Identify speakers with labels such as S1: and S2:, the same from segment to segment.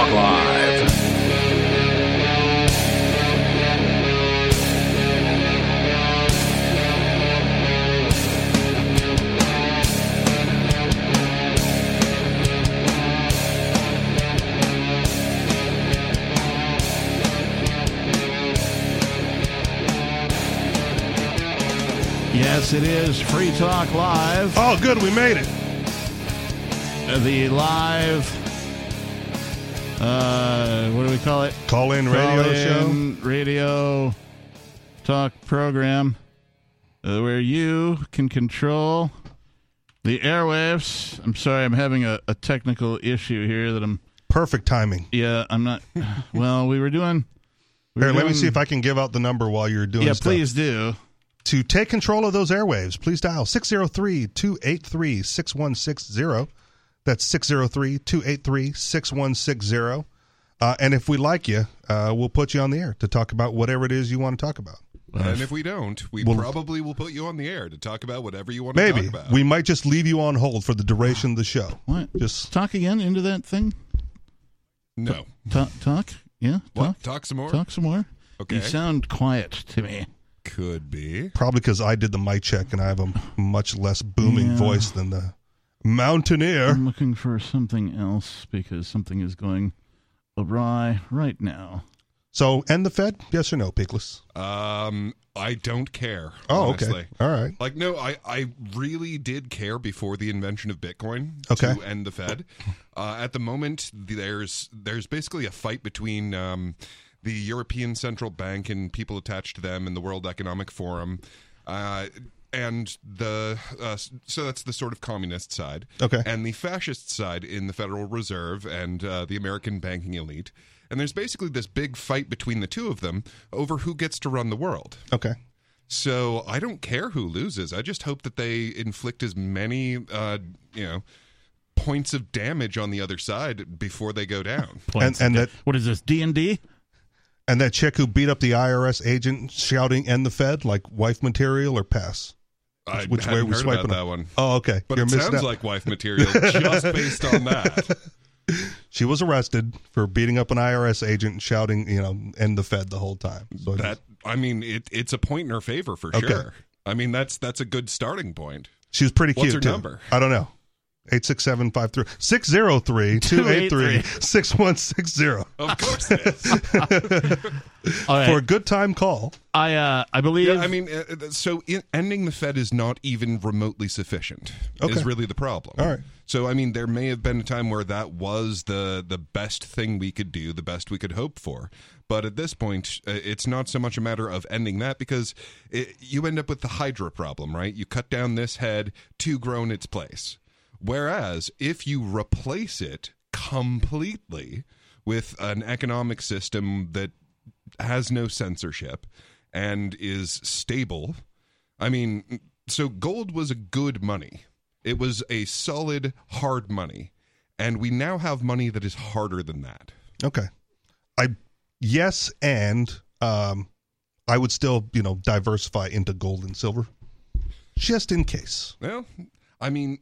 S1: Talk Live.
S2: Yes, it is Free Talk Live.
S3: Oh, good, we made it.
S2: The live, uh, what do we call it?
S3: Call in radio
S2: Call-in
S3: show.
S2: Radio talk program uh, where you can control the airwaves. I'm sorry, I'm having a, a technical issue here that I'm,
S3: Perfect timing.
S2: yeah, I'm not, well, we were doing. we
S3: Here,
S2: were
S3: let me see if I can give out the number while you're doing
S2: Yeah,
S3: stuff.
S2: please do.
S3: To take control of those airwaves, please dial 603 283 6160. That's 603 283 6160. Uh, And if we like you, uh, we'll put you on the air to talk about whatever it is you want to talk about.
S4: And if we don't, we
S3: Well-
S4: probably will put you on the air to talk about whatever you want to
S3: Maybe.
S4: talk about.
S3: We might just leave you on hold for the duration of the show.
S2: What?
S3: Just
S2: Talk again into that thing?
S4: no.
S2: Talk? talk? Yeah? Talk?
S4: What? Talk some more?
S2: Talk some more?
S4: Okay.
S2: You sound quiet to me.
S4: Could be.
S3: probably because I did the mic check and I have a much less booming
S2: Yeah.
S3: voice than the Mountaineer.
S2: I'm looking for something else because something is going awry right now.
S3: So, end the Fed? Yes or no, Peakless?
S4: Um, I don't care.
S3: Oh,
S4: honestly.
S3: okay. All right.
S4: Like no, I, I really did care before the invention of Bitcoin
S3: Okay.
S4: to end the Fed. Uh, at the moment, there's there's basically a fight between um, the European Central Bank and people attached to them and the World Economic Forum, uh, and the uh, so that's the sort of communist side.
S3: Okay.
S4: and the fascist side in the Federal Reserve and uh, the American banking elite. And there's basically this big fight between the two of them over who gets to run the world.
S3: Okay.
S4: So I don't care who loses. I just hope that they inflict as many, uh, you know, points of damage on the other side before they go down.
S2: Points.
S3: and that-
S2: what is this D and D?
S3: And that chick who beat up the IRS agent shouting "End the Fed" like wife material or pass?
S4: I
S3: Which way
S4: hadn't
S3: we
S4: heard
S3: swiping
S4: about
S3: up?
S4: that one,
S3: Oh, okay.
S4: but
S3: You're
S4: it sounds
S3: out.
S4: like wife material just based on that.
S3: she was arrested for beating up an IRS agent and shouting, you know, "End the Fed" the whole time. So
S4: That
S3: just-
S4: I mean, it, it's a point in her favor for
S3: Okay.
S4: sure. I mean, that's that's a good starting point.
S3: she was pretty
S4: What's
S3: cute
S4: her
S3: too.
S4: number?
S3: I don't know. 86753 603 283 6160
S4: Of course, it is.
S2: All right.
S3: for a good time call.
S2: I uh, I believe.
S4: Yeah, I mean, uh, uh, so in, ending the Fed is not even remotely sufficient.
S3: Okay.
S4: Is really the problem.
S3: All right.
S4: So I mean, there may have been a time where that was the the best thing we could do, the best we could hope for. But at this point, uh, it's not so much a matter of ending that because it, you end up with the Hydra problem, right? You cut down this head to grow in its place. Whereas if you replace it completely with an economic system that has no censorship and is stable. I mean, so gold was a good money. It was a solid, hard money. And we now have money that is harder than that.
S3: Okay. I yes, and um, I would still you know diversify into gold and silver, just in case.
S4: Well, I mean,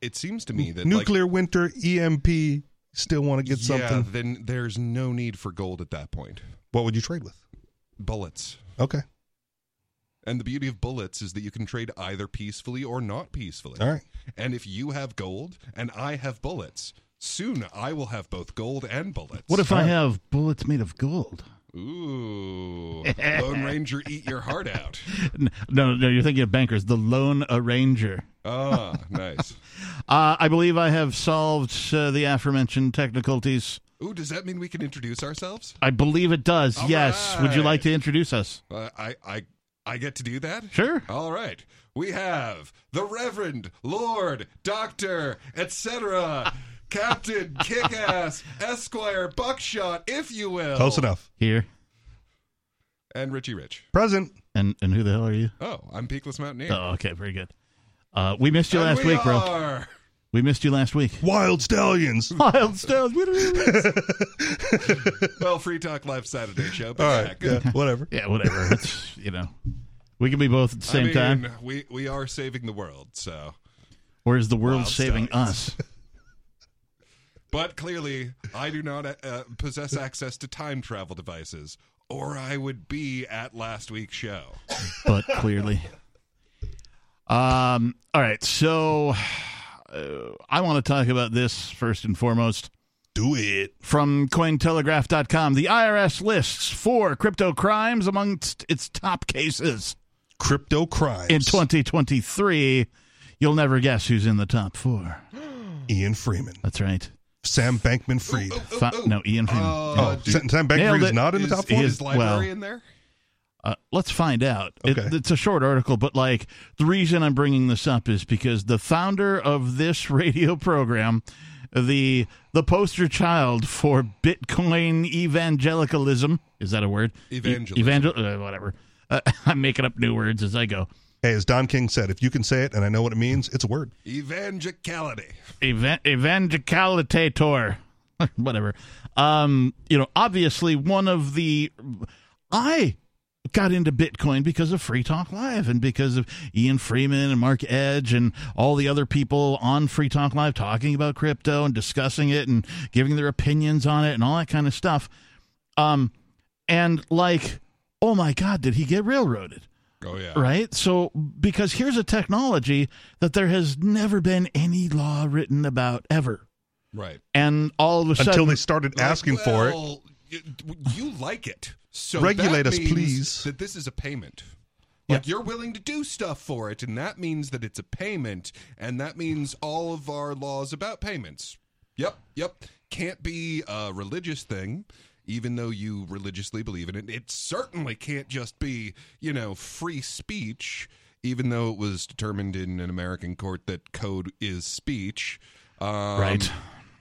S4: it seems to me that
S3: Nuclear winter, EMP. Still want to
S4: like,
S3: get something?
S4: Yeah, then there's no need for gold at that point.
S3: What would you trade with?
S4: Bullets.
S3: Okay.
S4: And the beauty of bullets is that you can trade either peacefully or not peacefully.
S3: All right.
S4: And if you have gold and I have bullets, soon I will have both gold and bullets.
S2: what if I have bullets made of gold?
S4: Ooh, Lone Ranger, eat your heart out.
S2: No, no, you're thinking of bankers. The Lone Arranger.
S4: Ah, nice.
S2: Uh, I believe I have solved uh, the aforementioned technicalities.
S4: Ooh, does that mean we can introduce ourselves?
S2: I believe it does.
S4: All
S2: yes. Would you like to introduce us?
S4: Uh, I, I, I get to do that.
S2: Sure.
S4: All right. We have the Reverend, Lord, Doctor, etc. Captain, Kickass, Esquire, Buckshot, if you will.
S3: Close enough.
S2: Here.
S4: And Richie Rich.
S3: Present.
S2: And and who the hell are you?
S4: Oh, I'm Peakless Mountaineer.
S2: Oh, okay, very good. Uh, we missed you
S4: And
S2: last
S4: we
S2: week, bro.
S4: are-
S2: We missed you last week.
S3: Wild stallions.
S2: Wild Stones.
S4: Well, Free Talk Live Saturday show. But
S3: All
S4: yeah,
S3: right.
S4: good.
S3: Yeah, whatever.
S2: yeah, whatever. It's you know, we can be both at the same
S4: I mean,
S2: time.
S4: We we are saving the world, so
S2: Or is the world
S4: Wild
S2: saving
S4: Stones.
S2: us?
S4: But clearly, I do not uh, possess access to time travel devices, or I would be at last week's show.
S2: but clearly. Um. All right. So, uh, I want to talk about this first and foremost.
S3: Do it.
S2: From Cointelegraph.com, the IRS lists four crypto crimes amongst its top cases
S3: Crypto crimes.
S2: in 2023. You'll never guess who's in the top four.
S3: Ian Freeman.
S2: That's right.
S3: Sam Bankman Fried.
S2: Fa- no, Ian Freeman.
S4: Uh,
S2: Yeah.
S3: oh, Sam Sam Bankman
S2: Nailed
S3: Fried is not in the
S4: is,
S3: top four?
S2: is-
S4: is library
S2: well-
S4: in there?
S2: Uh, let's find out. It-
S3: Okay.
S2: it's a short article, but like the reason I'm bringing this up is because the founder of this radio program, the the poster child for Bitcoin evangelicalism, is that a word?
S4: Evangelism.
S2: evangel, uh, whatever. Uh, I'm making up new words as I go.
S3: Hey, as Don King said, if you can say it and I know what it means, it's a word.
S4: Evangelicality.
S2: Evan- evangelicalitator, whatever. Um, you know, obviously one of the I got into Bitcoin because of Free Talk Live and because of Ian Freeman and Mark Edge and all the other people on Free Talk Live talking about crypto and discussing it and giving their opinions on it and all that kind of stuff. Um, and like, oh my God, did he get railroaded?
S4: Oh yeah.
S2: right? So, because here's a technology that there has never been any law written about ever.
S4: Right.
S2: And all of a sudden,
S3: Until they started asking
S4: Like,
S3: for it.
S4: You, you like it, so
S3: Regulate
S4: that
S3: us,
S4: means
S3: please.
S4: That this is a payment. Like you're willing to do stuff for it, and that means that it's a payment, and that means all of our laws about payments. Yep, yep. Can't be a religious thing, even though you religiously believe in it. It certainly can't just be, you know, free speech, even though it was determined in an American court that code is speech. Um,
S2: Right.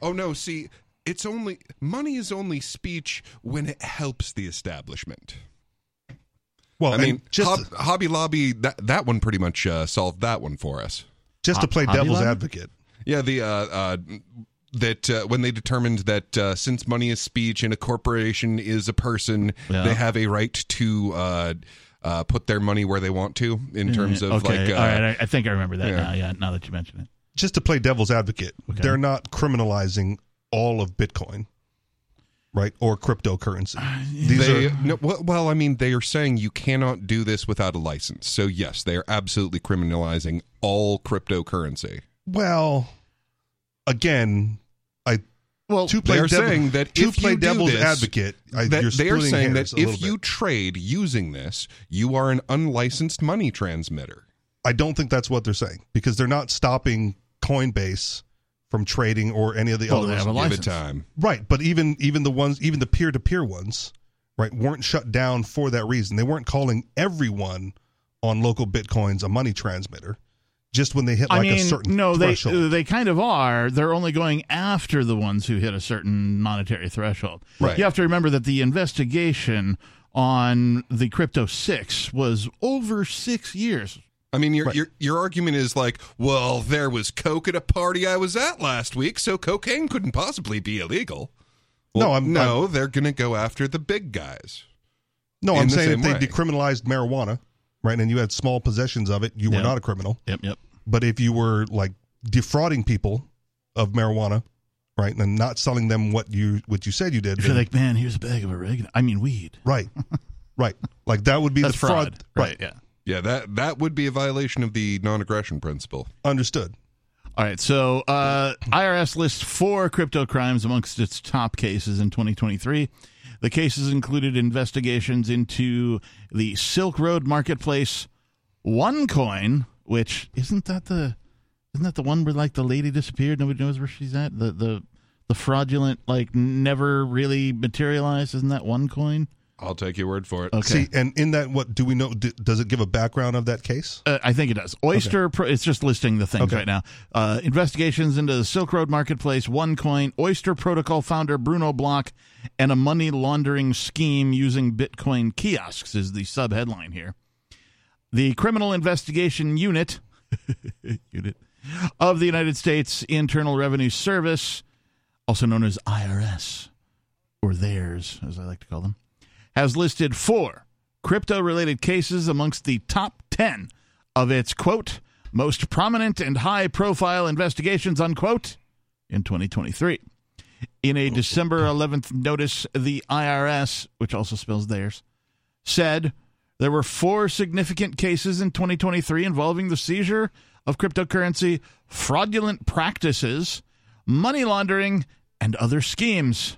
S4: Oh no, see, it's only money is only speech when it helps the establishment.
S3: Well,
S4: I mean,
S3: just
S4: Hob- Hobby Lobby that that one pretty much uh, solved that one for us.
S3: just to play
S2: Hobby
S3: devil's
S2: Lobby?
S3: advocate.
S4: Yeah, the uh, uh, that uh, when they determined that uh, since money is speech and a corporation is a person,
S2: Yeah.
S4: they have a right to uh, uh, put their money where they want to in terms of
S2: okay,
S4: like uh,
S2: all right, I, I think I remember that
S4: yeah.
S2: now. Yeah, now that you mention it.
S3: Just to play devil's advocate,
S2: Okay.
S3: they're not criminalizing all of Bitcoin, right? Or cryptocurrency. These
S4: They,
S3: are
S4: no, well, well, I mean, they are saying you cannot do this without a license. So yes, they are absolutely criminalizing all cryptocurrency.
S3: well, again, I
S2: Well,
S3: to play
S4: They are
S3: devil-
S4: saying that
S3: to
S4: if
S3: play
S4: you do
S3: devil's
S4: this,
S3: advocate, I,
S4: that
S3: you're
S4: they are saying that
S3: a little
S4: if you
S3: bit.
S4: trade using this, you are an unlicensed money transmitter.
S3: I don't think that's what they're saying because they're not stopping Coinbase from trading or any of the
S2: Well,
S3: other
S2: they have a
S4: Give it
S2: license.
S4: time.
S3: Right, but even even the ones, even the peer to peer ones, right, weren't shut down for that reason. They weren't calling everyone on LocalBitcoins a money transmitter. Just when they hit
S2: I
S3: like a
S2: mean,
S3: certain
S2: no, they
S3: threshold.
S2: they kind of are. They're only going after the ones who hit a certain monetary threshold.
S4: Right.
S2: You have to remember that the investigation on the crypto six was over six years.
S4: I mean, your
S3: Right.
S4: your your argument is like, well, there was coke at a party I was at last week, so cocaine couldn't possibly be illegal.
S3: No, I'm-
S4: no, they're going to go after the big guys.
S3: no, I'm
S4: the
S3: saying if they
S4: way.
S3: decriminalized marijuana, right, and you had small possessions of it, you were not a criminal.
S2: Yep, yep.
S3: But if you were like defrauding people of marijuana, right, and not selling them what you what you said you did,
S2: you're
S3: then-
S2: like, man, here's a bag of oregano. I mean, weed.
S3: right, right, like that would be
S2: That's
S3: the fraud,
S2: fraud.
S3: right?
S2: Yeah.
S4: Yeah, that that would be a violation of the non-aggression principle.
S3: Understood.
S2: All right, so uh, IRS lists four crypto crimes amongst its top cases in 2023. The cases included investigations into the Silk Road marketplace, OneCoin, which isn't that the isn't that the one where like the lady disappeared, nobody knows where she's at. The the the fraudulent like never really materialized. Isn't that OneCoin?
S4: I'll take your word for it.
S2: Okay.
S3: See, and in that, what do we know? D- does it give a background of that case?
S2: Uh, I think it does. Oyster, Pro, it's just listing the things
S3: Okay.
S2: right now. Uh, investigations into the Silk Road Marketplace, OneCoin, Oyster Protocol founder Bruno Block, and a money laundering scheme using Bitcoin kiosks is the sub headline here. The Criminal Investigation Unit, unit of the United States Internal Revenue Service, also known as IRS, or theirs, as I like to call them, has listed four crypto related cases amongst the top 10 of its, quote, most prominent and high profile investigations, unquote, in 2023. In a oh, December 11th notice, the IRS, which also spells theirs, said there were four significant cases in 2023 involving the seizure of cryptocurrency, fraudulent practices, money laundering, and other schemes.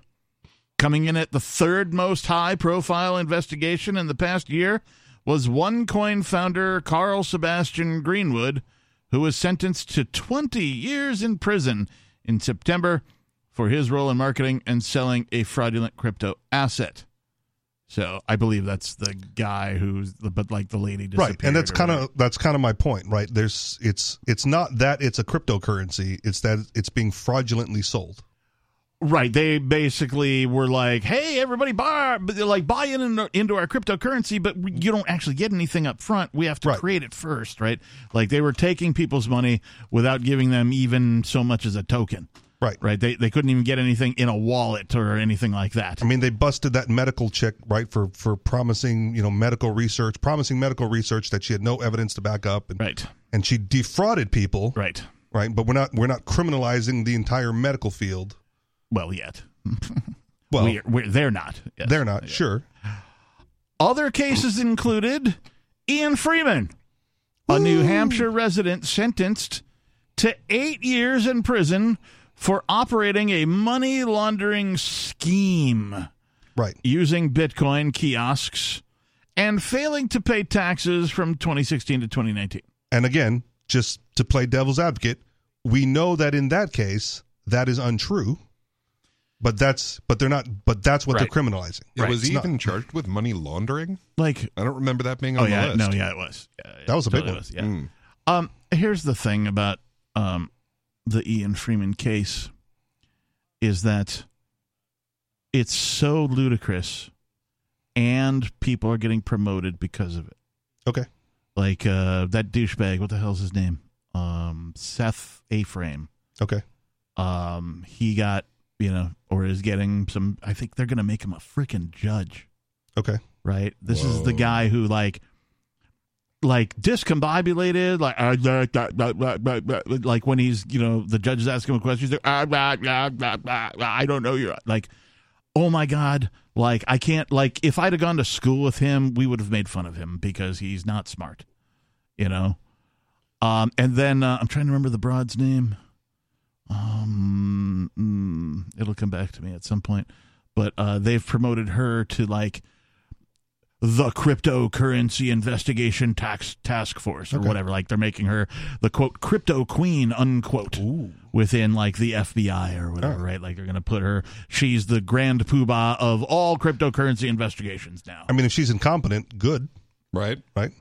S2: Coming in at the third most high profile investigation in the past year was OneCoin founder Karl Sebastian Greenwood, who was sentenced to 20 years in prison in September for his role in marketing and selling a fraudulent crypto asset. So I believe that's the guy who's the but like the lady disappeared.
S3: right and that's kind of that's kind of my point right there's it's it's not that it's a cryptocurrency it's that it's being fraudulently sold
S2: Right. They basically were like, "Hey, everybody, buy like buy in into- into our cryptocurrency, but you don't actually get anything up front. We have to
S3: Right.
S2: create it first, right? Like they were taking people's money without giving them even so much as a token,
S3: right
S2: right? They they couldn't even get anything in a wallet or anything like that.
S3: I mean, they busted that medical chick, right, for for promising, you know, medical research, promising medical research that she had no evidence to back up, and,
S2: Right.
S3: and she defrauded people,
S2: Right.
S3: right? But we're not we're not criminalizing the entire medical field.
S2: Well, yet.
S3: Well,
S2: we're, we're, they're not. Yes.
S3: they're not sure.
S2: Other cases included Ian Freeman, a New Hampshire resident sentenced to eight years in prison for operating a money laundering scheme
S3: Right.
S2: using Bitcoin kiosks and failing to pay taxes from 2016 to 2019.
S3: And again, just to play devil's advocate, we know that in that case that is untrue. But that's but they're not but that's what
S2: Right.
S3: they're criminalizing.
S2: Right,
S4: was
S3: it's
S4: he
S3: not-
S4: even charged with money laundering?
S2: Like,
S4: I don't remember that being on
S2: oh
S4: the
S2: yeah,
S4: list.
S2: no, yeah, it was. Yeah,
S3: That was a big
S2: totally
S3: one.
S2: was, yeah.
S4: Mm.
S2: Um, here's the thing about um, the Ian Freeman case is that it's so ludicrous, and people are getting promoted because of it.
S3: Okay.
S2: Like uh, that douchebag. What the hell's his name? Um, Seth Aframe.
S3: Okay.
S2: Um, he got you know, or is getting some. I think they're going to make him a freaking judge
S3: Okay.
S2: right? This is the guy who like like discombobulated, like blah, blah, blah, blah, blah, blah, like when he's you know the judge is asking him a question, he's like ah, blah, blah, blah, blah, blah, I don't know you're like oh my god like I can't like if I'd have gone to school with him we would have made fun of him because he's not smart, you know. Um, and then uh, I'm trying to remember the broad's name. Um, mm, it'll come back to me at some point, but uh, they've promoted her to like the cryptocurrency investigation tax task force or
S3: Okay.
S2: whatever. Like they're making her the quote crypto queen unquote
S3: Ooh.
S2: within like the FBI or whatever,
S3: Oh.
S2: right? Like they're going to put her. She's the grand poobah of all cryptocurrency investigations now.
S3: I mean, if she's incompetent, good,
S4: Right?
S3: right?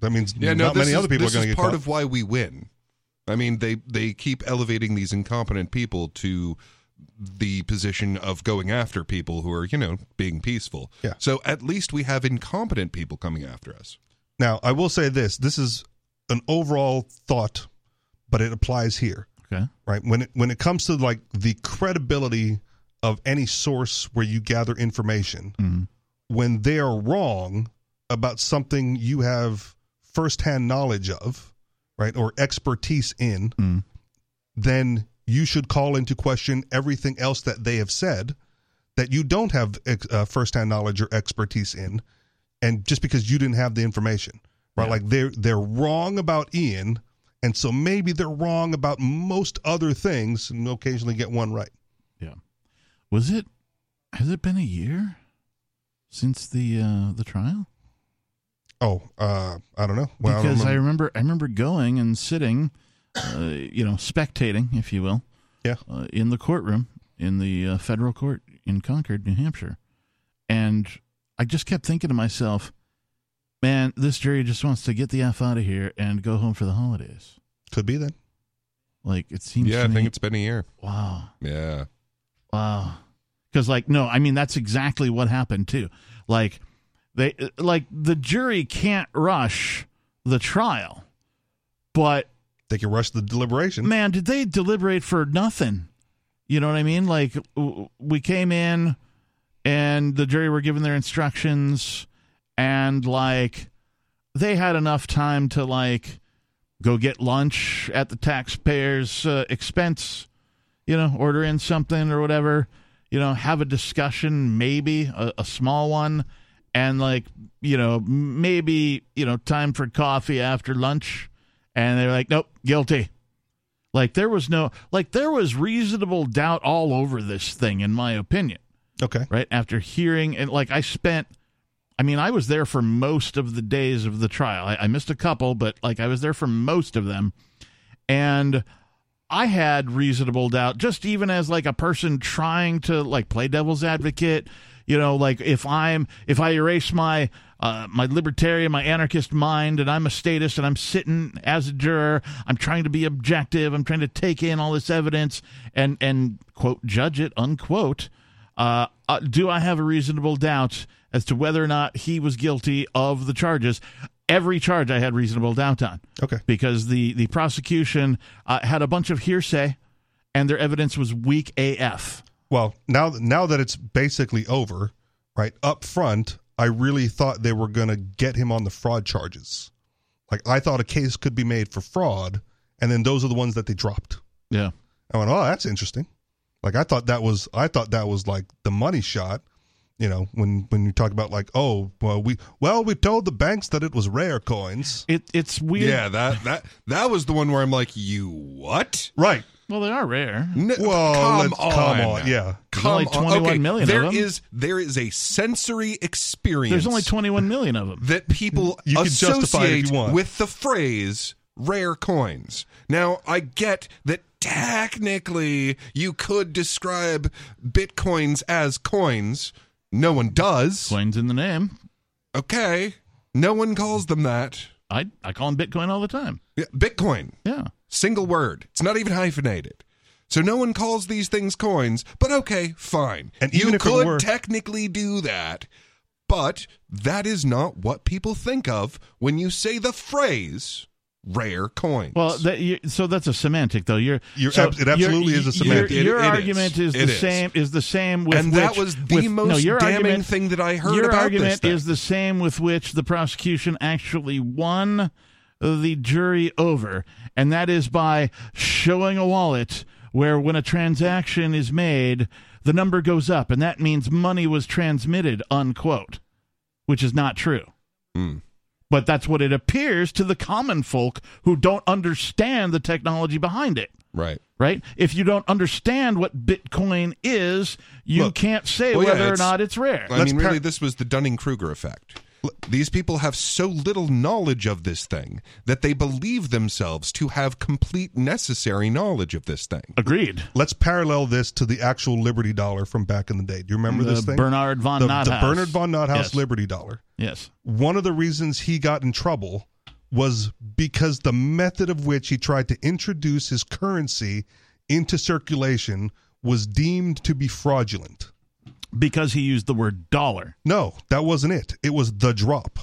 S3: That means
S4: Yeah, no,
S3: not
S4: this
S3: many
S4: is,
S3: other people are going to
S4: is
S3: get
S4: part
S3: caught.
S4: of why we win. I mean, they they keep elevating these incompetent people to the position of going after people who are, you know, being peaceful.
S3: Yeah.
S4: So at least we have incompetent people coming after us.
S3: now, I will say this: this is an overall thought, but it applies here.
S2: Okay.
S3: right when it when it comes to like the credibility of any source where you gather information
S2: Mhm.
S3: when they are wrong about something you have firsthand knowledge of right or expertise in
S2: Mm.
S3: then you should call into question everything else that they have said that you don't have ex- uh, firsthand knowledge or expertise in and just because you didn't have the information right
S2: Yeah.
S3: like they're they're wrong about ian and so maybe they're wrong about most other things and occasionally get one right
S2: Yeah. Was it? Has it been a year since the uh, the trial?
S3: Oh uh i don't know well, I
S2: because I
S3: remember.
S2: remember I remember going and sitting, uh, you know, spectating, if you will,
S3: Yeah.
S2: uh, in the courtroom in the uh, federal court in Concord, New Hampshire, and I just kept thinking to myself, "Man, this jury just wants to get the f out of here and go home for the holidays."
S3: could be then
S2: Like it seems.
S4: yeah, I
S2: me,
S4: think it's been a year.
S2: wow.
S4: Yeah.
S2: Wow. Because like no, I mean that's exactly what happened too. Like they like the jury can't rush the trial, but
S3: they can rush the deliberation
S2: man, did they deliberate for nothing? You know what I mean? Like we came in and the jury were given their instructions and like they had enough time to like go get lunch at the taxpayers uh, expense you know, order in something or whatever, you know, have a discussion, maybe a, a small one, and like, you know, maybe, you know, time for coffee after lunch. And they're like, nope, guilty. Like there was no, like there was reasonable doubt all over this thing, in my opinion
S3: Okay.
S2: right after hearing and like i spent i mean i was there for most of the days of the trial I, I, missed a couple but like i was there for most of them and i had reasonable doubt just even as like a person trying to like play devil's advocate you know like if i'm if i erase my uh, my libertarian, my anarchist mind, and I'm a statist, and I'm sitting as a juror. I'm trying to be objective. I'm trying to take in all this evidence and and quote judge it unquote. Uh, uh, do I have a reasonable doubt as to whether or not he was guilty of the charges? Every charge I had reasonable doubt on.
S3: Okay.
S2: Because the the prosecution uh, had a bunch of hearsay, and their evidence was weak AF.
S3: Well, now now that it's basically over, right up front, I really thought they were going to get him on the fraud charges. Like I thought a case could be made for fraud, and then those are the ones that they dropped.
S2: Yeah.
S3: I went, oh, that's interesting. Like I thought that was I thought that was like the money shot. You know, when when you talk about like, oh, well, we well we told the banks that it was rare coins.
S2: It it's weird.
S4: Yeah, that that that was the one where I'm like, you what?
S3: Right.
S2: Well, they are rare.
S4: No,
S3: Well,
S4: come on,
S3: come on, yeah.
S2: There's
S4: come
S2: only
S4: on.
S2: 21
S4: okay,
S2: million of
S4: there
S2: them.
S4: is there is a sensory experience.
S2: There's only 21 million of them.
S4: that people
S3: You can justify if
S4: associate
S3: you want.
S4: with the phrase rare coins. Now, I get that technically you could describe bitcoins as coins. No one does.
S2: Coins in the name.
S4: Okay. No one calls them that.
S2: I I call them Bitcoin all the time.
S4: Yeah, Bitcoin.
S2: Yeah.
S4: Single word. It's not even hyphenated. So no one calls these things coins, but okay, fine.
S3: And
S4: you
S3: if
S4: could
S3: were-
S4: technically do that, but that is not what people think of when you say the phrase rare coins.
S2: Well, that, you, so that's a semantic, though. You're,
S3: You're
S2: so
S3: ab- it absolutely
S2: your-
S3: is a
S2: your-
S3: semantic.
S4: It-
S2: Your, argument is,
S4: It
S2: the
S4: is.
S2: same. Is the same with
S4: and that
S2: which-
S4: was the
S2: with-
S4: most
S2: no, your
S4: damning
S2: argument,
S4: thing that I heard
S2: Your
S4: about
S2: argument is the same with which the prosecution actually won the jury over, and that is by showing a wallet where, when a transaction is made, the number goes up, and that means money was transmitted. Unquote, which is not true.
S4: Hmm.
S2: But that's what it appears to the common folk who don't understand the technology behind it.
S4: right.
S2: Right? If you don't understand what Bitcoin is, you
S3: Look,
S2: can't say
S4: well, yeah,
S2: whether or not it's rare.
S4: I
S3: Let's
S4: mean,
S3: par-
S4: really, this was the Dunning Kruger effect. These people have so little knowledge of this thing that they believe themselves to have complete necessary knowledge of this thing.
S2: Agreed.
S3: Let's parallel this to the actual Liberty dollar from back in the day. Do you remember
S2: The
S3: this thing?
S2: Bernard von
S3: the,
S2: Nothaus.
S3: the Bernard von Nothaus
S2: Yes.
S3: Liberty dollar.
S2: Yes.
S3: One of the reasons he got in trouble was because the method of which he tried to introduce his currency into circulation was deemed to be fraudulent.
S2: Because he used the word dollar.
S3: No, that wasn't it. It was the drop.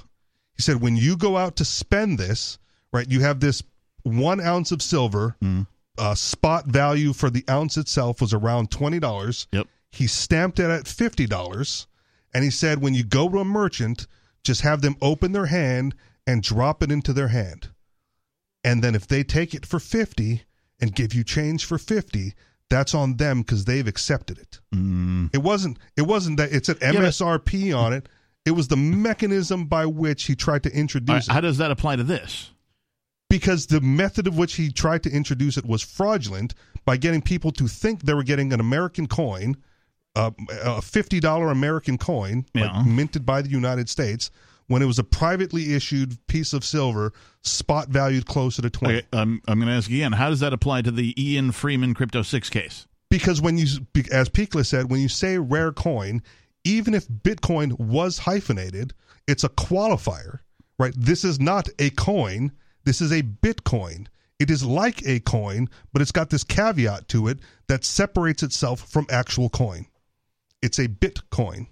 S3: He said, when you go out to spend this, right, you have this one ounce of silver. Uh, spot value for the ounce itself was around $20.
S2: Yep.
S3: He stamped it at $50. And he said, when you go to a merchant, just have them open their hand and drop it into their hand. And then if they take it for 50 and give you change for 50, that's on them because they've accepted it. It wasn't. It wasn't that it's an
S2: but-
S3: MSRP on it. It was the mechanism by which he tried to
S2: All right,
S3: introduce
S2: how
S3: it.
S2: does that apply to this?
S3: Because the method of which he tried to introduce it was fraudulent by getting people to think they were getting an American coin, uh, a fifty dollar American coin,
S2: Yeah.
S3: like minted by the United States, when it was a privately issued piece of silver, spot valued closer to twenty.
S2: Okay, um, I'm going to ask again. How does that apply to the Ian Freeman Crypto 6 case?
S3: because when you as Peakless said when you say rare coin even if bitcoin was hyphenated it's a qualifier right this is not a coin this is a bitcoin it is like a coin but it's got this caveat to it that separates itself from actual coin it's a bitcoin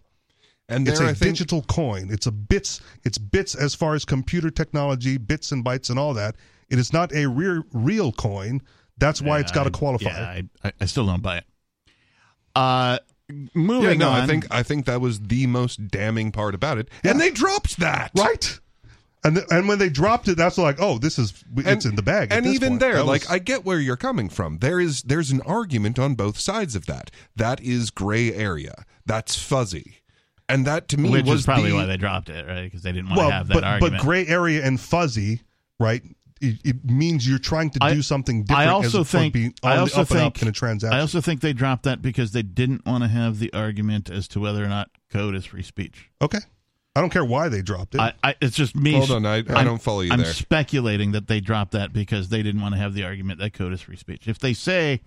S4: And there,
S3: it's a
S4: I think,
S3: digital coin it's a bits it's bits as far as computer technology bits and bytes and all that it is not a real real coin that's why it's got
S2: to
S3: qualify.
S2: Yeah, I, I, I still don't buy it. Uh,
S4: yeah, no,
S2: on.
S4: I think I think that was the most damning part about it, and they dropped that.
S3: right And the, and when they dropped it, that's like, oh, this is it's in the bag.
S4: and even
S3: point.
S4: there
S3: That
S4: like
S3: was-
S4: i get where you're coming from there is there's an argument on both sides of that that is gray area that's fuzzy and that to me
S2: Which
S4: was
S2: is probably
S4: the,
S2: why they dropped it, right? Because they didn't want
S3: well,
S2: to have that
S3: but
S2: argument.
S3: but gray area and fuzzy, right? It, it means you're trying to
S2: I-
S3: do something different.
S2: I also
S3: as
S2: think
S3: being
S2: I also
S3: the up
S2: think
S3: up in a transaction.
S2: I also think they dropped that because they didn't want to have the argument as to whether or not code is free speech.
S3: okay, I don't care why they dropped it.
S2: I, I it's just me.
S4: Hold on, I- I don't follow you
S2: I'm
S4: there.
S2: speculating that they dropped that because they didn't want to have the argument that code is free speech. If they say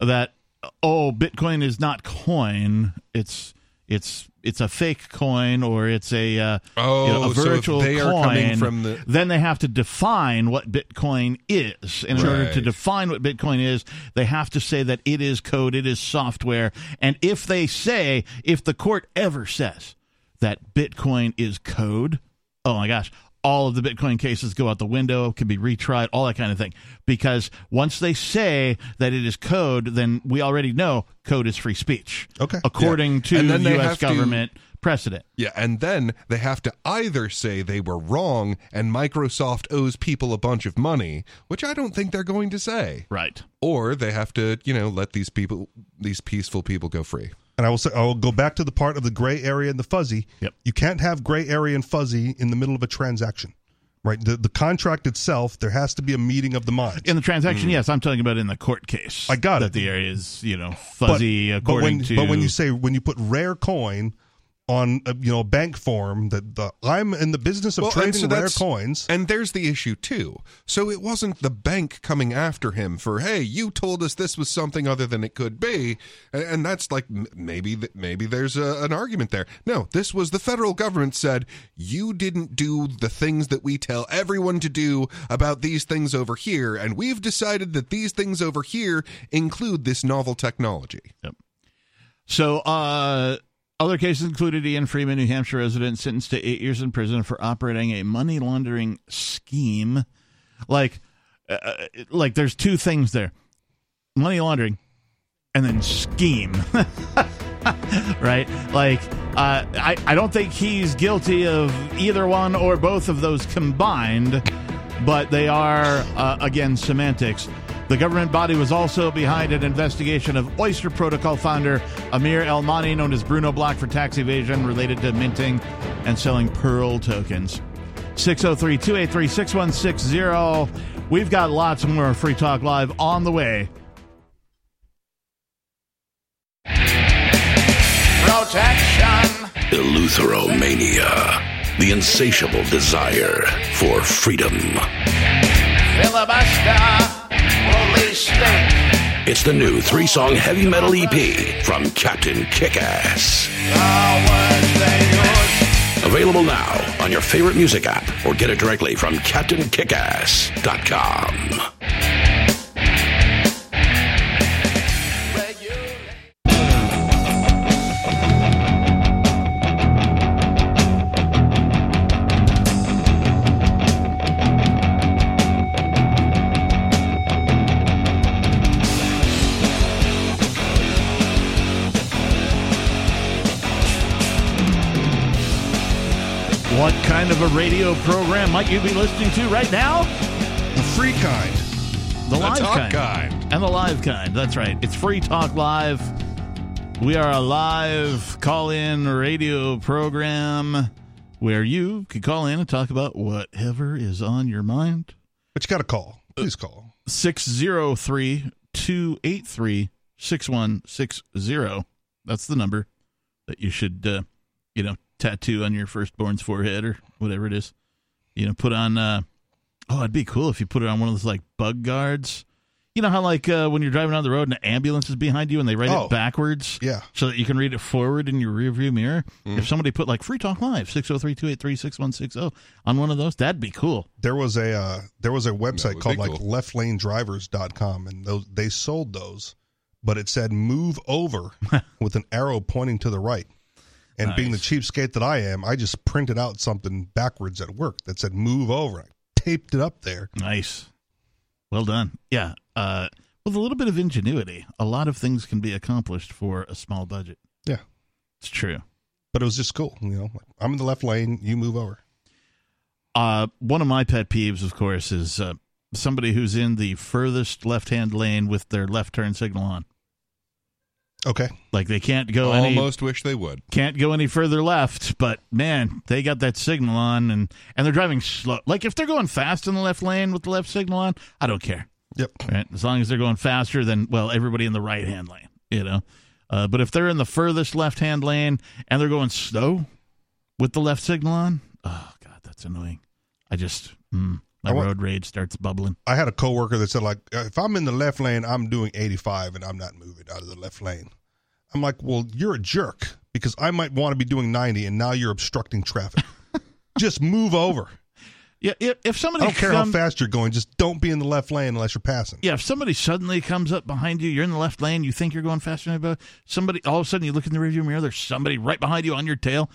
S2: that oh, Bitcoin is not coin, it's it's it's a fake coin or it's a uh,
S4: Oh,
S2: you know, a virtual
S4: they are
S2: coin.
S4: from the-
S2: then they have to define what Bitcoin is. And in order to define what Bitcoin is, they have to say that it is code, it is software. And if they say, if the court ever says that Bitcoin is code, oh my gosh, all of the Bitcoin cases go out the window, can be retried, all that kind of thing. Because once they say that it is code, then we already know code is free speech.
S3: Okay.
S2: According
S4: Yeah.
S2: to the U.S.
S4: have to-
S2: government precedent.
S4: Yeah, and then they have to either say they were wrong and Microsoft owes people a bunch of money, which I don't think they're going to say,
S2: Right.
S4: or they have to, you know, let these people, these peaceful people go free.
S3: And I will say I will go back to the part of the gray area and the fuzzy.
S2: Yep.
S3: You can't have gray area and fuzzy in the middle of a transaction, right? The the contract itself, there has to be a meeting of the minds.
S2: In the transaction, mm. yes, I'm talking about in the court case.
S3: I got
S2: that
S3: it.
S2: the area is, you know, fuzzy
S3: but
S2: according
S3: when,
S2: to.
S3: But when you say when you put rare coin on a, you know a bank form that the I'm in the business of
S4: Well,
S3: trading
S4: so
S3: rare coins.
S4: And there's the issue too. So it wasn't the bank coming after him for, "Hey, you told us this was something other than it could be," and, and that's like maybe maybe there's a, an argument there. No, this was the federal government said you didn't do the things that we tell everyone to do about these things over here, and we've decided that these things over here include this novel technology. Yep.
S2: So, uh, other cases included Ian Freeman, New Hampshire resident, sentenced to eight years in prison for operating a money laundering scheme. Like, uh, like there's two things there: money laundering, and then scheme. right? Like, uh, I I don't think he's guilty of either one or both of those combined, but they are uh, again semantics. The government body was also behind an investigation of Oyster Protocol founder Amir Elmaani, known as Bruno Block, for tax evasion related to minting and selling Pearl tokens. 603 283 6160. We've got lots more Free Talk Live on the way. Protection.
S1: Eleutheromania, the insatiable desire for freedom.
S2: Filibuster.
S1: It's the new three song heavy metal EP from Captain Kickass. Available now on your favorite music app or get it directly from CaptainKickass.com.
S2: What kind of a radio program might you be listening to right now?
S3: The free kind.
S2: The, live
S4: talk
S2: kind.
S4: kind.
S2: And the live kind. That's right. It's Free Talk Live. We are a live call in radio program where you can call in and talk about whatever is on your mind.
S3: But you got to call. Please call.
S2: 603 283 6160. That's the number that you should, uh, you know, tattoo on your firstborn's forehead or whatever it is. You know, put on, uh, oh, it'd be cool if you put it on one of those like bug guards. You know how, like, uh, when you're driving down the road and an ambulance is behind you and they write
S3: Oh.
S2: it backwards?
S3: Yeah.
S2: So that you can read it forward in your rearview mirror? If somebody put, like, Free Talk Live, 603 283 6160 on one of those, that'd be cool.
S3: There was a uh, there was a website
S4: would
S3: called
S4: be
S3: like
S4: cool.
S3: leftlanedrivers.com and those they sold those, but it said move over with an arrow pointing to the right. And being the
S2: Nice.
S3: cheapskate that I am, I just printed out something backwards at work that said move over. I taped it up there.
S2: Nice. Well done. Yeah. Uh, with a little bit of ingenuity, a lot of things can be accomplished for a small budget.
S3: Yeah.
S2: It's true.
S3: But it was just cool, you know. I'm in the left lane, you move over.
S2: Uh, one of my pet peeves, of course, is uh, somebody who's in the furthest left-hand lane with their left turn signal on.
S3: Okay.
S2: Like they can't go any
S4: Almost wish they would.
S2: can't go any further left, but man, they got that signal on and and they're driving slow. Like if they're going fast in the left lane with the left signal on, I don't care.
S3: Yep.
S2: Right? As long as they're going faster than well everybody in the right hand lane, you know. Uh, but if they're in the furthest left hand lane and they're going slow with the left signal on, oh god, that's annoying. I just mm, my
S3: I want-
S2: road rage starts bubbling.
S3: I had a coworker that said like, if I'm in the left lane, I'm doing 85 and I'm not moving out of the left lane. I'm like, well, you're a jerk because I might want to be doing 90 and now you're obstructing traffic. just move over.
S2: Yeah, if, if
S3: I
S2: somebody
S3: don't care
S2: come-
S3: how fast you're going. Just don't be in the left lane unless you're passing.
S2: Yeah, if somebody suddenly comes up behind you, you're in the left lane, you think you're going faster than anybody. Somebody, all of a sudden, you look in the rearview mirror, there's somebody right behind you on your tail.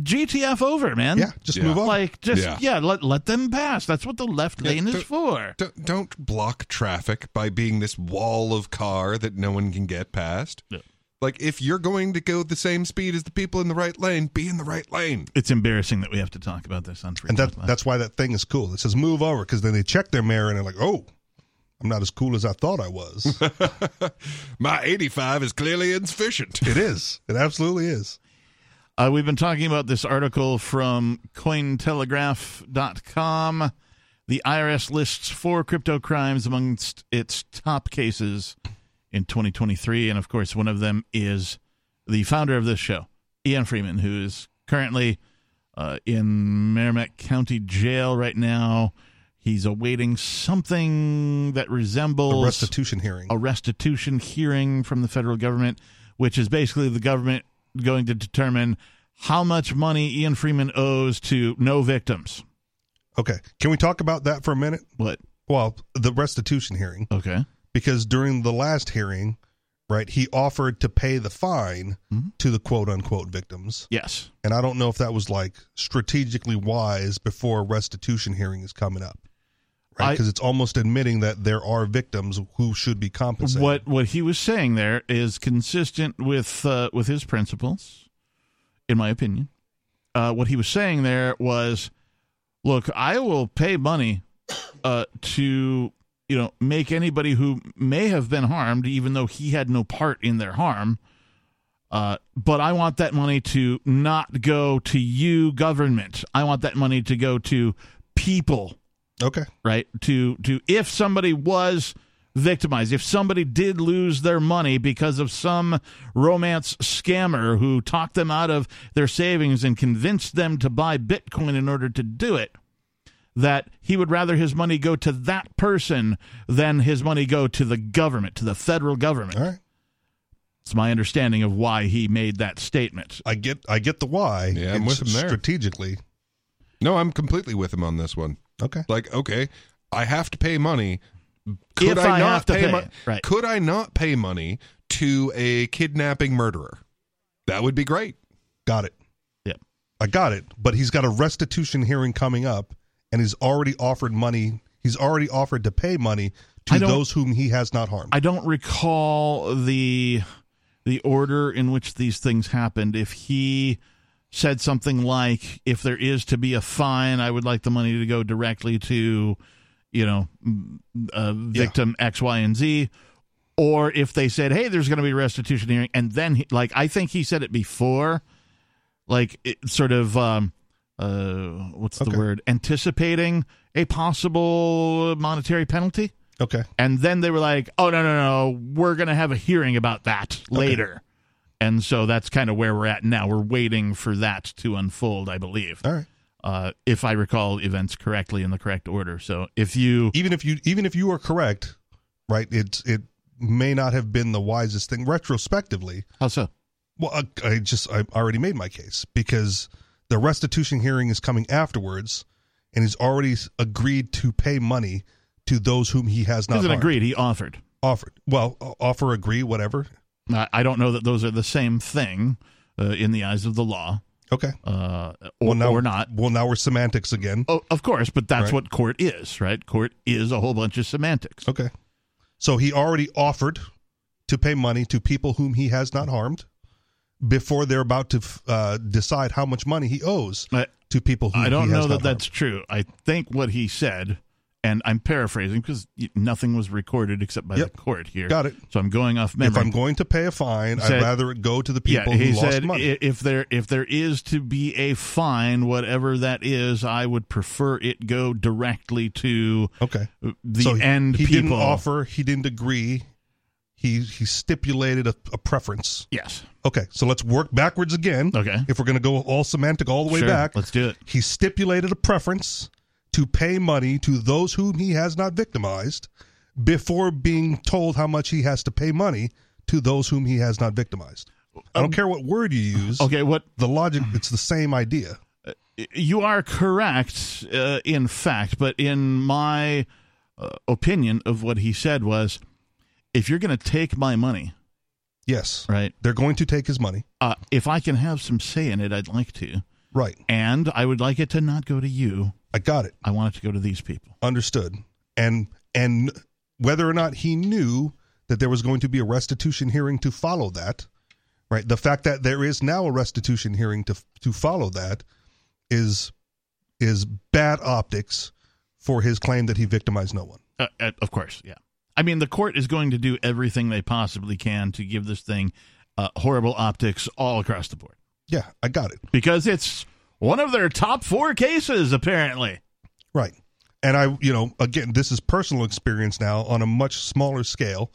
S2: GTF over, man.
S3: Yeah, just
S4: Yeah.
S3: move over.
S2: Like, just, yeah,
S4: Yeah.
S2: let, let them pass. That's what the left
S4: Yeah,
S2: lane is
S4: don't-
S2: for.
S4: Don't, don't block traffic by being this wall of car that no one can get past.
S2: Yeah.
S4: Like, if you're going to go the same speed as the people in the right lane, be in the right lane.
S2: It's embarrassing that we have to talk about this on Free
S3: and that, that's why that thing is cool. It says move over because then they check their mirror and they're like, oh, I'm not as cool as I thought I was.
S4: My 85 is clearly insufficient.
S3: it is. It absolutely is.
S2: Uh, we've been talking about this article from Cointelegraph.com. The IRS lists four crypto crimes amongst its top cases in 2023. And of course, one of them is the founder of this show, Ian Freeman, who is currently uh, in Merrimack County Jail right now. He's awaiting something that
S3: A
S2: resembles
S3: restitution hearing.
S2: a restitution hearing from the federal government, which is basically the government going to determine how much money Ian Freeman owes to no victims.
S3: Okay. Can we talk about that for a minute?
S2: What?
S3: Well, the restitution hearing.
S2: Okay.
S3: because during the last hearing, right, he offered to pay the fine
S2: Mhm.
S3: to the quote unquote victims.
S2: Yes.
S3: And I don't know if that was like strategically wise before a restitution hearing is coming up. Right? Because it's almost admitting that there are victims who should be compensated.
S2: What what he was saying there is consistent with uh, with his principles, in my opinion. Uh, what he was saying there was, look, I will pay money uh, to you know make anybody who may have been harmed, even though he had no part in their harm. Uh, but I want that money to not go to you, government. I want that money to go to people
S3: Okay.
S2: right to to if somebody was victimized if somebody did lose their money because of some romance scammer who talked them out of their savings and convinced them to buy bitcoin in order to do it that he would rather his money go to that person than his money go to the government to the federal government
S3: All right.
S2: it's my understanding of why he made that statement
S3: I get I get the why.
S4: Yeah, I'm with him there.
S3: Strategically.
S4: No, I'm completely with him on this one.
S3: Okay.
S4: Like, okay, I have to pay money. Could
S2: If
S4: I,
S2: I
S4: not
S2: have to pay
S4: mon-
S2: it, right.
S4: Could I not pay money to a kidnapping murderer? That would be great.
S3: Got it.
S2: Yep.
S3: I got it. But he's got a restitution hearing coming up and he's already offered money. He's already offered to pay money to those whom he has not harmed.
S2: I don't recall the the order in which these things happened. If he said something like, "If there is to be a fine, I would like the money to go directly to, you know, uh, victim X, Y, and Z," or if they said, "Hey, there's going to be a restitution hearing," and then he, like I think he said it before, like it, sort of um, uh, what's the
S3: Okay.
S2: word? Anticipating a possible monetary penalty.
S3: okay.
S2: And then they were like, "Oh no, no, no, we're going to have a hearing about that later." And so that's kind of where we're at now. We're waiting for that to unfold, I believe,
S3: All right.
S2: uh, if I recall events correctly in the correct order. So if you,
S3: even if you even if you are correct, right? It's it may not have been the wisest thing retrospectively.
S2: how so?
S3: Well, I, I just I already made my case because the restitution hearing is coming afterwards, and he's already agreed to pay money to those whom he has not
S2: Isn't agreed? He offered.
S3: offered. Well, offer, agree, whatever.
S2: I I don't know that those are the same thing uh, in the eyes of the law,
S3: Okay.
S2: uh, or,
S3: well, now
S2: or not.
S3: Well, now we're semantics again.
S2: Oh, of course, but that's
S3: Right.
S2: what court is, right? Court is a whole bunch of semantics.
S3: Okay. So he already offered to pay money to people whom he has not harmed before they're about to uh, decide how much money he owes
S2: Uh,
S3: to people who
S2: I don't know that
S3: not
S2: that's true. I think what he said, and I'm paraphrasing because nothing was recorded except by
S3: Yep.
S2: the court here.
S3: Got it.
S2: So I'm going off memory.
S3: If I'm going to pay a fine,
S2: Said-
S3: I'd rather it go to the
S2: yeah,
S3: people
S2: he
S3: who lost
S2: said
S3: money.
S2: if there if there is to be a fine, whatever that is, I would prefer it go directly to
S3: okay.
S2: the
S3: so he-
S2: end
S3: he
S2: people.
S3: didn't offer. He didn't agree. He he stipulated a, a preference.
S2: Yes.
S3: Okay, so let's work backwards again.
S2: Okay.
S3: If we're going to go all semantic all the way
S2: Sure.
S3: back,
S2: Let's do it.
S3: he stipulated a preference to pay money to those whom he has not victimized before being told how much he has to pay money to those whom he has not victimized. I don't care what word you use.
S2: Um, Okay. What
S3: The logic, it's the same idea.
S2: you are correct uh, in fact, but in my uh, opinion of what he said was, if you're going to take my money,
S3: Yes.
S2: right?
S3: They're going to take his money.
S2: Uh, if I can have some say in it, I'd like to,
S3: Right.
S2: and I would like it to not go to you.
S3: I got it.
S2: I want it to go to these people.
S3: Understood. And and whether or not he knew that there was going to be a restitution hearing to follow that, right? The fact that there is now a restitution hearing to to follow that is is bad optics for his claim that he victimized no one.
S2: Uh, uh, of course, yeah. I mean, the court is going to do everything they possibly can to give this thing uh, horrible optics all across the board
S3: Yeah, I got it.
S2: because it's one of their top four cases, apparently.
S3: Right. And I, you know, again, this is personal experience now on a much smaller scale,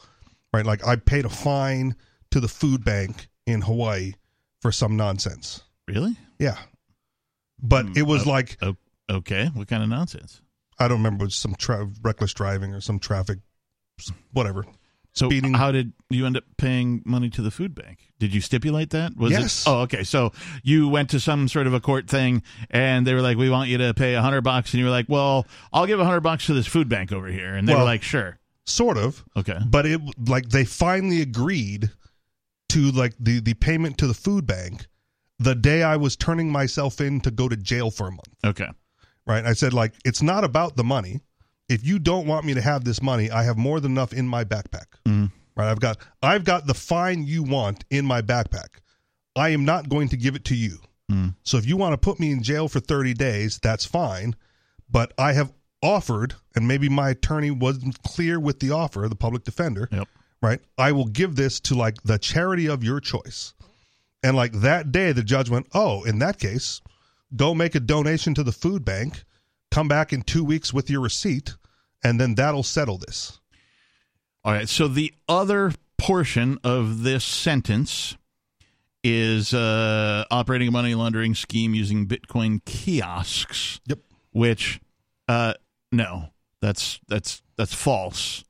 S3: right? Like I paid a fine to the food bank in Hawaii for some nonsense.
S2: Really?
S3: Yeah. But it was
S2: uh,
S3: like
S2: O- okay. What kind of nonsense?
S3: I don't remember it was some tra- reckless driving or some traffic whatever.
S2: So,
S3: Speeding.
S2: how did you end up paying money to the food bank? Did you stipulate that? Was
S3: Yes.
S2: It, oh, okay. So you went to some sort of a court thing, and they were like, "We want you to pay a hundred bucks," and you were like, "Well, I'll give a hundred bucks to this food bank over here," and they were like, "Sure."
S3: Sort of.
S2: Okay.
S3: But it like they finally agreed to like the the payment to the food bank the day I was turning myself in to go to jail for a month.
S2: Okay.
S3: right? I said like it's not about the money. If you don't want me to have this money, I have more than enough in my backpack. Mm-hmm. Right? I've got I've got the fine you want in my backpack. I am not going to give it to you. Mm. So if you want to put me in jail for 30 days, that's fine, but I have offered and maybe my attorney wasn't clear with the offer, the public defender,
S2: Yep.
S3: right? I will give this to like the charity of your choice. And like that day, the judge went, Oh, in that case, go make a donation to the food bank, come back in two weeks with your receipt, and then that'll settle this.
S2: All right. So the other portion of this sentence is uh, operating a money laundering scheme using Bitcoin kiosks.
S3: Yep.
S2: Which, uh, no, that's that's that's false,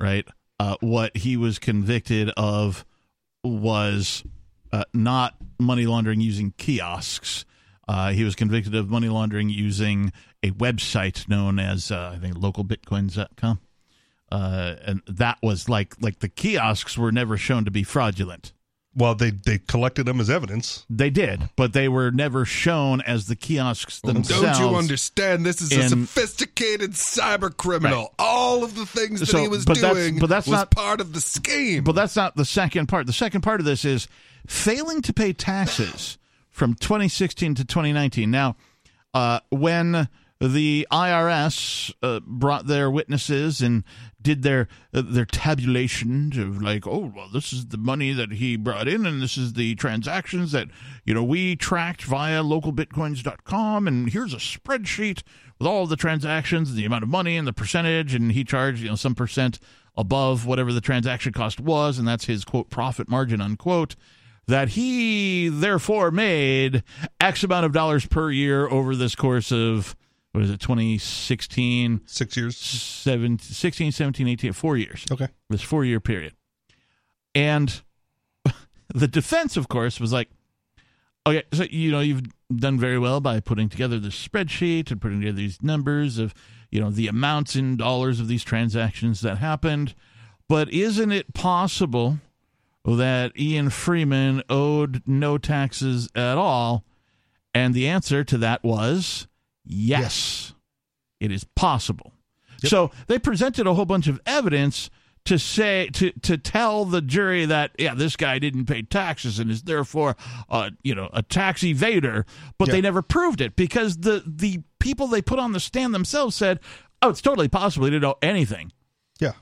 S2: right? Uh, what he was convicted of was uh, not money laundering using kiosks. Uh, he was convicted of money laundering using a website known as uh, I think localbitcoins.com. Uh, and that was like like the kiosks were never shown to be fraudulent.
S3: Well, they they collected them as evidence.
S2: They did, but they were never shown as the kiosks themselves.
S4: Don't you understand? This is a sophisticated cyber criminal.
S2: Right.
S4: All of the things that
S2: So,
S4: he was
S2: but that's-
S4: doing
S2: but that's
S4: was
S2: not-
S4: part of the scheme.
S2: But that's not the second part. The second part of this is failing to pay taxes from 2016 to 2019. Now, uh, when the IRS uh, brought their witnesses and did their uh, their tabulation of like, oh well, this is the money that he brought in, and this is the transactions that you know we tracked via localbitcoins.com, and here's a spreadsheet with all the transactions, the amount of money, and the percentage, and he charged you know some percent above whatever the transaction cost was, and that's his quote profit margin unquote. That he therefore made X amount of dollars per year over this course of what is it 2016
S3: Six years.
S2: 17, 16 17 18 four years
S3: Okay.
S2: this four year period and the defense of course was like okay so you know you've done very well by putting together this spreadsheet and putting together these numbers of you know the amounts in dollars of these transactions that happened but isn't it possible that Ian Freeman owed no taxes at all. And the answer to that was yes, it is possible. So they presented a whole bunch of evidence to say to to tell the jury that yeah this guy didn't pay taxes and is therefore uh, you know a tax evader, but
S3: Yeah.
S2: they never proved it because the the people they put on the stand themselves said, oh, it's totally possible. He didn't know anything.
S3: Yeah.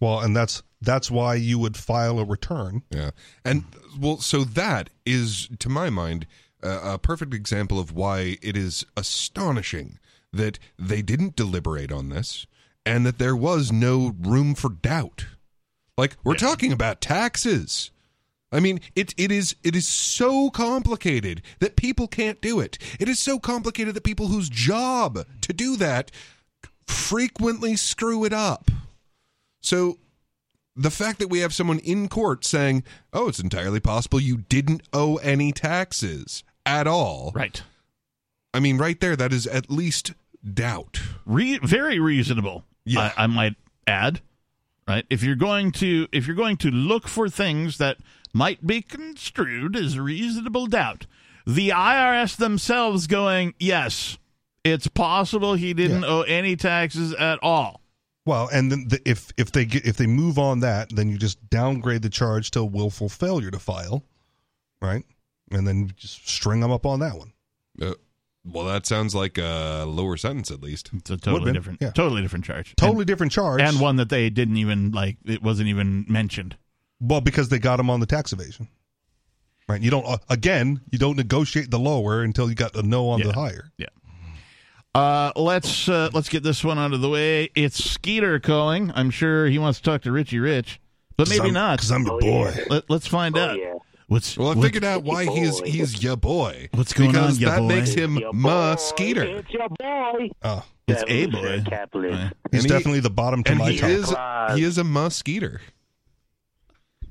S3: Well, and that's that's why you would file a return.
S4: Yeah, and well, so that is, to my mind, uh, a perfect example of why it is astonishing that they didn't deliberate on this and that there was no room for doubt. Like we're talking about taxes. I mean, it it is it is so complicated that people can't do it. It is so complicated that people whose job to do that frequently screw it up. So the fact that we have someone in court saying, "Oh, it's entirely possible you didn't owe any taxes at all."
S2: Right.
S4: I mean, right there that is at least doubt.
S2: Re- very reasonable.
S4: Yeah.
S2: I, I might add. Right. If you're going to if you're going to look for things that might be construed as reasonable doubt, the IRS themselves going, yes, it's possible he didn't
S3: Yeah.
S2: owe any taxes at all.
S3: Well, and then the, if if they get if they move on that, then you just downgrade the charge to willful failure to file, right? And then just string them up on that one.
S4: Uh, well, that sounds like a lower sentence at least.
S2: It's a totally
S3: been,
S2: different,
S3: yeah.
S2: totally different charge.
S3: Totally different charge.
S2: and, and one that they didn't even like. It wasn't even mentioned.
S3: well, because they got them on the tax evasion, right? You don't uh, again, you don't negotiate the lower until you got a no on
S2: Yeah.
S3: the higher.
S2: Yeah. Uh, let's uh, let's get this one out of the way. It's Skeeter calling. I'm sure he wants to talk to Richie Rich, but maybe not.
S3: because I'm your
S5: Oh,
S3: boy.
S5: yeah.
S2: Let, let's find
S5: Oh,
S2: out.
S5: yeah.
S2: What's
S4: Well, I
S2: what-
S4: figured out why he's
S5: boy.
S4: he's your boy.
S2: What's going
S4: because
S2: on, ya
S4: that
S2: boy?
S4: makes him
S5: Your
S4: ma Skeeter.
S5: It's your boy.
S3: Oh,
S2: It's a boy. Right.
S3: he's
S4: And he-
S3: definitely the bottom to my
S4: he
S3: top.
S4: is he is a ma Skeeter.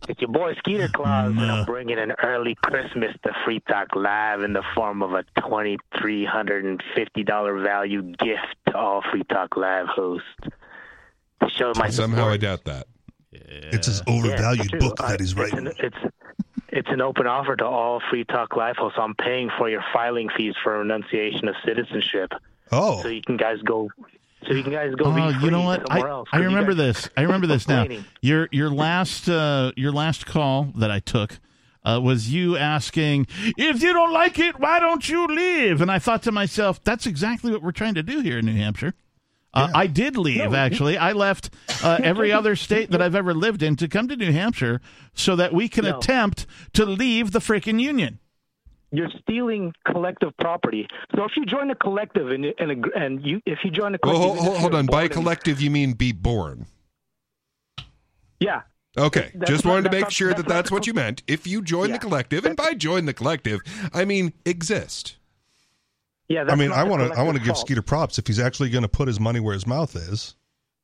S5: It's your boy Skeeter Claus, and I'm bringing an early Christmas to Free Talk Live in the form of a twenty three hundred and fifty dollar value gift to all Free Talk Live hosts. To show my
S4: Somehow I doubt that.
S3: It's his overvalued
S5: true.
S3: book
S5: I-
S3: that he's
S5: it's
S3: writing.
S5: An, it's it's an open offer to all Free Talk Live hosts. I'm paying for your filing fees for renunciation of citizenship,
S3: oh,
S5: so you can guys go. So you guys go.
S2: Oh, you know what? I,
S5: else,
S2: I remember this. I remember this now. Your your last uh, your last call that I took uh, was you asking if you don't like it, why don't you leave? And I thought to myself, that's exactly what we're trying to do here in New Hampshire. Uh, I did leave, actually. I left uh, every other state that I've ever lived in to come to New Hampshire so that we can
S5: No.
S2: attempt to leave the freaking union.
S5: You're stealing collective property. So if you join a collective and and, ag- and you if you join a collective,
S4: hold, hold, hold on. By
S5: born in-
S4: collective, you mean be born.
S5: yeah.
S4: Okay,
S5: That's
S4: just
S5: not-
S4: wanted to make
S5: not-
S4: sure
S5: that's
S4: that
S5: not
S4: that's
S5: the
S4: what you meant. If you join the collective, and by join the collective, I mean exist.
S5: Yeah,
S3: I mean, I want to I want to give. Skeeter props if he's actually going to put his money where his mouth is.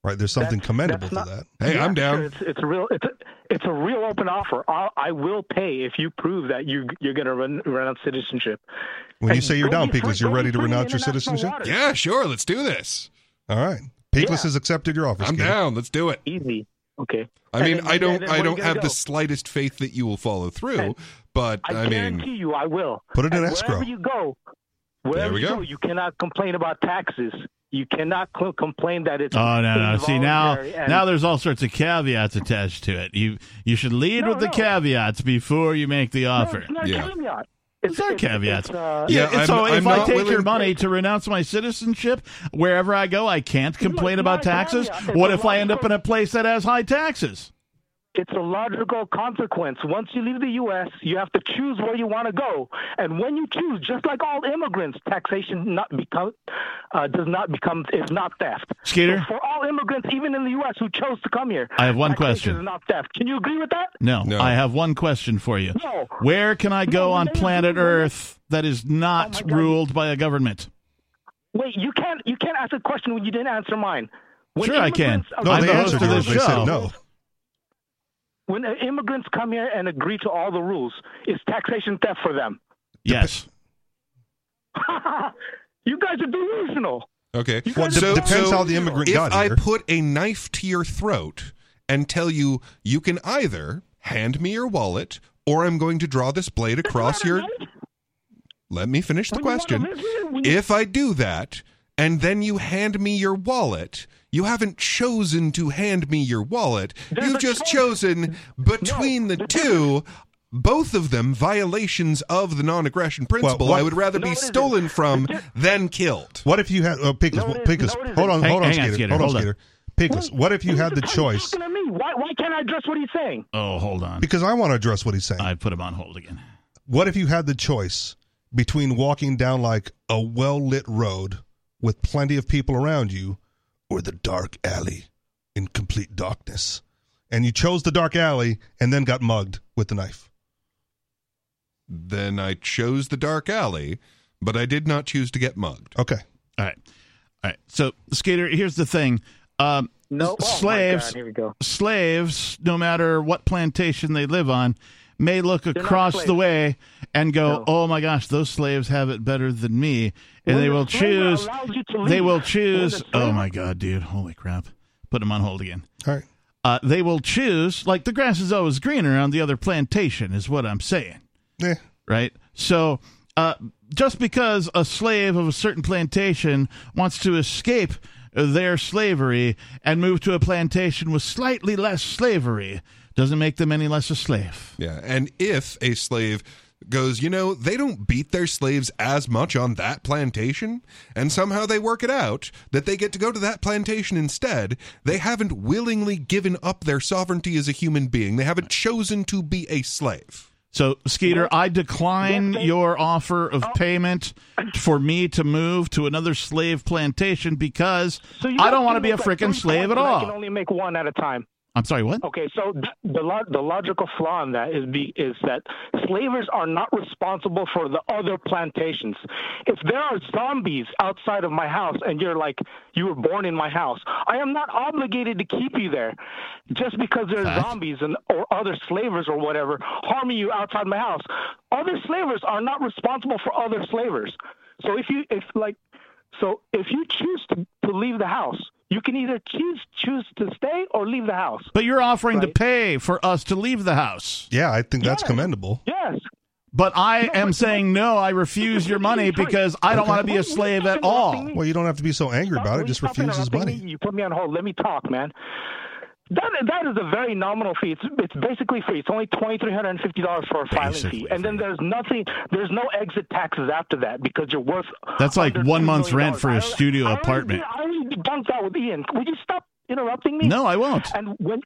S3: Right, there's something
S5: That's-
S3: commendable
S5: that's
S3: to that.
S4: Hey,
S5: Yeah,
S4: I'm down.
S5: sure, It's, it's a real it's a it's a real open offer. I'll, I will pay if you prove that you you're going to run renounce citizenship.
S3: When you say you're down,
S5: be
S3: Peakless, you're ready to renounce your citizenship.
S5: waters.
S4: Yeah, sure. Let's do this.
S3: All right, Peakless
S5: Yeah.
S3: has accepted your offer.
S4: I'm
S3: Skeeter.
S4: down. Let's do it.
S5: Easy. Okay.
S4: I mean,
S5: then-
S4: I don't, I don't have
S5: go?
S4: the slightest faith that you will follow through,
S5: And
S4: but
S5: I,
S4: I,
S5: guarantee
S4: mean,
S5: you, I will.
S3: Put it in
S5: And
S3: escrow.
S5: Wherever you go, wherever
S4: we
S5: you
S4: go.
S5: go, you cannot complain about taxes. You cannot cl- complain that it's
S2: Oh no, no! See now,
S5: and-
S2: now there's all sorts of caveats attached to it. You you should lead
S5: No,
S2: with the caveats before you make the
S5: No,
S2: offer.
S5: it's not a
S4: Yeah.
S5: caveat.
S2: It's not caveats.
S5: It's, uh,
S4: Yeah,
S2: and so if
S4: I'm
S2: I
S4: not
S2: take your money to renounce my citizenship, wherever I go, I can't complain about taxes. What if I end up in a place that has high taxes?
S5: It's a logical consequence. Once you leave the U.S., you have to choose where you want to go, and when you choose, just like all immigrants, taxation not become uh, does not become is not theft.
S2: Skeeter?
S5: So for all immigrants, even in the U.S., who chose to come here,
S2: I have one
S5: taxation
S2: question.
S5: Is not theft. Can you agree with that?
S2: No,
S4: No.
S2: I have one question for you.
S5: No.
S2: Where can I go
S5: No,
S2: on planet
S5: agree, when they-
S2: Earth that is not
S5: Oh,
S2: ruled by a government?
S5: Wait, you can't you can't ask a question when you didn't answer mine. When
S2: Sure I can.
S3: No,
S2: I'm
S3: they
S2: the host
S3: answered
S2: of this
S3: They
S2: show.
S3: said no.
S5: When uh, immigrants come here and agree to all the rules, is taxation theft for them?
S2: Yes.
S5: you guys are delusional.
S4: okay.
S3: Well, it de- depends how the immigrant
S4: if
S3: got
S4: I put a knife to your throat and tell you you can either hand me your wallet or I'm going to draw this blade across your. Let me finish the
S5: When
S4: question.
S5: live you-
S4: If I do that, and then you hand me your wallet. You haven't chosen to hand me your wallet.
S5: There's
S4: You've just
S5: choice.
S4: chosen between
S5: No,
S4: the
S5: the
S4: two. Both of them violations of the non-aggression principle.
S3: what-
S4: I would rather
S5: No,
S4: be
S5: it isn't.
S4: stolen from than killed.
S3: What if you had uh, Peakless?
S5: No, it is-
S3: Peakless,
S5: no,
S3: hold on,
S2: isn't.
S3: hold on,
S2: Hang- hang on,
S3: Skeeter.
S2: Skeeter,
S3: Hold on,
S2: hold on.
S3: Skeeter. What if you had the choice?
S5: talking to me? Why, why can't I address what he's saying?
S2: Oh, hold on.
S3: Because I want to address what he's saying.
S2: I put him on hold again.
S3: What if you had the choice between walking down like a well lit road with plenty of people around you or the dark alley in complete darkness? And you chose the dark alley and then got mugged with the knife.
S4: Then I chose the dark alley, but I did not choose to get mugged.
S3: Okay.
S2: All right. All right. So, Skeeter, here's the thing. Um,
S5: No, oh,
S2: slaves,
S5: here we go.
S2: slaves, no matter what plantation they live on, may look
S5: not
S2: across the way and go,
S5: No.
S2: "Oh my gosh, those slaves have it better than me," and
S5: When
S2: they
S5: the
S2: will choose.
S5: allows you to
S2: They will choose.
S5: the
S2: Oh my god, dude! Holy crap! Put them on hold again.
S3: All right.
S2: Uh, they will choose. Like the grass is always greener on the other plantation, is what I'm saying.
S3: Eh.
S2: right? So, uh, just because a slave of a certain plantation wants to escape their slavery and move to a plantation with slightly less slavery doesn't make them any less a slave.
S4: Yeah, and if a slave goes, you know, they don't beat their slaves as much on that plantation, and somehow they work it out that they get to go to that plantation instead, they haven't willingly given up their sovereignty as a human being. They haven't chosen to be a slave.
S2: So, Skeeter, I decline
S5: Yes,
S2: your offer of oh. payment for me to move to another slave plantation because
S5: So
S2: I don't want to be a freaking slave at
S5: all. I can only make one at a time.
S2: I'm sorry, what?
S5: Okay, so th- the lo- the logical flaw in that is be- is that slavers are not responsible for the other plantations. If there are zombies outside of my house and you're like you were born in my house, I am not obligated to keep you there just because there's
S2: Fact.
S5: zombies and or other slavers or whatever harming you outside my house. Other slavers are not responsible for other slavers. So if you if like so if you choose to, to leave the house, you can either choose choose to stay or leave the house.
S2: But you're offering to pay for us to leave the house.
S3: Yeah, I think that's
S5: Yes.
S3: commendable.
S5: Yes.
S2: But I
S5: No,
S2: am
S5: but-
S2: saying no, I refuse your money because I don't want to be a slave at all.
S3: Well, you don't have to be so angry about it. Just
S5: stop
S3: refuse his money.
S5: You put me on hold. Let me talk, man. That that is a very nominal fee. It's it's basically free. It's only twenty three hundred and fifty dollars for a filing
S2: Basically
S5: fee, and then there's nothing. There's no exit taxes after that because you're worth.
S2: That's like one month's rent for a studio
S5: I already-
S2: apartment.
S5: I already debunked that with Ian. Would you stop interrupting me?
S2: No, I won't.
S5: And when.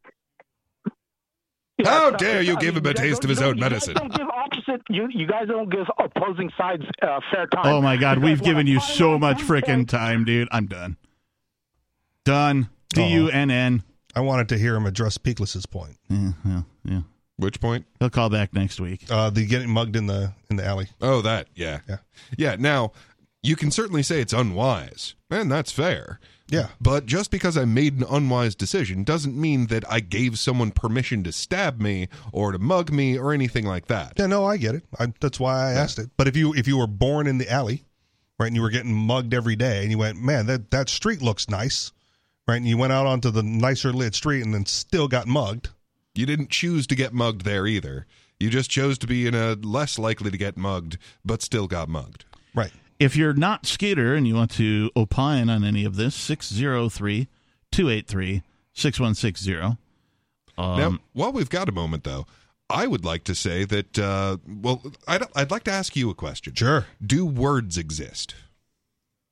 S4: How dare you give him a taste of his own medicine.
S5: You guys don't give opposite. You, you guys don't give opposing sides uh, fair time.
S2: Oh my God, we've given you so much freaking time, dude. I'm done. Done. D U N N.
S3: I wanted to hear him address Peakless's point.
S2: Yeah, yeah, yeah.
S4: Which point?
S2: He'll call back next week.
S3: Uh, the getting mugged in the in the alley.
S4: Oh, that, yeah.
S3: Yeah.
S4: Yeah, now, you can certainly say it's unwise, and that's fair.
S3: Yeah.
S4: But just because I made an unwise decision doesn't mean that I gave someone permission to stab me or to mug me or anything like that.
S3: Yeah, no, I get it. I, that's why I asked it. But if you if you were born in the alley, right, and you were getting mugged every day, and you went, man, that that street looks nice, right, and you went out onto the nicer lit street and then still got mugged.
S4: You didn't choose to get mugged there either. You just chose to be in a less likely to get mugged, but still got mugged.
S3: Right.
S2: If you're not Skeeter and you want to opine on any of this, 603 283 6160.
S4: now,
S2: Um,
S4: while we've got a moment, though, I would like to say that, uh, well, I'd, I'd like to ask you a question.
S3: Sure.
S4: Do words exist?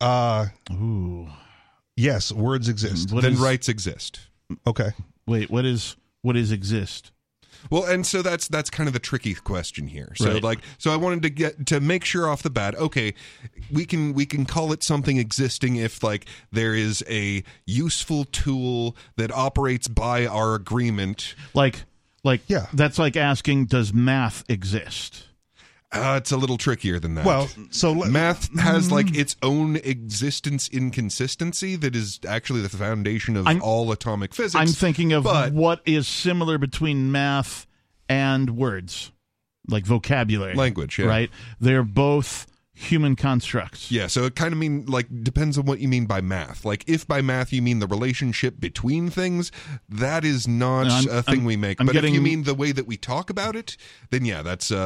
S3: Uh,
S2: Ooh.
S3: Yes, words exist.
S2: What
S4: then
S2: is-
S4: rights exist.
S3: Okay.
S2: Wait, what is what is exist?
S4: Well, and so that's that's kind of the tricky question here. So
S2: Right.
S4: like so I wanted to get to make sure off the bat, okay, we can we can call it something existing if like there is a useful tool that operates by our agreement.
S2: Like like
S3: Yeah.
S2: that's like asking does math exist?
S4: Uh, it's a little trickier than that.
S3: Well, so let,
S4: math has like its own existence inconsistency that is actually the foundation of
S2: I'm-
S4: all atomic physics.
S2: I'm thinking of
S4: but-
S2: what is similar between math and words, like vocabulary,
S4: Language, yeah.
S2: Right? They're both human constructs.
S4: Yeah, so it kind of mean like depends on what you mean by math. Like if by math you mean the relationship between things, that is not
S2: I'm-
S4: a thing
S2: I'm-
S4: we make.
S2: I'm
S4: but if you mean the way that we talk about it, then yeah, that's a,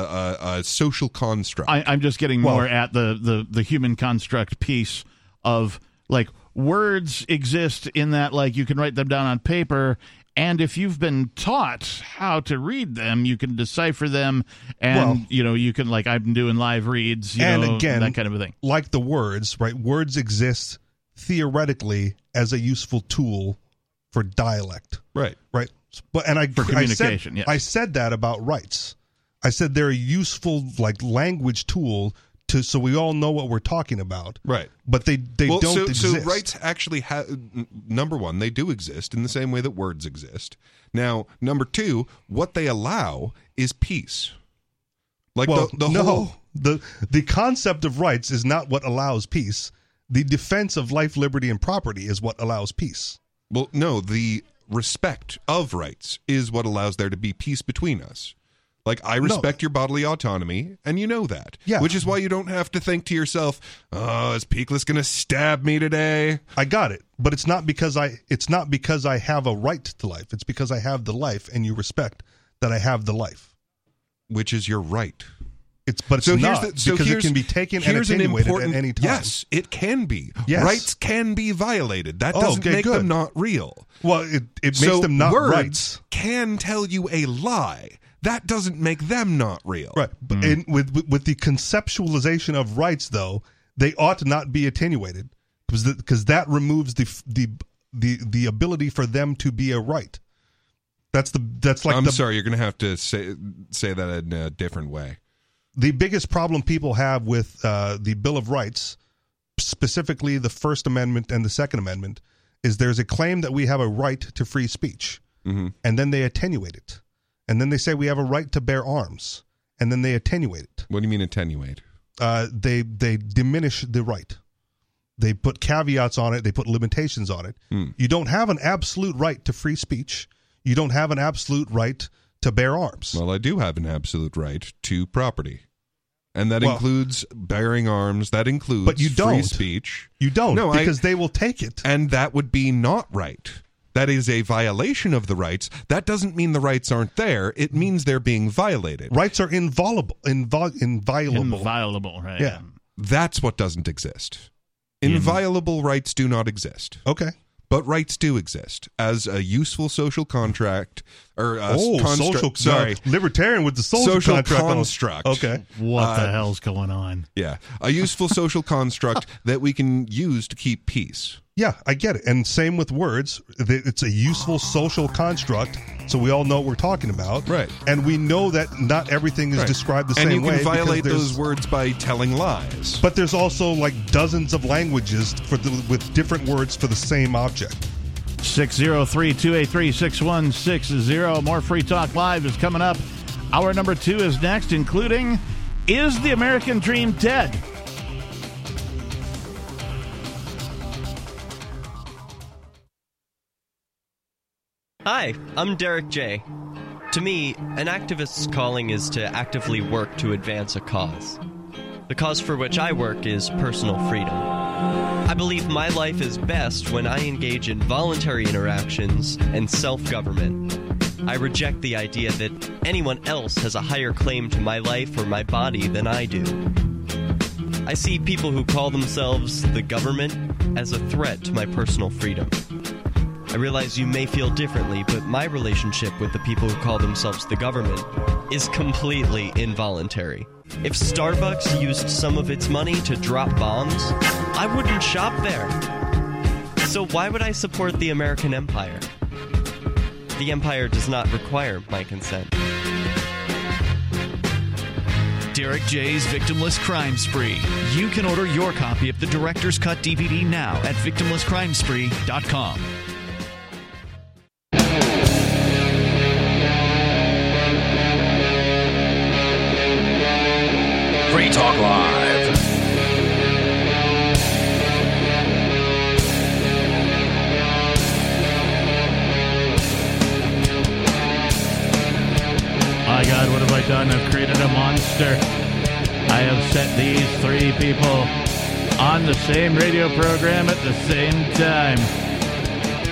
S4: a, a social construct.
S2: I, I'm just getting
S3: Well-
S2: more at the, the the human construct piece of like words exist in that like you can write them down on paper and if you've been taught how to read them you can decipher them and
S3: Well-
S2: you know you can like i'm doing live reads you
S3: and
S2: know,
S3: again,
S2: that kind of a thing
S3: Like the words, right? Words exist theoretically as a useful tool for dialect.
S4: Right.
S3: right? But and I
S2: For
S3: I
S2: communication,
S3: said,
S2: yes.
S3: I said that about rights. I said they're a useful like language tool to so we all know what we're talking about.
S4: Right.
S3: But they they
S4: well,
S3: don't
S4: so,
S3: exist.
S4: so rights actually have number one, they do exist in the same way that words exist. Now, number two, what they allow is peace. Like
S3: well,
S4: the, the
S3: no,
S4: whole
S3: the the concept of rights is not what allows peace. The defense of life, liberty, and property is what allows peace.
S4: Well, no, the respect of rights is what allows there to be peace between us. Like I respect your bodily autonomy, and you know that.
S3: Yeah.
S4: Which is why you don't have to think to yourself, "Oh, is Peakless going to stab me today?"
S3: I got it, but it's not because I it's not because I have a right to life. It's because I have the life, and you respect that I have the life.
S4: Which is your right.
S3: It's but it's
S4: so
S3: not
S4: the, so
S3: because it can be taken and
S4: an
S3: attenuated
S4: important,
S3: at any time.
S4: Yes, it can be.
S3: Yes.
S4: Rights can be violated. That
S3: Oh,
S4: doesn't
S3: okay,
S4: make
S3: good.
S4: them not real.
S3: Well, it it makes
S4: so
S3: them not
S4: words
S3: rights.
S4: can tell you a lie. That doesn't make them not real.
S3: Right. But
S4: Mm.
S3: in, with, with with the conceptualization of rights, though, they ought to not be attenuated because because that removes the the the the ability for them to be a right. That's the that's like
S4: I'm
S3: the
S4: sorry, you're going to have to say say that in a different way.
S3: the biggest problem people have with uh, the Bill of Rights, specifically the First Amendment and the Second Amendment, is there's a claim that we have a right to free speech,
S4: Mm-hmm.
S3: and then they attenuate it, and then they say we have a right to bear arms, and then they attenuate it.
S4: What do you mean attenuate?
S3: uh, they they diminish the right. They put caveats on it. They put limitations on it.
S4: Hmm.
S3: You don't have an absolute right to free speech. You don't have an absolute right to bear arms.
S4: Well, I do have an absolute right to property. And that
S3: Well-
S4: includes bearing arms. That includes
S3: But you don't.
S4: speech.
S3: you don't
S4: No, I-
S3: because they will take it.
S4: And that would be not right. That is a violation of the rights. That doesn't mean the rights aren't there. It means they're being violated.
S3: Rights are inviolable. Invol- inviolable.
S2: inviolable right
S3: Yeah.
S4: That's what doesn't exist.
S2: In-
S4: Inviolable rights do not exist.
S3: okay.
S4: But rights do exist as a useful social contract or a
S3: oh,
S4: construct-
S3: social.
S4: Sorry,
S3: no, libertarian with the social,
S4: Social
S3: contract.
S4: construct.
S3: Okay.
S2: what
S4: Uh,
S2: the hell's going on
S4: yeah, a useful social construct that we can use to keep peace.
S3: Yeah, I get it. And same with words. It's a useful social construct, so we all know what we're talking about.
S4: Right.
S3: And we know that not everything is
S4: Right.
S3: described the
S4: and
S3: same way.
S4: And
S3: you
S4: can
S3: violate
S4: those words by telling lies.
S3: But there's also like dozens of languages for the, with different words for the same object.
S2: 603 283 6160. More Free Talk Live is coming up. Hour number two is next, including Is the American Dream Dead?
S6: Hi, I'm Derek J. To me, an activist's calling is to actively work to advance a cause. The cause for which I work is personal freedom. I believe my life is best when I engage in voluntary interactions and self government. I reject the idea that anyone else has a higher claim to my life or my body than I do. I see people who call themselves the government as a threat to my personal freedom. I realize you may feel differently, but my relationship with the people who call themselves the government is completely involuntary. If Starbucks used some of its money to drop bombs, I wouldn't shop there. So why would I support the American empire? The empire does not require my consent.
S7: Derek J's Victimless Crime Spree. You can order your copy of the Director's Cut DVD now at victimlesscrimespree.com.
S1: Talk Live.
S2: My God, what have I done? I've created a monster. I have set these three people on the same radio program at the same time.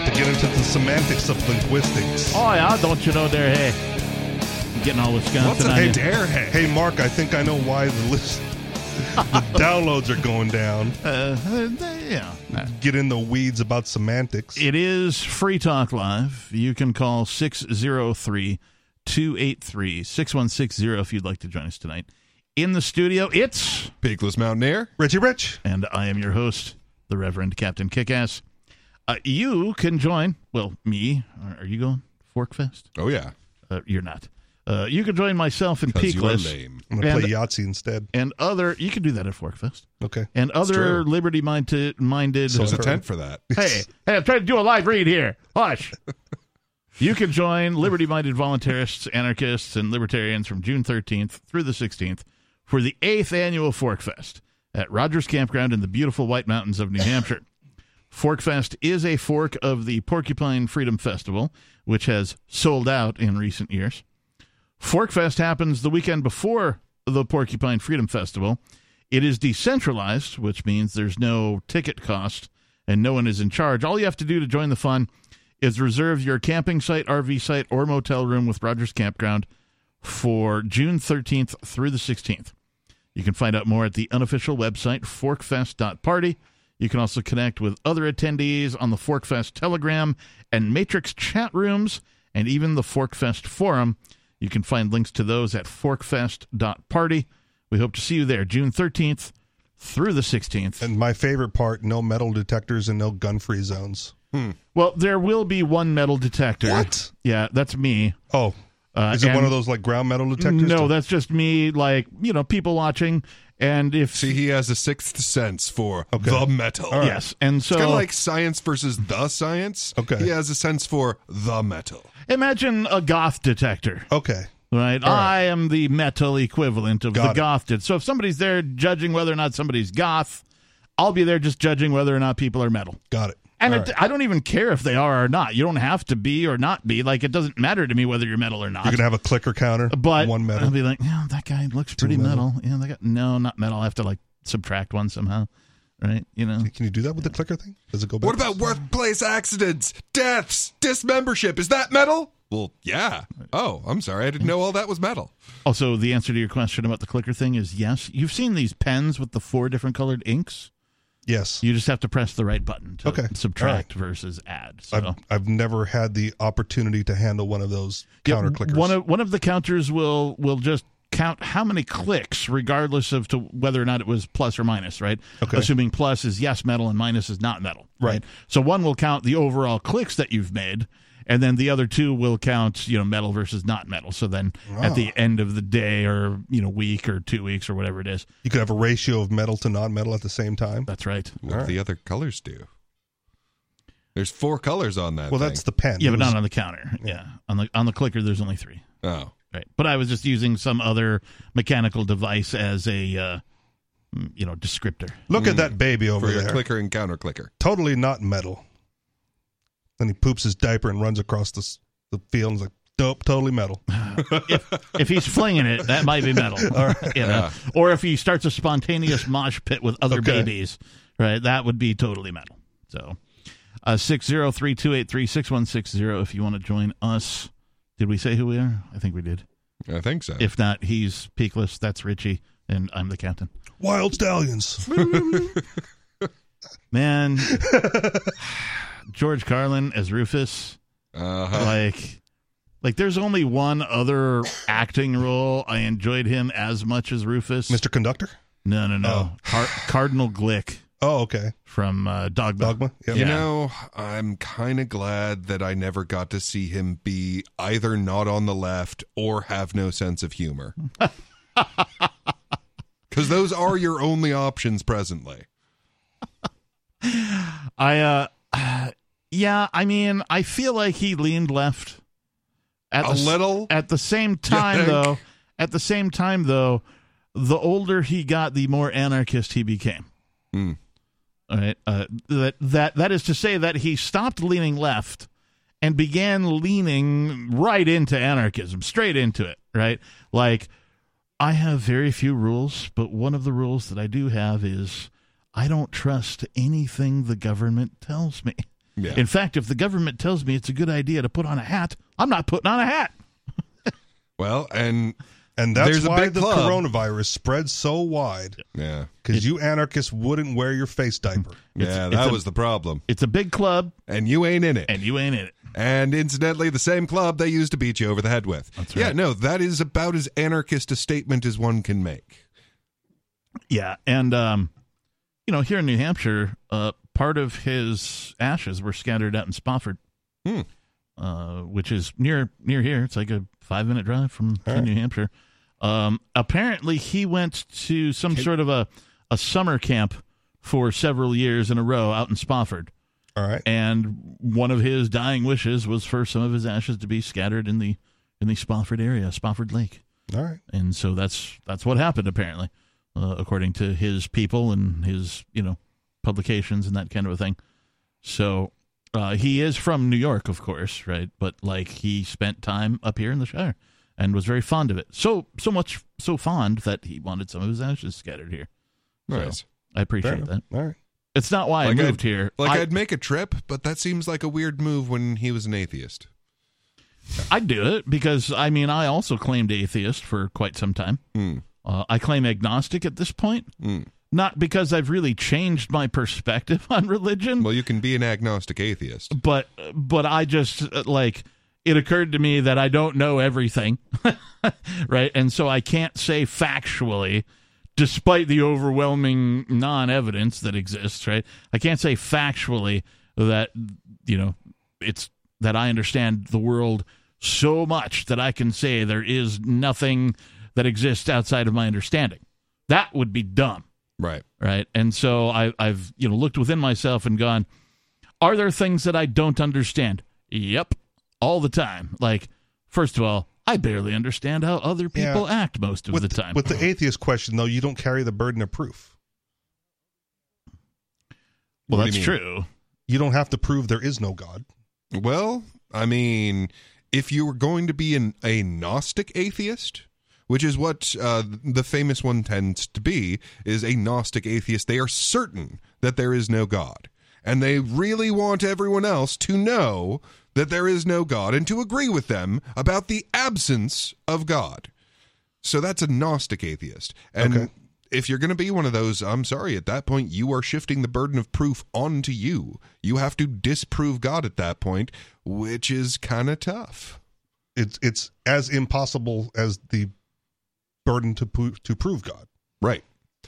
S3: To get into the semantics of linguistics.
S2: Oh, yeah, don't you know there, hey? I'm getting all Wisconsin
S4: What's a
S2: on
S4: hey
S2: you.
S4: hey?
S3: Hey, Mark, I think I know why the list. the downloads are going down.
S2: Uh, uh, yeah.
S3: Get in the weeds about semantics.
S2: It is Free Talk Live. You can call 603 283 6160 if you'd like to join us tonight. In the studio, it's.
S4: Peakless Mountaineer.
S3: Richie Rich.
S2: And I am your host, the Reverend Captain Kickass. Uh, you can join, well, me. Are you going? Forkfest?
S4: Oh, yeah.
S2: Uh, you're not. Uh, you can join myself and
S4: Because
S2: Peakless.
S3: I'm going to
S2: And-
S3: play Yahtzee instead.
S2: and other. You can do that at Forkfest.
S3: Okay.
S2: And other liberty minded minded.
S3: So
S4: There's a
S3: I've
S4: tent for that.
S2: hey, hey, I'm trying to do a live read here. Hush. You can join liberty minded voluntarists, anarchists, and libertarians from June 13th through the 16th for the eighth annual Forkfest at Rogers Campground in the beautiful White Mountains of New Hampshire. Forkfest is a fork of the Porcupine Freedom Festival, which has sold out in recent years. Fork Fest happens the weekend before the Porcupine Freedom Festival. It is decentralized, which means there's no ticket cost and no one is in charge. All you have to do to join the fun is reserve your camping site, RV site, or motel room with Rogers Campground for June 13th through the 16th. You can find out more at the unofficial website, forkfest.party. You can also connect with other attendees on the Forkfest Telegram and Matrix chat rooms, and even the Forkfest forum. You can find links to those at forkfest.party. We hope to see you there June 13th through the 16th.
S3: And my favorite part no metal detectors and no gun free zones.
S2: Well, there will be one metal detector.
S3: What?
S2: Yeah, that's me.
S3: Oh.
S2: Uh,
S3: Is it one of those like ground metal detectors?
S2: No, that's just me, like, you know, people watching. And if.
S4: See, he has a sixth sense for
S3: Okay.
S4: the metal.
S3: All right.
S2: Yes. And so.
S4: It's kind of like science versus the science.
S3: Okay.
S4: He has a sense for the metal.
S2: Imagine a goth detector.
S3: Okay.
S2: Right. I am the metal equivalent of
S3: Got
S2: the
S3: it.
S2: goth. Did. So if somebody's there judging whether or not somebody's goth, I'll be there just judging whether or not people are metal.
S3: Got it.
S2: And it,
S3: right.
S2: I don't even care if they are or not. You don't have to be or not be. Like it doesn't matter to me whether you're metal or not.
S3: You're gonna have a clicker counter.
S2: but
S3: one metal.
S2: I'll be like, yeah, that guy looks pretty
S3: metal.
S2: metal. Yeah, that guy, no, not metal. I have to like subtract one somehow, right? You know.
S3: Can you do that with the clicker thing? Does it go back?
S4: What about workplace accidents, deaths, dismembership? Is that metal? Well, yeah. Oh, I'm sorry. I didn't know all that was metal.
S2: Also, the answer to your question about the clicker thing is yes. You've seen these pens with the four different colored inks.
S3: Yes.
S2: You just have to press the right button to
S3: Okay.
S2: subtract versus add. So.
S3: I've, I've never had the opportunity to handle one of those
S2: Yeah,
S3: counter clickers.
S2: One of one of the counters will will just count how many clicks, regardless of to whether or not it was plus or minus. Right.
S3: Okay.
S2: Assuming plus is yes metal and minus is not metal.
S3: Right.
S2: So one will count the overall clicks that you've made. And then the other two will count, you know, metal versus not metal. So then at the end of the day or, you know, week or two weeks or whatever it is.
S3: you could have a ratio of metal to non-metal at the same time.
S2: That's right.
S4: What do the other colors do? There's four colors on that.
S3: Well,
S4: thing.
S3: that's the pen.
S2: Yeah,
S3: It
S2: but
S3: was-
S2: not on the counter. Yeah. On the on the clicker there's only three.
S4: Oh,
S2: Right. But I was just using some other mechanical device as a uh, mm, you know, descriptor.
S3: Look at that baby over
S4: for your
S3: there.
S4: clicker and counter clicker.
S3: Totally not metal. Then he poops his diaper and runs across the, s- the field and is like, dope, totally metal.
S2: if he's flinging it, that might be metal. You know? Or if he starts a spontaneous mosh pit with other
S3: Okay.
S2: babies, right? That would be totally metal. So, uh, six zero three two eight three six one six zero. If you want to join us, did we say who we are? I think we did.
S4: I think so.
S2: If not, he's Peakless. That's Richie, and I'm the captain.
S3: Wild stallions.
S2: Man, George Carlin as Rufus.
S4: uh-huh.
S2: like like there's only one other acting role I enjoyed him as much as Rufus.
S3: Mr. Conductor?
S2: No, no, no.
S3: Oh.
S2: Car- Cardinal Glick
S3: Oh, okay.
S2: from uh, Dogma.
S3: Dogma? Yep.
S4: You
S2: Yeah.
S4: know, I'm kind of glad that I never got to see him be either not on the left or have no sense of humor. Because those are your only options presently.
S2: I uh yeah, I mean, I feel like he leaned left at
S4: A
S2: the
S4: little?
S2: At the same time though, at the same time though, the older he got, the more anarchist he became.
S4: Hmm.
S2: All right. Uh, that that that is to say that he stopped leaning left and began leaning right into anarchism, straight into it. Right. Like I have very few rules, but one of the rules that I do have is I don't trust anything the government tells me.
S4: Yeah.
S2: In fact, if the government tells me it's a good idea to put on a hat, I'm not putting on a hat.
S4: Well, and
S3: And that's
S4: There's a
S3: why
S4: big
S3: the
S4: club.
S3: coronavirus spread so wide
S4: Yeah.
S3: because you anarchists wouldn't wear your face diaper.
S4: Yeah,
S2: it's
S4: that
S2: a-
S4: was the problem.
S2: It's a big club,
S4: And you ain't in it.
S2: and you ain't in it.
S4: And incidentally, the same club they used to beat you over the head with.
S2: That's
S4: Yeah, no, that is about as anarchist a statement as one can make.
S2: Yeah, and um, you know, here in New Hampshire, uh, part of his ashes were scattered out in Spofford,
S4: Hmm.
S2: uh, which is near near here. It's like a five minute drive from
S3: right.
S2: New Hampshire. Um, apparently, he went to some sort of a a summer camp for several years in a row out in Spofford,
S3: All right.
S2: and one of his dying wishes was for some of his ashes to be scattered in the in the Spofford area, Spofford Lake
S3: All right.
S2: and so that's that's what happened apparently, uh, according to his people and his you know publications and that kind of a thing. So uh, he is from New York, of course, right? But like he spent time up here in the Shire and was very fond of it. So so much so fond that he wanted some of his ashes scattered here. So I appreciate that.
S3: All right.
S2: It's not why
S4: Like
S2: I
S4: I'd-
S2: moved here.
S4: Like
S2: I,
S4: would make a trip, but that seems like a weird move when he was an atheist.
S2: I'd do it because I mean I also claimed atheist for quite some time.
S4: Hmm.
S2: Uh, I claim agnostic at this point.
S4: Hmm.
S2: Not because I've really changed my perspective on religion,
S4: Well, you can be an agnostic atheist.
S2: but but I just uh, like it occurred to me that I don't know everything, right? And so I can't say factually, despite the overwhelming non-evidence that exists, right? I can't say factually that you know it's that I understand the world so much that I can say there is nothing that exists outside of my understanding. That would be dumb
S4: Right.
S2: right? And so I, I've you know looked within myself and gone, are there things that I don't understand? Yep, all the time. Like, first of all, I barely understand how other people
S3: Yeah.
S2: act most of
S3: with
S2: the time.
S3: with the atheist question though, you don't carry the burden of proof.
S2: well,
S4: What
S2: that's
S4: you
S2: true.
S3: You don't have to prove there is no God.
S4: Well, I mean, if you were going to be an, a Gnostic atheist, which is what uh, the famous one tends to be, is a Gnostic atheist. They are certain that there is no God. And they really want everyone else to know that there is no God and to agree with them about the absence of God. So that's a Gnostic atheist. And
S3: Okay.
S4: if you're going to be one of those, I'm sorry, at that point, you are shifting the burden of proof onto you. You have to disprove God at that point, which is kind of tough.
S3: It's it's as impossible as the burden to pro- to prove God.
S4: Right.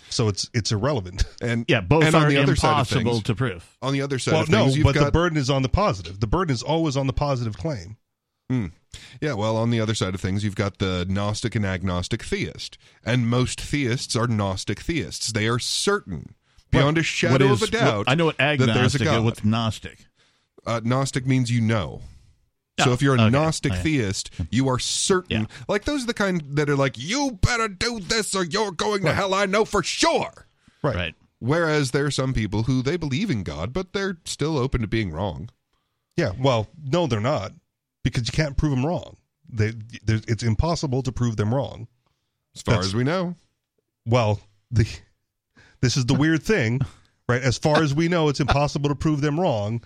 S3: So it's it's irrelevant.
S4: And
S2: Yeah, both
S4: and on
S2: are
S4: the other side of
S2: impossible
S4: things-
S2: to prove.
S4: on the other side
S3: well,
S4: of
S3: no,
S4: things, you've
S3: but the burden is on the positive. The burden is always on the positive claim.
S4: Yeah, well, on the other side of things, you've got the Gnostic and agnostic theist. And most theists are Gnostic theists. They are certain, beyond a shadow
S2: is-
S4: of a doubt.
S2: what- I know what
S4: that there's a
S2: agnostic.
S4: God.
S2: What's Gnostic?
S4: uh, Gnostic means you know.
S2: Oh,
S4: so if you're a
S2: okay.
S4: Gnostic oh,
S2: Okay.
S4: theist, hmm. you are certain.
S2: Yeah.
S4: Like those are the kind that are like, you better do this or you're going to hell. I know for sure.
S3: Right.
S2: Right.
S4: Whereas there are some people who they believe in God, but they're still open to being wrong.
S3: Yeah. Well, no, they're not because you can't prove them wrong. They, it's impossible to prove them wrong.
S4: As far
S3: That's-
S4: as we know.
S3: Well, the this is the weird thing, right? As far as we know, it's impossible to prove them wrong,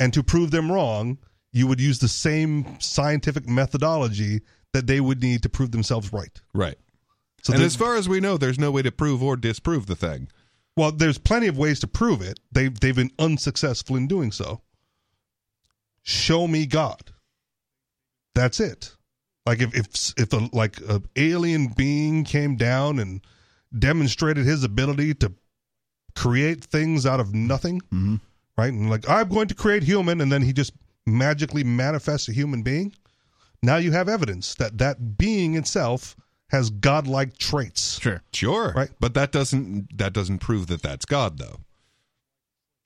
S3: and to prove them wrong, you would use the same scientific methodology that they would need to prove themselves right.
S4: Right.
S3: So
S4: and as far as we know, there's no way to prove or disprove the thing.
S3: Well, there's plenty of ways to prove it. They've they've been unsuccessful in doing so. Show me God. That's it. Like if if if a like a alien being came down and demonstrated his ability to create things out of nothing,
S2: Mhm.
S3: right? And like I'm going to create human, and then he just magically manifests a human being. Now you have evidence that that being itself has godlike traits.
S2: Sure.
S4: Sure.
S3: Right.
S4: But that doesn't that doesn't prove that that's God though.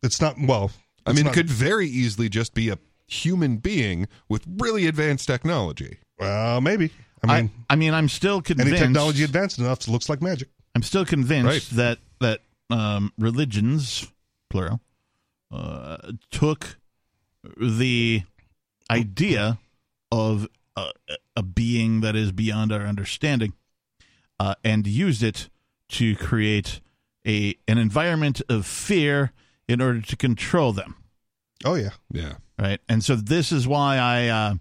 S3: It's not well.
S4: I mean,
S3: not-
S4: it could very easily just be a human being with really advanced technology.
S3: Well, maybe. I
S2: I
S3: mean,
S2: I, mean, I'm still convinced.
S3: any technology advanced enough looks like magic.
S2: I'm still convinced
S4: Right.
S2: that that um, religions, plural, uh, took the idea of a, a being that is beyond our understanding uh, and used it to create a an environment of fear in order to control them.
S3: Oh yeah,
S4: Yeah.
S2: Right, and so this is why I uh,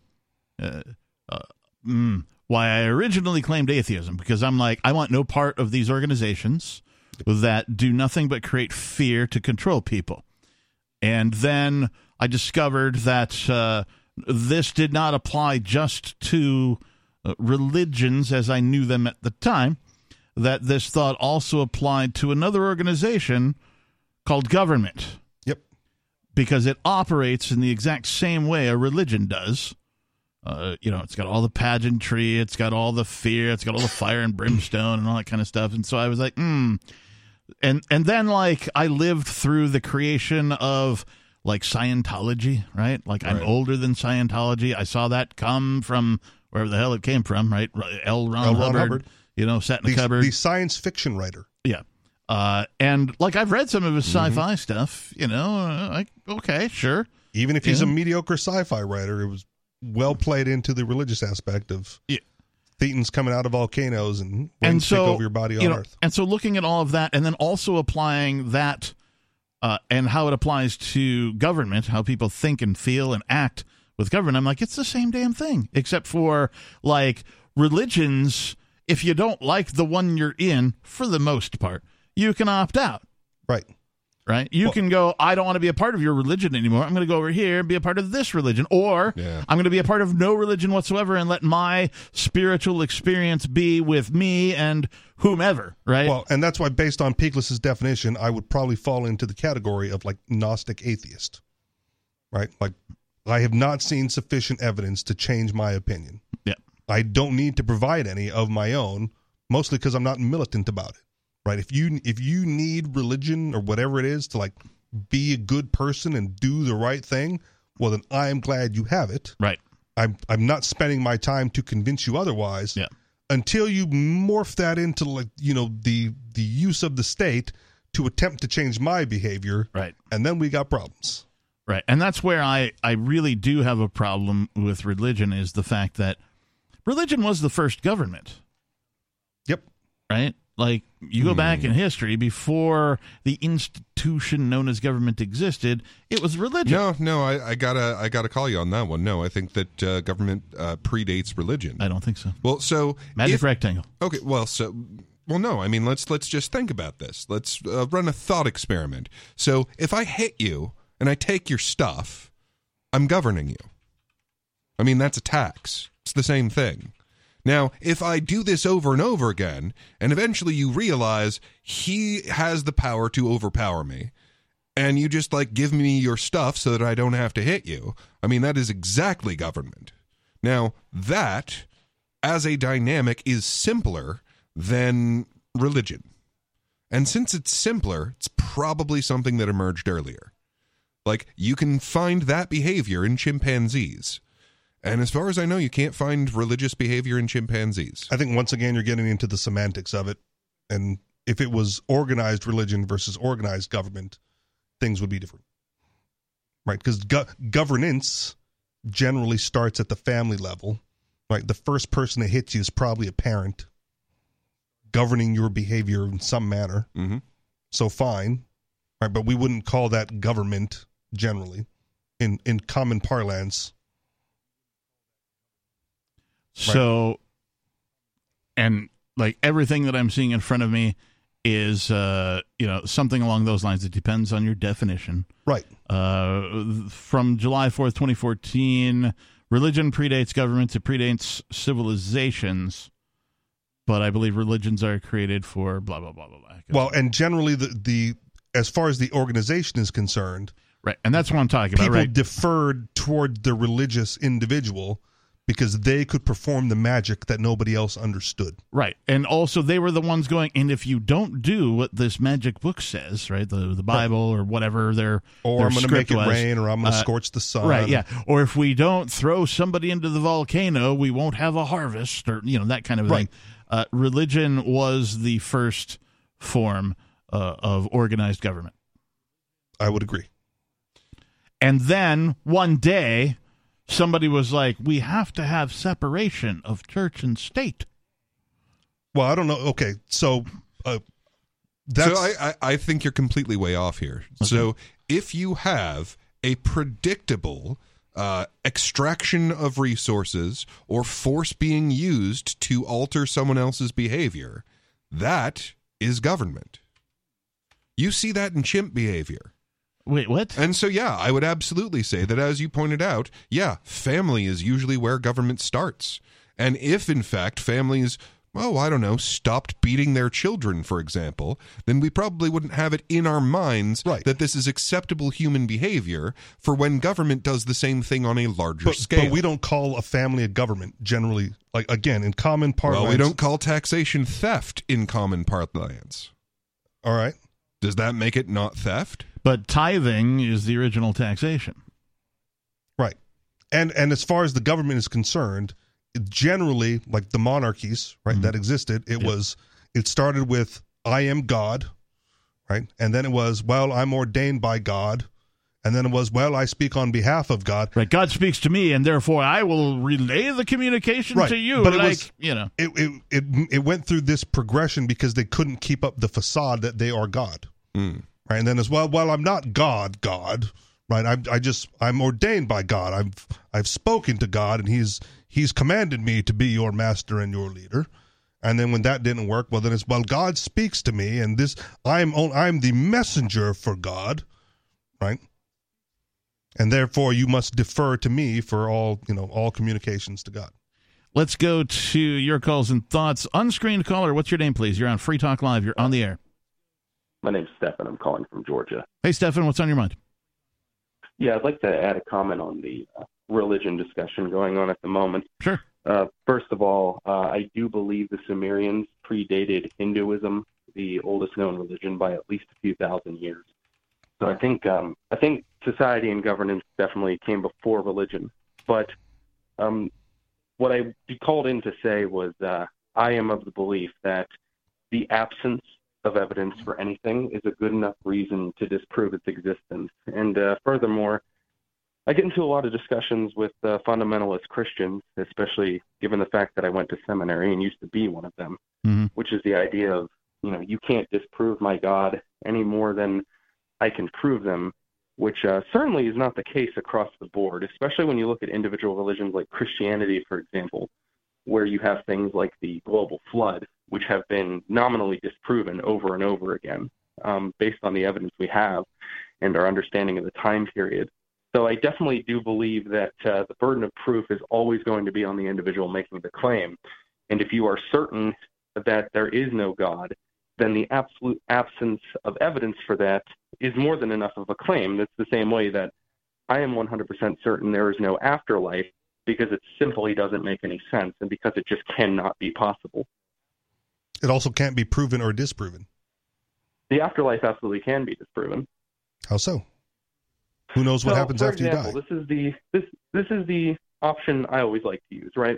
S2: uh, uh, mm, why I originally claimed atheism because I'm like, I want no part of these organizations that do nothing but create fear to control people. And then I discovered that uh, this did not apply just to uh, religions as I knew them at the time, that this thought also applied to another organization called government
S3: Yep.
S2: because it operates in the exact same way a religion does. Uh, you know, it's got all the pageantry, it's got all the fear, it's got all the fire and brimstone and all that kind of stuff. And so I was like, hmm. And and then like I lived through the creation of like Scientology, right? Like I'm older than Scientology. I saw that come from wherever the hell it came from, right? L. Ron,
S3: L. Ron
S2: Hubbard,
S3: Hubbard.
S2: You know, sat in
S3: The,
S2: the cupboard.
S3: the science fiction writer.
S2: Yeah. Uh, and like I've read some of his sci-fi stuff, you know, uh, like okay, sure.
S3: Even if he's
S2: Yeah.
S3: a mediocre sci-fi writer, it was well played into the religious aspect of
S2: Yeah.
S3: thetans coming out of volcanoes and
S2: and so
S3: take over your body on
S2: you know,
S3: Earth.
S2: And so looking at all of that, and then also applying that, uh, and how it applies to government, how people think and feel and act with government. I'm like, it's the same damn thing, except for like religions. If you don't like the one you're in, for the most part, you can opt out.
S3: Right.
S2: Right? You
S3: Well-
S2: can go, I don't want to be a part of your religion anymore. I'm going to go over here and be a part of this religion. Or
S4: Yeah.
S2: I'm going to be a part of no religion whatsoever and let my spiritual experience be with me and whomever. Right?
S3: Well, and that's why, based on Peakless's definition, I would probably fall into the category of like Gnostic atheist. Right? Like, I have not seen sufficient evidence to change my opinion.
S2: yeah.
S3: I don't need to provide any of my own, mostly because I'm not militant about it. Right? If you if you need religion or whatever it is to like be a good person and do the right thing, well then I am glad you have it.
S2: Right.
S3: I'm I'm not spending my time to convince you otherwise.
S2: Yeah.
S3: Until you morph that into like you know the the use of the state to attempt to change my behavior,
S2: Right.
S3: and then we got problems.
S2: Right. And that's where I, I really do have a problem with religion is the fact that religion was the first government.
S3: Yep.
S2: Right? Like you go back in history before the institution known as government existed, it was religion.
S4: No, no, I, I gotta, I gotta call you on that one. No, I think that uh, government uh, predates religion.
S2: I don't think so.
S4: well, so
S2: Magic
S4: if-
S2: rectangle.
S4: Okay, well, so well, no. I mean, let's let's just think about this. Let's uh, run a thought experiment. So, if I hit you and I take your stuff, I'm governing you. I mean, that's a tax. It's the same thing. Now, if I do this over and over again, and eventually you realize he has the power to overpower me, and you just like give me your stuff so that I don't have to hit you, I mean, that is exactly government. Now, that as a dynamic is simpler than religion. And since it's simpler, it's probably something that emerged earlier. Like, you can find that behavior in chimpanzees. And as far as I know, you can't find religious behavior in chimpanzees.
S3: I think once again you're getting into the semantics of it, and if it was organized religion versus organized government, things would be different, right? Because go- governance generally starts at the family level, right? The first person that hits you is probably a parent governing your behavior in some manner.
S4: Mm-hmm.
S3: So fine, right? But we wouldn't call that government generally, in in common parlance.
S2: So, and like everything that I'm seeing in front of me is, uh, you know, something along those lines. It depends on your definition.
S3: Right.
S2: Uh, from July 4th, 2014, religion predates governments, it predates civilizations, but I believe religions are created for blah, blah, blah, blah, blah.
S3: Well, and generally the the as far as the organization is concerned,
S2: right. And that's what I'm talking about,
S3: people
S2: right?
S3: deferred toward the religious individual because they could perform the magic that nobody else understood.
S2: Right. And also they were the ones going, and if you don't do what this magic book says, right, the the Bible or whatever their
S3: Or
S2: their
S3: I'm going to make it
S2: was,
S3: rain, or I'm going to
S2: uh,
S3: scorch the sun.
S2: Right, yeah. Or if we don't throw somebody into the volcano, we won't have a harvest, or you know that kind of
S3: Right.
S2: thing. Uh, religion was the first form uh, of organized government,
S3: I would agree.
S2: and then one day somebody was like, "We have to have separation of church and state."
S3: Well, I don't know. Okay, so uh, that's
S4: so I, I, I think you're completely way off here. So if you have a predictable uh, extraction of resources or force being used to alter someone else's behavior, that is government. You see that in chimp behavior.
S2: Wait, what?
S4: And so, yeah, I would absolutely say that, as you pointed out, yeah, family is usually where government starts. And if, in fact, families, oh, I don't know, stopped beating their children, for example, then we probably wouldn't have it in our minds
S3: Right.
S4: that this is acceptable human behavior for when government does the same thing on a larger
S3: But,
S4: scale.
S3: but we don't call a family a government generally. Like again, in common parlance.
S4: well, we don't call taxation theft in common parlance.
S3: All right.
S4: Does that make it not theft?
S2: But tithing is the original taxation.
S3: Right. And and as far as the government is concerned, generally like the monarchies, right, that existed, it was it started with I am God, right? And then it was, well, I'm ordained by God. And then it was, well, I speak on behalf of God.
S2: Right. God speaks to me, and therefore I will relay the communication
S3: Right.
S2: to you.
S3: But it
S2: like,
S3: was-
S2: you know.
S3: It, it it it went through this progression because they couldn't keep up the facade that they are God.
S4: Hmm.
S3: Right. And then as well, well, I'm not God, God. Right. I'm, I just I'm ordained by God. I've I've spoken to God and he's he's commanded me to be your master and your leader. And then when that didn't work, well then it's well God speaks to me and this I'm I'm the messenger for God. Right? And therefore you must defer to me for all, you know, all communications to God.
S2: Let's go to your calls and thoughts. Unscreened caller, what's your name, please? You're on Free Talk Live. You're on the air.
S8: My name's Stefan. I'm calling from Georgia.
S2: Hey, Stefan, what's on your mind?
S8: Yeah, I'd like to add a comment on the uh, religion discussion going on at the moment.
S2: Sure.
S8: Uh, first of all, uh, I do believe the Sumerians predated Hinduism, the oldest known religion, by at least a few thousand years. So I think um, I think society and governance definitely came before religion. But um, what I called in to say was uh, I am of the belief that the absence of evidence for anything is a good enough reason to disprove its existence. And uh, furthermore, I get into a lot of discussions with uh, fundamentalist Christians, especially given the fact that I went to seminary and used to be one of them,
S2: Mhm.
S8: which is the idea of, you know, you can't disprove my God any more than I can prove them, which uh, certainly is not the case across the board, especially when you look at individual religions like Christianity, for example, where you have things like the global flood, which have been nominally disproven over and over again um, based on the evidence we have and our understanding of the time period. So I definitely do believe that uh, the burden of proof is always going to be on the individual making the claim. And if you are certain that there is no God, then the absolute absence of evidence for that is more than enough of a claim. That's the same way that I am 100% certain there is no afterlife because it simply doesn't make any sense and because it just cannot be possible.
S3: It also can't be proven or disproven.
S8: The afterlife absolutely can be disproven.
S3: How so? Who knows what
S8: So,
S3: happens
S8: for
S3: after
S8: example,
S3: you die?
S8: This is the this this is the option I always like to use, right?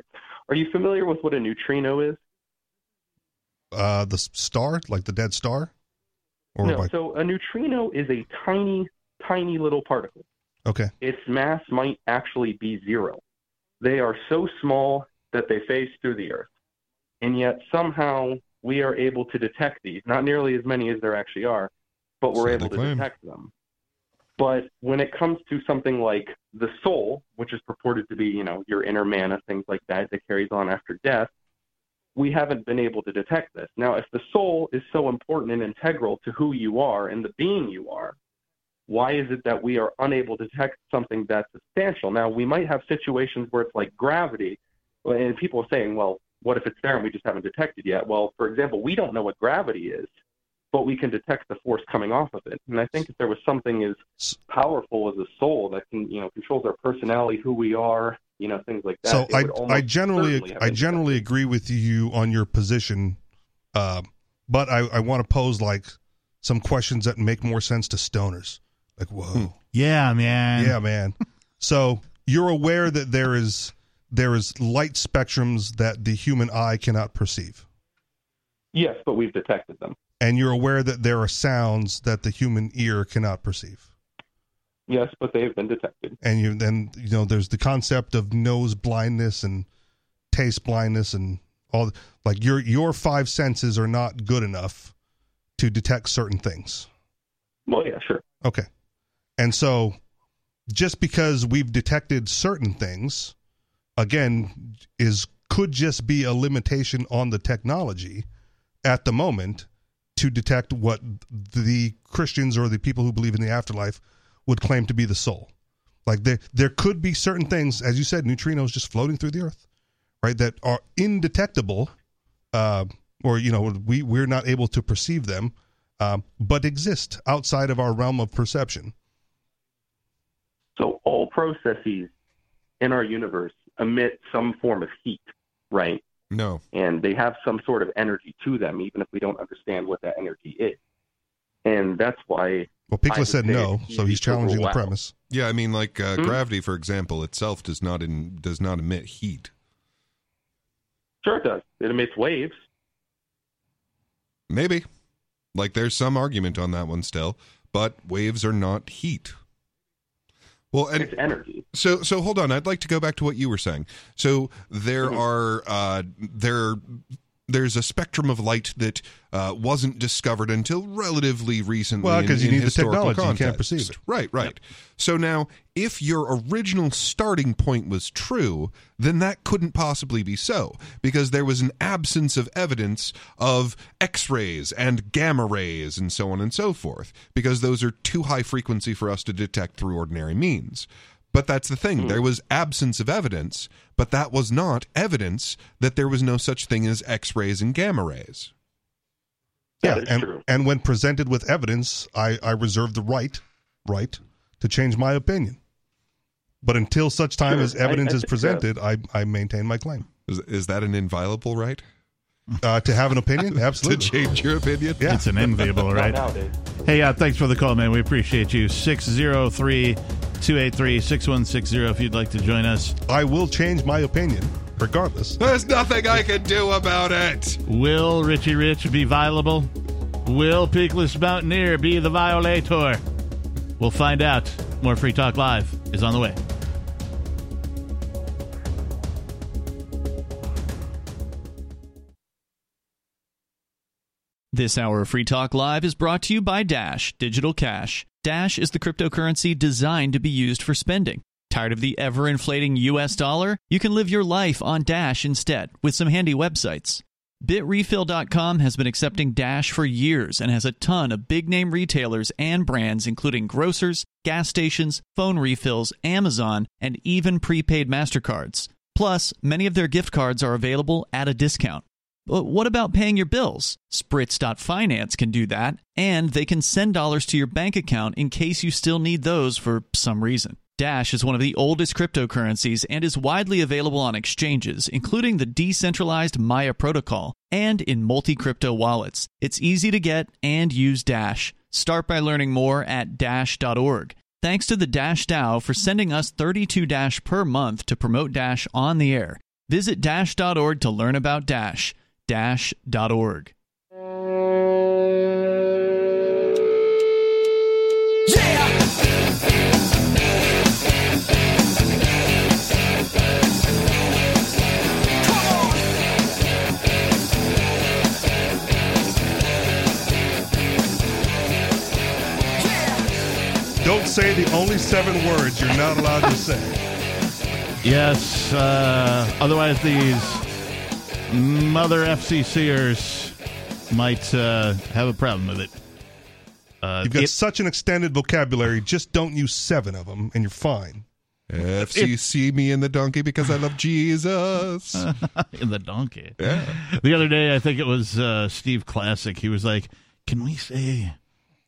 S8: Are you familiar with what a neutrino is?
S3: Uh, the star, like the dead star, or
S8: no.
S3: by,
S8: So a neutrino is a tiny, tiny little particle.
S3: okay,
S8: Its mass might actually be zero. They are so small that they phase through the Earth, and yet somehow we are able to detect these. Not nearly as many as there actually are, but we're able to
S4: claim.
S8: detect them. But when it comes to something like the soul, which is purported to be, you know, your inner mana, things like that, that carries on after death, we haven't been able to detect this. Now, if the soul is so important and integral to who you are and the being you are, why is it that we are unable to detect something that's substantial? Now, we might have situations where it's like gravity, and people are saying, well, what if it's there and we just haven't detected yet? Well, for example, we don't know what gravity is, but we can detect the force coming off of it. And I think if there was something as powerful as a soul that can, you know, controls our personality, who we are, you know, things like that.
S3: so I I generally I
S8: been
S3: generally agree with you on your position, uh, but I I want to pose like some questions that make more sense to stoners. Like, whoa,
S2: Yeah, man.
S3: yeah, man. So you're aware that there is there is light spectrums that the human eye cannot perceive,
S8: Yes, but we've detected them.
S3: and you're aware that there are sounds that the human ear cannot perceive.
S8: Yes, but they have been detected.
S3: and you then you know there's the concept of nose blindness and taste blindness and all like your your five senses are not good enough to detect certain things
S8: Well, yeah, sure.
S3: okay and so just because we've detected certain things, again, is could just be a limitation on the technology at the moment to detect what the Christians or the people who believe in the afterlife would claim to be the soul. Like there, there could be certain things, as you said, neutrinos just floating through the earth, right? That are indetectable, uh, or you know, we we're not able to perceive them, um, but exist outside of our realm of perception.
S8: So all processes in our universe emit some form of heat, right?
S4: No.
S8: And they have some sort of energy to them, even if we don't understand what that energy is. And that's why.
S3: Well,
S8: I
S3: said no, so he's challenging the premise.
S4: Yeah, I mean, like uh,
S8: Hmm?
S4: gravity, for example, itself does not in, does not emit heat.
S8: Sure, it does. It emits waves.
S4: Maybe. Like, there's some argument on that one still, but waves are not heat. Well, and
S8: It's energy.
S4: So so hold on. I'd like to go back to what you were saying. So there
S8: Mhm.
S4: are uh, there there's a spectrum of light that uh, wasn't discovered until relatively recently.
S3: Well, 'cause you
S4: in
S3: need the technology. You can't perceive it.
S4: Right, right. So now, if your original starting point was true, then that couldn't possibly be so because there was an absence of evidence of X-rays and gamma rays and so on and so forth because those are too high frequency for us to detect through ordinary means. But that's the thing. There was absence of evidence, but that was not evidence that there was no such thing as X rays and gamma rays.
S3: Yeah,
S8: That is
S3: and
S8: true.
S3: and when presented with evidence, I I reserve the right right to change my opinion. But until such time
S8: Sure.
S3: as evidence
S8: I- I
S3: is
S8: think, uh,
S3: presented, I I maintain my claim.
S4: Is, is that an inviolable right?
S3: Uh, to have an opinion, absolutely.
S4: to change your opinion?
S3: Yeah.
S2: It's an enviable, right? Hey, uh, thanks for the call, man. We appreciate you. 603 283 6160 if you'd like to join us.
S3: I will change my opinion regardless.
S4: There's nothing I can do about it.
S2: Will Richie Rich be violable? Will Peakless Mountaineer be the violator? We'll find out. More Free Talk Live is on the way.
S7: This hour of Free Talk Live is brought to you by Dash Digital Cash. Dash is the cryptocurrency designed to be used for spending. Tired of the ever inflating US dollar? You can live your life on Dash instead with some handy websites. BitRefill.com has been accepting Dash for years and has a ton of big name retailers and brands, including grocers, gas stations, phone refills, Amazon, and even prepaid MasterCards. Plus, many of their gift cards are available at a discount. But what about paying your bills? Spritz.finance can do that, and they can send dollars to your bank account in case you still need those for some reason. Dash is one of the oldest cryptocurrencies and is widely available on exchanges, including the decentralized Maya protocol and in multi crypto wallets. It's easy to get and use Dash. Start by learning more at dash.org. Thanks to the Dash DAO for sending us 32 Dash per month to promote Dash on the air. Visit dash.org to learn about Dash. Dash.org.
S3: Yeah Don't say the only seven words you're not allowed to say.
S2: Yes, uh, otherwise these mother FCCers might uh, have a problem with it. Uh,
S3: You've got
S2: it-
S3: such an extended vocabulary. Just don't use seven of them, and you're fine.
S4: FCC me in the donkey because I love Jesus.
S2: in the donkey.
S4: Yeah.
S2: The other day, I think it was uh, Steve Classic. He was like, "Can we say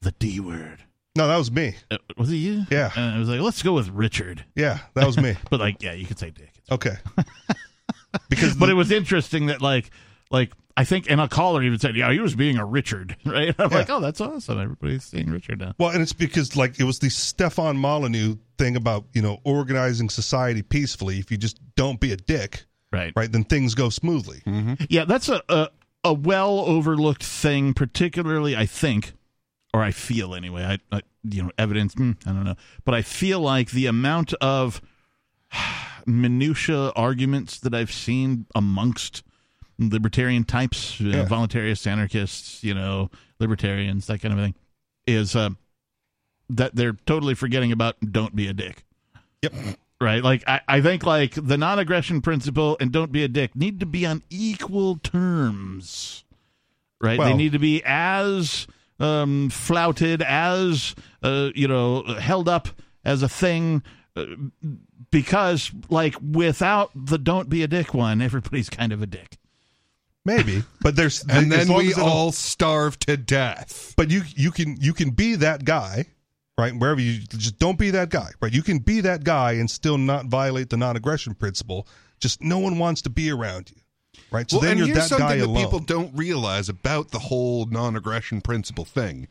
S2: the D word?"
S3: No, that was me.
S2: Uh, was it you?
S3: Yeah.
S2: And I was like, "Let's go with Richard."
S3: Yeah, that was me.
S2: But like, yeah, you could say Dick.
S3: Okay. Because
S2: But
S3: the-
S2: it was interesting that like, like I think, and a caller even said, "Yeah, he was being a Richard." Right? I'm like, "Oh, that's awesome! Everybody's seeing Richard now."
S3: Well, and it's because like it was the Stefan Molyneux thing about you know organizing society peacefully. If you just don't be a dick,
S2: Right.
S3: right, then things go smoothly.
S2: Yeah, that's a, a a well overlooked thing, particularly I think, or I feel anyway. I, I you know evidence. mm, I don't know, but I feel like the amount of minutia arguments that I've seen amongst libertarian types, know,
S3: Yeah.
S2: voluntarists, anarchists, you know, libertarians, that kind of thing, is uh, that they're totally forgetting about "don't be a dick."
S3: Yep.
S2: Right? Like I, I think like the non-aggression principle and don't be a dick need to be on equal terms. Right? they need to be as um, flouted, as uh, you know, held up as a thing. Because, like, without the "don't be a dick" one, everybody's kind of a dick.
S3: Maybe, but there's
S4: And
S3: as
S4: then we
S3: as they don't-
S4: all starve to death.
S3: But you you can you can be that guy, right? Wherever you just don't be that guy, right? You can be that guy and still not violate the non-aggression principle. Just no one wants to be around you, right? So
S4: well,
S3: then
S4: and
S3: you're
S4: here's
S3: that guy
S4: something that
S3: alone.
S4: people don't realize about the whole non-aggression principle thing.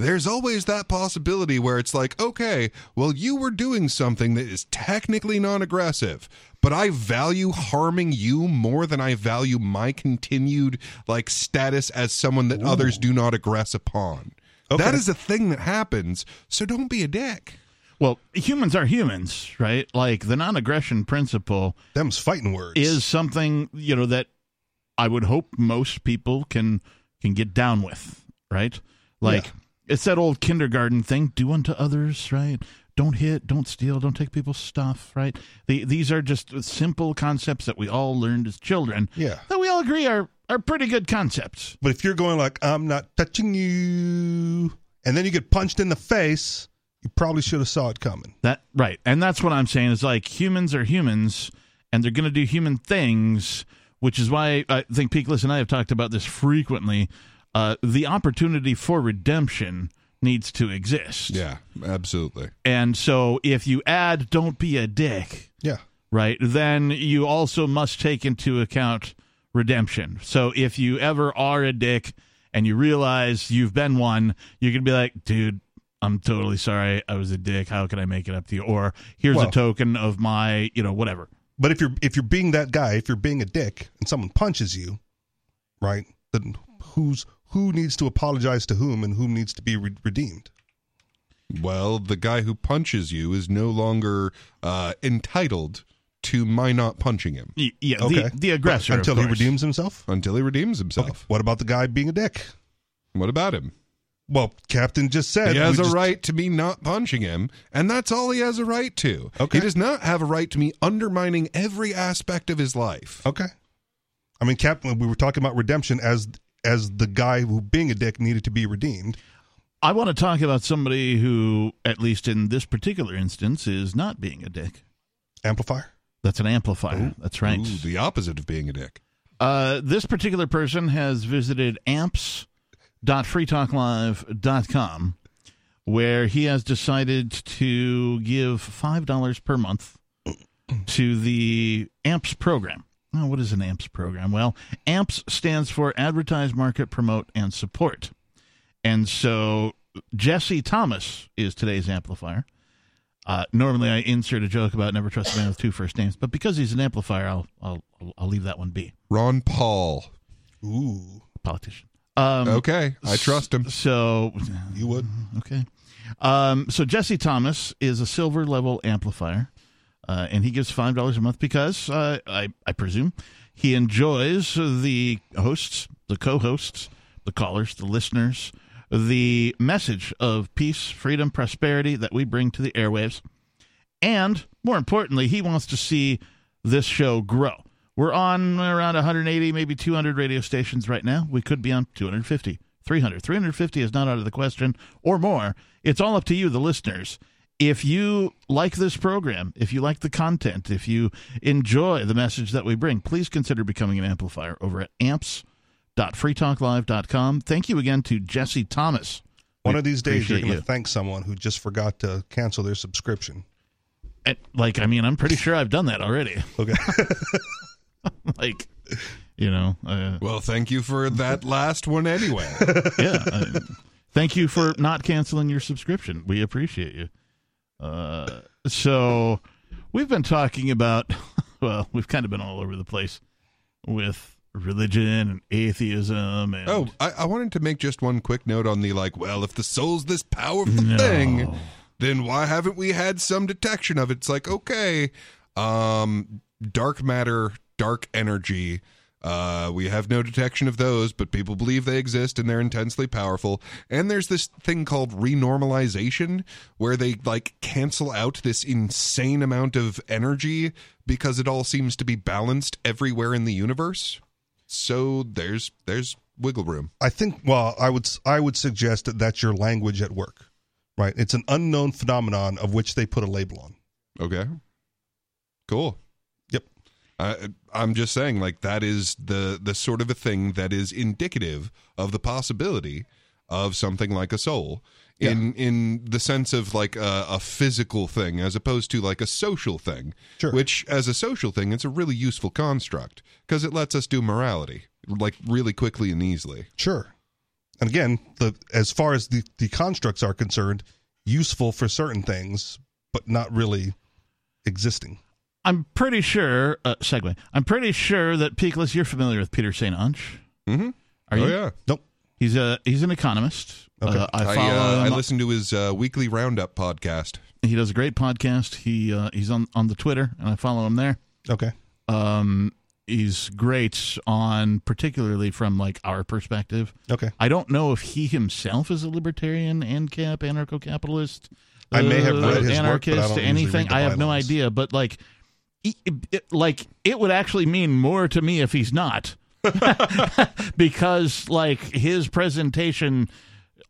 S4: There's always that possibility where it's like, okay, well, you were doing something that is technically non-aggressive, but I value harming you more than I value my continued like status as someone that others do not aggress upon.
S3: Okay.
S4: That is a thing that happens. So don't be a dick.
S2: Well, humans are humans, right? Like the non-aggression principle
S3: Them's fighting words.
S2: is something you know that I would hope most people can can get down with, right? Like
S3: Yeah.
S2: It's that old kindergarten thing: do unto others, right? Don't hit, don't steal, don't take people's stuff, right? The, these are just simple concepts that we all learned as children.
S3: Yeah.
S2: that we all agree are are pretty good concepts.
S3: But if you're going like I'm not touching you, and then you get punched in the face, you probably should have saw it coming.
S2: That right, and that's what I'm saying is like humans are humans, and they're going to do human things, which is why I think Peakless and I have talked about this frequently. Uh, the opportunity for redemption needs to exist,
S4: Yeah, absolutely.
S2: and so if you add "don't be a dick,"
S3: Yeah.
S2: right, then you also must take into account redemption. So if you ever are a dick and you realize you've been one, you can be like, dude, I'm totally sorry. I was a dick. How can I make it up to you? Or here's
S3: Well-
S2: a token of my, you know, whatever.
S3: But if you're if you're being that guy, if you're being a dick, and someone punches you, right? Then who's who needs to apologize to whom, and whom needs to be re- redeemed?
S4: Well, the guy who punches you is no longer uh, entitled to my not punching him
S2: Y- Yeah,
S3: Okay.
S2: the, the aggressor.
S3: until
S2: of
S3: he redeems himself.
S4: until he redeems himself.
S3: Okay. What about the guy being a dick?
S4: What about him?
S3: Well, Captain just said
S4: He has a
S3: just-
S4: right to me not punching him, and that's all he has a right to.
S3: Okay.
S4: He does not have a right to me undermining every aspect of his life.
S3: Okay. I mean, Captain, we were talking about redemption as as the guy who being a dick needed to be redeemed.
S2: I want to talk about somebody who, at least in this particular instance, is not being a dick.
S3: Amplifier.
S2: That's an amplifier. That's right.
S4: Ooh, the opposite of being a dick.
S2: Uh, this particular person has visited amps.freetalklive.com where he has decided to give $5 per month to the AMPS program. Oh, what is an AMPS program? Well, AMPS stands for Advertise, Market, Promote, and Support. And so Jesse Thomas is today's amplifier. Uh, normally, I insert a joke about never trust a man with two first names, but because he's an amplifier, I'll I'll I'll leave that one be.
S4: Ron Paul.
S3: Ooh,
S2: Politician. Um,
S4: Okay, I trust him.
S2: So
S3: you would.
S2: okay. Um, so Jesse Thomas is a silver level amplifier, uh, and he gives five dollars a month because uh, I I presume he enjoys the hosts, the co-hosts, the callers, the listeners, the message of peace, freedom, prosperity that we bring to the airwaves, and more importantly, he wants to see this show grow. We're on around 180, maybe 200 radio stations right now. We could be on 250, 300. 350 is not out of the question or more. It's all up to you, the listeners. If you like this program, if you like the content, if you enjoy the message that we bring, please consider becoming an amplifier over at amps.freetalklive.com. Thank you again to Jesse Thomas.
S3: One
S2: We
S3: of these days, you're going to thank someone who just forgot to cancel their subscription.
S2: And, like, I mean, I'm pretty sure I've done that already.
S3: Okay.
S2: like, you know, uh,
S4: Well, thank you for that last one anyway.
S2: yeah. uh, thank you for not canceling your subscription. We appreciate you. Uh, so we've been talking about, well, we've kind of been all over the place with religion and atheism and
S4: Oh, I, I wanted to make just one quick note on the like, well, if the soul's this powerful
S2: No.
S4: thing, then why haven't we had some detection of it? It's like, okay, um, dark matter, dark energy, Uh, we have no detection of those, but people believe they exist and they're intensely powerful. And there's this thing called renormalization, where they like cancel out this insane amount of energy because it all seems to be balanced everywhere in the universe. So there's there's wiggle room.
S3: I think. Well, I would I would suggest that that's your language at work, right? It's an unknown phenomenon of which they put a label on.
S4: Okay. Cool.
S3: Yep.
S4: I, I'm just saying, like that is the the sort of a thing that is indicative of the possibility of something like a soul in in the sense of like a, a physical thing as opposed to like a social thing.
S3: Sure.
S4: Which, as a social thing, it's a really useful construct because it lets us do morality like really quickly and easily.
S3: Sure. And again, the as far as the the constructs are concerned, useful for certain things, but not really existing.
S2: I'm pretty sure. Uh, segue. I'm pretty sure that Peakless, you're familiar with Peter St. Onge.
S4: Mm-hmm.
S2: Are you?
S4: Oh yeah.
S3: Nope.
S2: He's a he's an economist.
S3: Okay.
S2: Uh, I
S4: I,
S2: follow
S4: uh, I listen to his uh, weekly roundup podcast.
S2: he does a great podcast. He uh, he's on on the Twitter, and I follow him there.
S3: Okay.
S2: Um, he's great on particularly from like our perspective.
S3: Okay.
S2: I don't know if he himself is a libertarian, ANCAP, anarcho-capitalist.
S3: I may have
S2: uh,
S3: read his work, but I don't usually
S2: anything.
S3: read the
S2: I have no idea, but like, it, it- like it would actually mean more to me if he's not, because like his presentation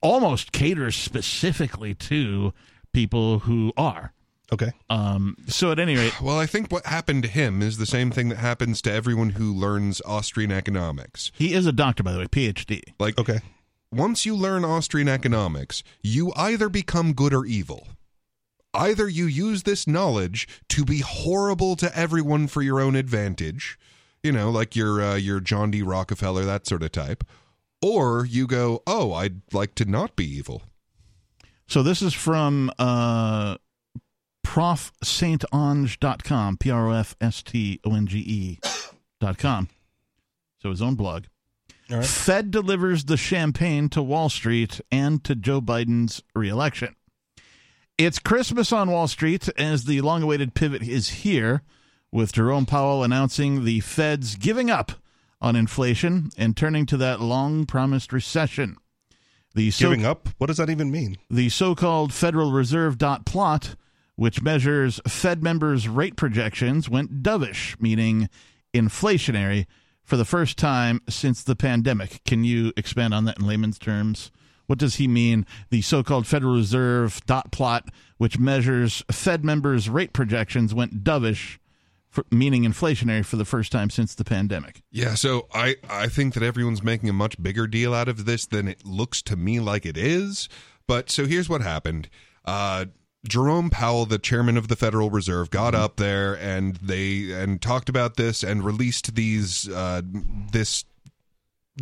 S2: almost caters specifically to people who are.
S3: Okay.
S2: Um, so at any rate,
S4: Well, I think what happened to him is the same thing that happens to everyone who learns Austrian economics.
S2: he is a doctor, by the way, PhD.
S4: Like,
S3: Okay.
S4: once you learn Austrian economics, you either become good or evil. Either you use this knowledge to be horrible to everyone for your own advantage, you know, like your uh, your John D. Rockefeller, that sort of type, or you go, "Oh, I'd like to not be evil."
S2: So this is from uh, profsaintonge.com, P R O F S T O N G E dot com. So his own blog.
S3: All right.
S2: Fed delivers the champagne to Wall Street and to Joe Biden's reelection. It's Christmas on Wall Street as the long awaited pivot is here, with Jerome Powell announcing the Fed's giving up on inflation and turning to that long promised recession. The so-
S3: Giving up? What does that even mean?
S2: the so-called Federal Reserve dot plot, which measures Fed members' rate projections, went dovish, meaning inflationary, for the first time since the pandemic. Can you expand on that in layman's terms? What does he mean? The so-called Federal Reserve dot plot, which measures Fed members' rate projections, went dovish, for, meaning inflationary, for the first time since the pandemic.
S4: Yeah, so I I think that everyone's making a much bigger deal out of this than it looks to me like it is. But so here's what happened. Uh Jerome Powell, the chairman of the Federal Reserve, got up there and they and talked about this and released these uh this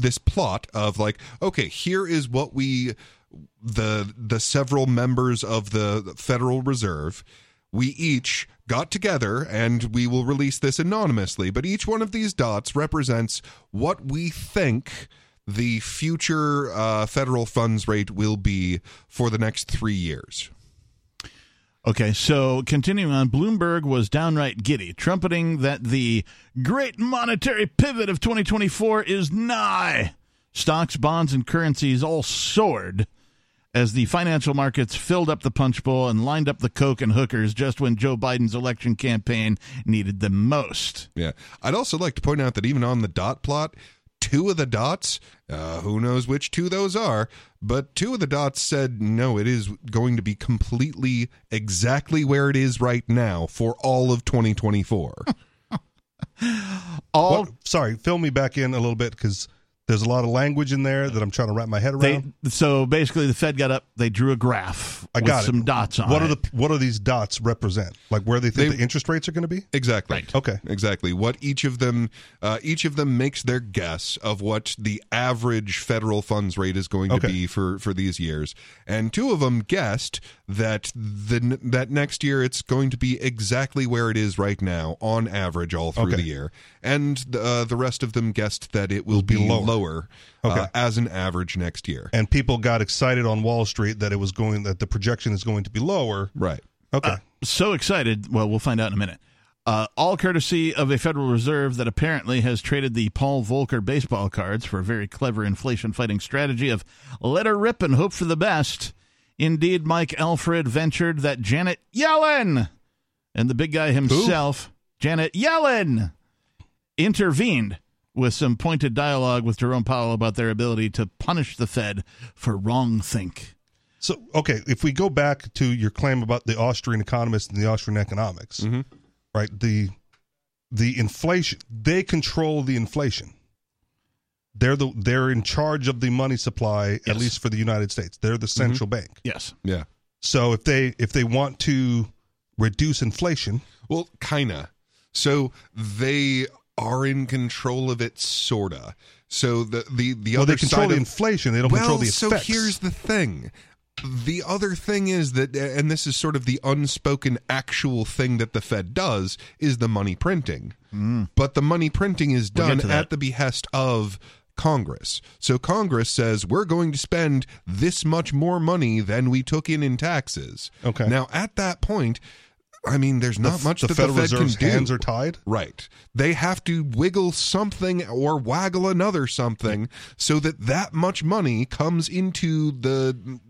S4: this plot of like okay here is what we the the several members of the Federal Reserve we each got together and we will release this anonymously but each one of these dots represents what we think the future uh, federal funds rate will be for the next three years
S2: Okay, so continuing on, Bloomberg was downright giddy, trumpeting that the great monetary pivot of 2024 is nigh. Stocks, bonds, and currencies all soared as the financial markets filled up the punch bowl and lined up the coke and hookers just when Joe Biden's election campaign needed them most.
S4: Yeah. I'd also like to point out that even on the dot plot, two of the dots, uh, who knows which two those are, but two of the dots said no, it is going to be completely exactly where it is right now for all of 2024.
S2: All
S3: What, sorry, fill me back in a little bit because there's a lot of language in there that I'm trying to wrap my head around.
S2: they so basically the Fed got up, they drew a graph
S3: I
S2: with
S3: got
S2: some dots on
S3: what
S2: it.
S3: are the what are these dots represent? Like where they think
S4: They-
S3: the interest rates are going to be?
S4: Exactly.
S3: Okay.
S4: Exactly. What each of them, uh, each of them makes their guess of what the average federal funds rate is going to be for for these years, and two of them guessed that the that next year it's going to be exactly where it is right now on average all through
S3: Okay.
S4: the year, and uh, the rest of them guessed that it will
S3: be
S4: be,
S3: lower.
S4: lower,
S3: Okay.
S4: uh, as an average next year.
S3: And people got excited on Wall Street that it was going that the projection is going to be lower.
S4: Right.
S3: Okay.
S2: so excited. Well, we'll find out in a minute. Uh, all courtesy of a Federal Reserve that apparently has traded the Paul Volcker baseball cards for a very clever inflation fighting strategy of let her rip and hope for the best. Indeed, Mike Alfred ventured that Janet Yellen and the big guy himself, Janet Yellen, intervened with some pointed dialogue with Jerome Powell about their ability to punish the Fed for wrong think.
S3: So, okay, if we go back to your claim about the Austrian economists and the Austrian economics, mm-hmm. right? The the inflation they control the inflation. They're the they're in charge of the money supply, at least for the United States. They're the central bank.
S2: Yes.
S4: Yeah.
S3: So if they if they want to reduce inflation,
S4: Well, kinda. So they are in control of it, sorta. So the the the
S3: well,
S4: other
S3: they control
S4: side
S3: the
S4: of,
S3: inflation. They don't
S4: well,
S3: control the effects.
S4: so here's the thing. The other thing is that, and this is sort of the unspoken actual thing that the Fed does, is the money printing. But the money printing is
S2: We'll
S4: done at the behest of Congress. So Congress says we're going to spend this much more money than we took in in taxes.
S3: Okay.
S4: Now at that point, I mean, there's not
S3: the,
S4: much
S3: the
S4: that
S3: Federal
S4: the Fed
S3: Reserve's
S4: can do.
S3: hands are tied.
S4: Right. They have to wiggle something or waggle another something so that that much money comes into the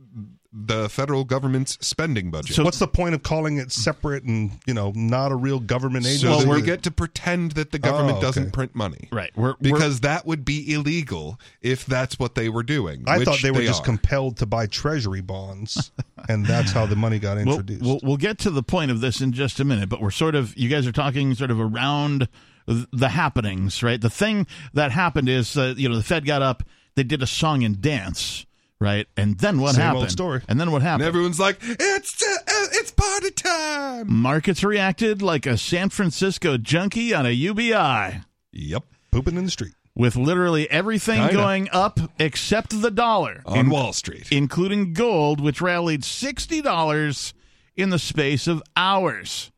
S4: the federal government's spending budget.
S2: So-
S3: What's the point of calling it separate and you know not a real government agency?
S4: so that we get to pretend that the government
S3: Oh,
S4: doesn't print money.
S2: Right. We're, we're-
S4: Because that would be illegal if that's what they were doing.
S3: I
S4: which
S3: thought they were just
S4: are.
S3: compelled to buy treasury bonds, and that's how the money got
S2: We'll,
S3: introduced.
S2: we'll, we'll get to the point of this in just a minute, but we're sort of, you guys are talking sort of around the happenings, right? The thing that happened is, uh, you know, the Fed got up, they did a song and dance, right? And then what
S3: Same old
S2: happened?
S3: story.
S2: And then what
S4: and
S2: happened?
S4: everyone's like, "It's uh, it's party time."
S2: Markets reacted like a San Francisco junkie on a UBI,
S4: Yep.
S3: Pooping in the street.
S2: with literally everything
S4: Kinda.
S2: going up except the dollar.
S4: On
S2: In-
S4: Wall Street.
S2: including gold, which rallied $60 in the space of hours.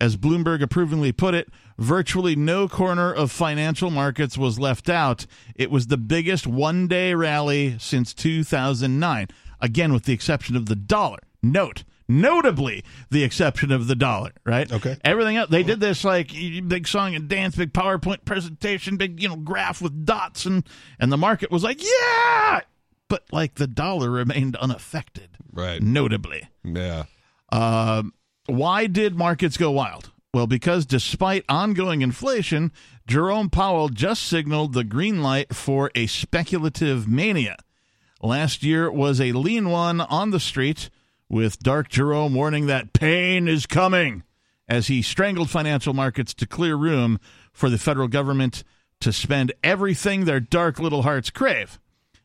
S2: As Bloomberg approvingly put it, virtually no corner of financial markets was left out. It was the biggest one day rally since 2009, again, with the exception of the dollar. Note, notably, the exception of the dollar, right?
S3: Okay.
S2: Everything else, they did this like big song and dance, big PowerPoint presentation, big, you know, graph with dots, and, and the market was like, yeah! But like the dollar remained unaffected,
S4: Right.
S2: notably.
S4: Yeah.
S2: Um, why did markets go wild? Well, because despite ongoing inflation, Jerome Powell just signaled the green light for a speculative mania. Last year was a lean one on the street, with Dark Jerome warning that pain is coming as he strangled financial markets to clear room for the federal government to spend everything their dark little hearts crave.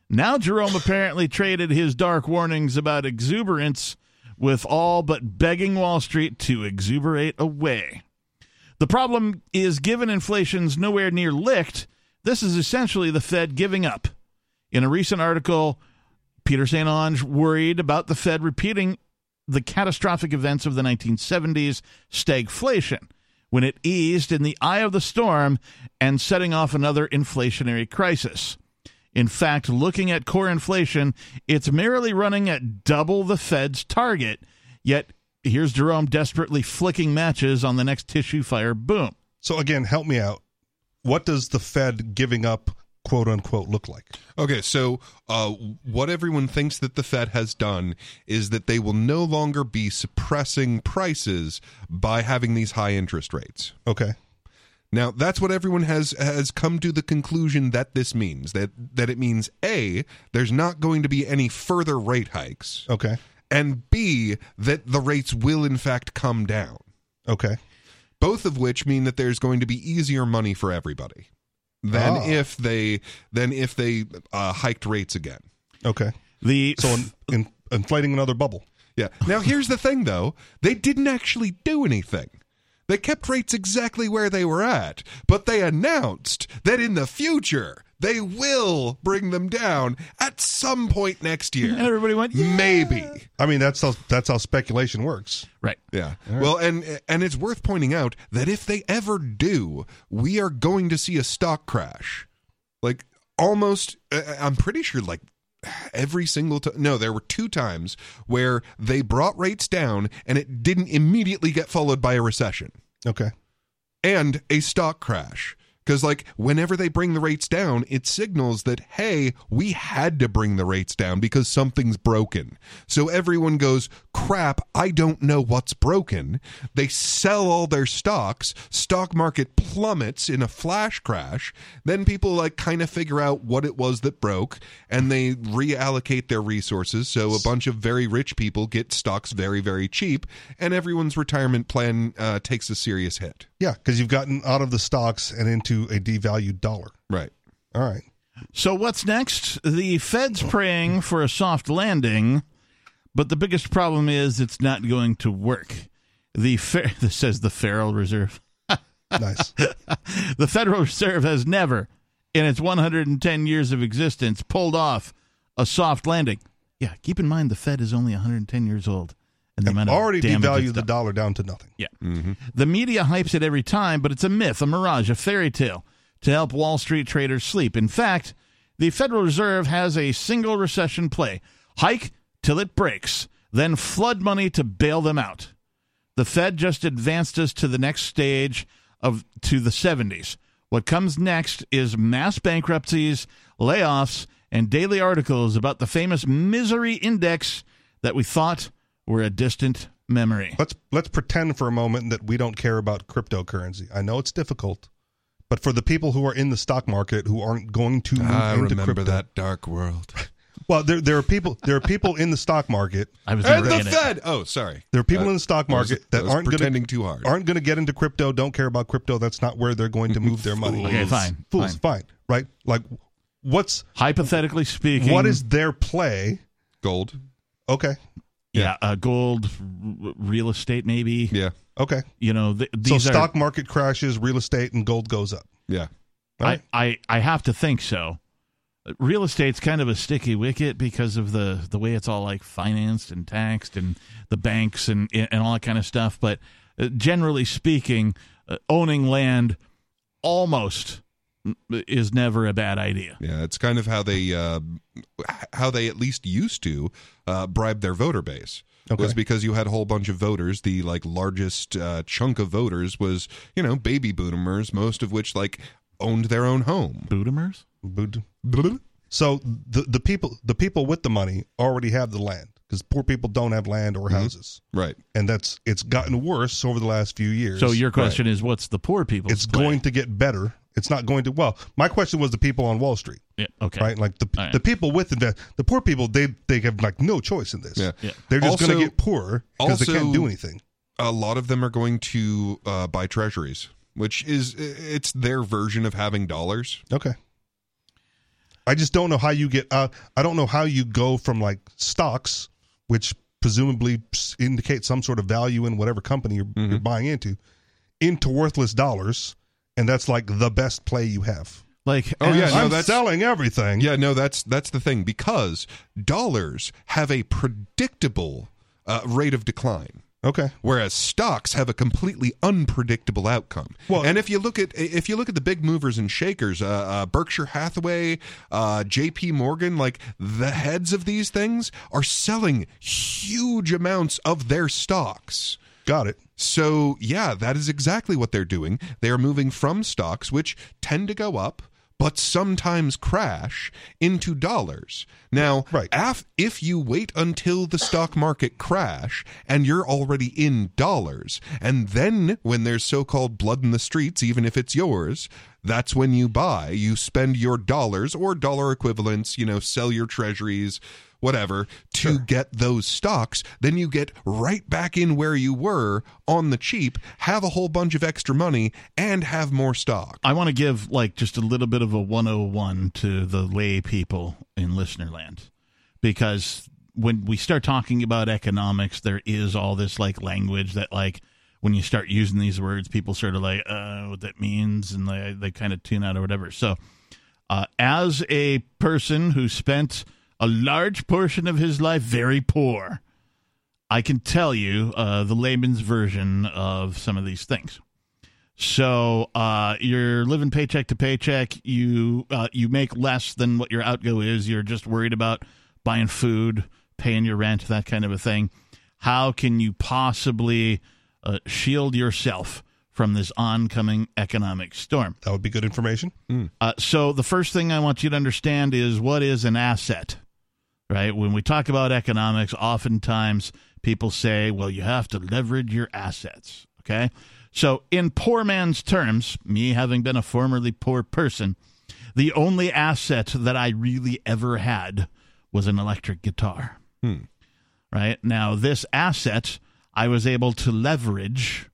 S2: Now, Jerome apparently traded his dark warnings about exuberance with all but begging Wall Street to exuberate away. The problem is, given inflation's nowhere near licked, this is essentially the Fed giving up. In a recent article, Peter St. Onge worried about the Fed repeating the catastrophic events of the 1970s stagflation when it eased in the eye of the storm and setting off another inflationary crisis. In fact, looking at core inflation, it's merely running at double the Fed's target. Yet, here's Jerome desperately flicking matches on the next tissue fire boom.
S3: So again, help me out. What does the Fed giving up, quote unquote, look like?
S4: Okay, so uh, what everyone thinks that the Fed has done is that they will no longer be suppressing prices by having these high interest rates.
S3: Okay.
S4: Now, that's what everyone has has come to the conclusion that this means that that it means a there's not going to be any further rate hikes,
S3: Okay.
S4: and b that the rates will in fact come down.
S3: Okay.
S4: Both of which mean that there's going to be easier money for everybody than
S3: Ah.
S4: if they than if they uh, hiked rates again.
S3: Okay.
S2: The
S3: So in, in, inflating another bubble.
S4: Yeah. Now here's the thing though. They didn't actually do anything. They kept rates exactly where they were at, but they announced that in the future they will bring them down at some point next year.
S2: and everybody went, "Yeah."
S4: Maybe.
S3: I mean, that's how that's how speculation works.
S2: right.
S4: Yeah. Well, and and it's worth pointing out that if they ever do, we are going to see a stock crash. Like almost uh, I'm pretty sure like every single time no there were two times where they brought rates down and it didn't immediately get followed by a recession
S3: Okay.
S4: and a stock crash. Because, like, whenever they bring the rates down, it signals that, hey, we had to bring the rates down because something's broken. So everyone goes, crap, I don't know what's broken. They sell all their stocks. Stock market plummets in a flash crash. Then people, like, kind of figure out what it was that broke and they reallocate their resources. So a bunch of very rich people get stocks very, very cheap, and everyone's retirement plan uh, takes a serious hit.
S3: Yeah, because you've gotten out of the stocks and into a devalued dollar.
S4: Right.
S3: All right.
S2: So what's next? The Fed's praying for a soft landing, but the biggest problem is it's not going to work. The Fe- this says the Federal Reserve.
S3: Nice.
S2: the Federal Reserve has never, in its 110 years of existence, pulled off a soft landing. Yeah, keep in mind the Fed is only 110 years old, and the amount of
S3: Already
S2: damage
S3: devalued the dollar down to nothing.
S2: Yeah. Mm-hmm. The media hypes it every time, but it's a myth, a mirage, a fairy tale to help Wall Street traders sleep. In fact, the Federal Reserve has a single recession play hike till it breaks, then flood money to bail them out. The Fed just advanced us to the next stage of to the 70s. What comes next is mass bankruptcies, layoffs, and daily articles about the famous misery index that we thought were a distant memory.
S3: Let's let's pretend for a moment that we don't care about cryptocurrency. I know it's difficult, but for the people who are in the stock market who aren't going to move
S4: I
S3: into
S4: remember
S3: crypto,
S4: that dark world.
S3: well, there there are people there are people in the stock market.
S2: I was
S4: and
S2: never
S4: the
S2: in it.
S4: Fed. Oh, sorry.
S3: There are people
S4: Uh,
S3: in the stock
S4: I was-
S3: market that aren't going
S4: pretending
S3: to
S4: too hard.
S3: aren't going to get into crypto. Don't care about crypto. That's not where they're going to move their money.
S2: Okay, fine,
S3: Fools,
S2: fine.
S3: fine, right? Like, what's
S2: Hypothetically speaking,
S3: what is their play?
S4: Gold.
S3: Okay,
S2: yeah, uh, gold, r- real estate, maybe.
S4: Yeah.
S3: okay.
S2: You know, th-
S3: So
S2: these are.
S3: stock market crashes, real estate, and gold goes up.
S4: Yeah.
S2: I, I I have to think so. Real estate's kind of a sticky wicket because of the the way it's all like financed and taxed and the banks and and all that kind of stuff. But uh, generally speaking, uh, owning land almost is never a bad idea.
S4: Yeah, it's kind of how they uh, how they at least used to uh, bribe their voter base.
S3: Okay.
S4: Was because you had a whole bunch of voters. The like largest uh, chunk of voters was you know baby boomers, most of which like owned their own home.
S2: Boodemers?
S3: Bood- So the the people the people with the money already have the land because poor people don't have land or houses,
S4: Right.
S3: and that's it's gotten worse over the last few years.
S2: So your question is, what's the poor people's
S3: it's
S2: play?
S3: going to get better. It's not going to. Well, my question was the people on Wall Street,
S2: Yeah, okay.
S3: right? Like the
S2: All right.
S3: the people with invest the poor people they they have like no choice in this.
S4: Yeah.
S2: Yeah.
S3: They're just going
S4: Also-
S3: to get poorer because they can't
S4: also-
S3: do anything.
S4: A lot of them are going to uh, buy treasuries, which is it's their version of having dollars.
S3: Okay. I just don't know how you get out. I don't know how you go from like stocks, which presumably indicates some sort of value in whatever company you're, you're buying into, into worthless dollars, and that's like the best play you have.
S2: Like,
S4: Oh, yeah, no,
S3: I'm
S4: that's-
S3: selling everything.
S4: Yeah, no, that's that's the thing because dollars have a predictable uh, rate of decline.
S3: Okay.
S4: whereas stocks have a completely unpredictable outcome.
S3: Well-
S4: and if you look at if you look at the big movers and shakers, uh, uh, Berkshire Hathaway, uh, J.P. Morgan, like the heads of these things are selling huge amounts of their stocks.
S3: Got it.
S4: So yeah, that is exactly what they're doing. They are moving from stocks, which tend to go up. But sometimes crash into dollars. Now,
S3: Right.
S4: af- if you wait until the stock market crash and you're already in dollars, and then when there's so-called blood in the streets, even if it's yours, that's when you buy. You spend your dollars or dollar equivalents, you know, sell your treasuries, whatever, to get those stocks. Then you get right back in where you were on the cheap, have a whole bunch of extra money, and have more stock.
S2: I want to give like just a little bit of a 101 to the lay people in listener land because when we start talking about economics there is all this like language that like when you start using these words people sort of like uh what that means and they they kind of tune out or whatever so uh, as a person who spent a large portion of his life very poor I can tell you uh, the layman's version of some of these things. So uh, you're living paycheck to paycheck. You uh, you make less than what your outgo is. You're just worried about buying food, paying your rent, that kind of a thing. How can you possibly uh, shield yourself from this oncoming economic storm.
S3: That would be good information.
S2: Uh, so the first thing I want you to understand is what is an asset, right? When we talk about economics, oftentimes people say, well, you have to leverage your assets, okay? So in poor man's terms, me having been a formerly poor person, the only asset that I really ever had was an electric guitar. Hmm. Right? Now, this asset I was able to leverage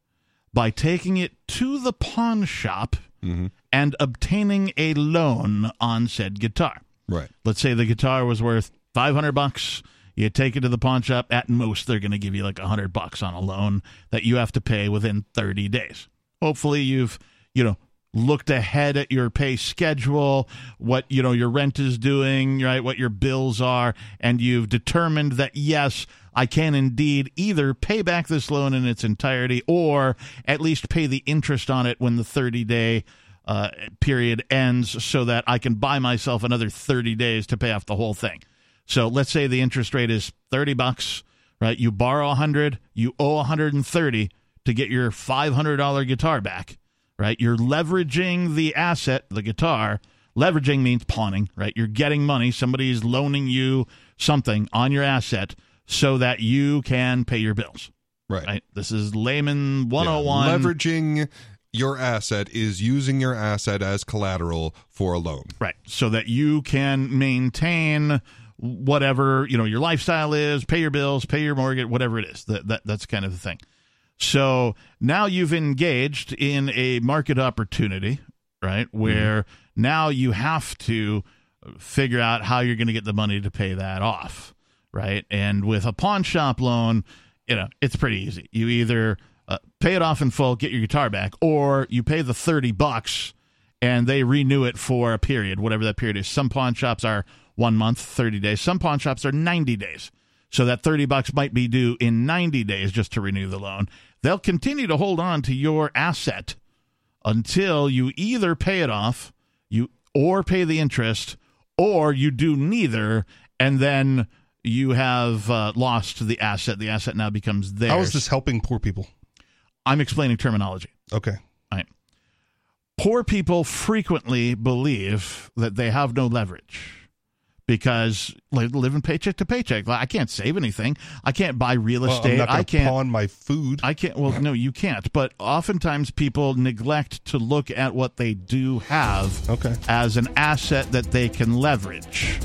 S2: by taking it to the pawn shop mm-hmm. and obtaining a loan on said guitar.
S4: Right.
S2: Let's say the guitar was worth 500 bucks. You take it to the pawn shop. At most, they're going to give you like 100 bucks on a loan that you have to pay within 30 days. Hopefully, you've, you know, looked ahead at your pay schedule, what, you know, your rent is doing, right? What your bills are. And you've determined that, yes, I can indeed either pay back this loan in its entirety or at least pay the interest on it when the 30 day uh, period ends so that I can buy myself another 30 days to pay off the whole thing. So let's say the interest rate is 30 bucks, right? You borrow 100, you owe 130 to get your $500 guitar back, right? You're leveraging the asset, the guitar. Leveraging means pawning, right? You're getting money. Somebody's loaning you something on your asset so that you can pay your bills,
S4: Right.
S2: right? This is layman
S4: Yeah.
S2: 101.
S4: Leveraging your asset is using your asset as collateral for a loan.
S2: Right. So that you can maintain whatever, you know, your lifestyle is, pay your bills, pay your mortgage, whatever it is. That, that that's kind of the thing. So now you've engaged in a market opportunity, right? Where now you have to figure out how you're going to get the money to pay that off, right? And with a pawn shop loan, you know, it's pretty easy. You either uh, pay it off in full, get your guitar back, or you pay the 30 bucks and they renew it for a period, whatever that period is. Some pawn shops are one month, 30 days. Some pawn shops are 90 days. So that 30 bucks might be due in 90 days just to renew the loan. They'll continue to hold on to your asset until you either pay it off, you or pay the interest, or you do neither, and then you have uh, lost the asset. The asset now becomes theirs.
S3: How is this helping poor people?
S2: I'm explaining terminology.
S3: Okay.
S2: Right. Poor people frequently believe that they have no leverage because living paycheck to paycheck. Like, I can't save anything. I can't buy real estate. I can't.
S3: pawn my food.
S2: I can't. Well, no, you can't. But oftentimes people neglect to look at what they do have
S3: Okay.
S2: as an asset that they can leverage.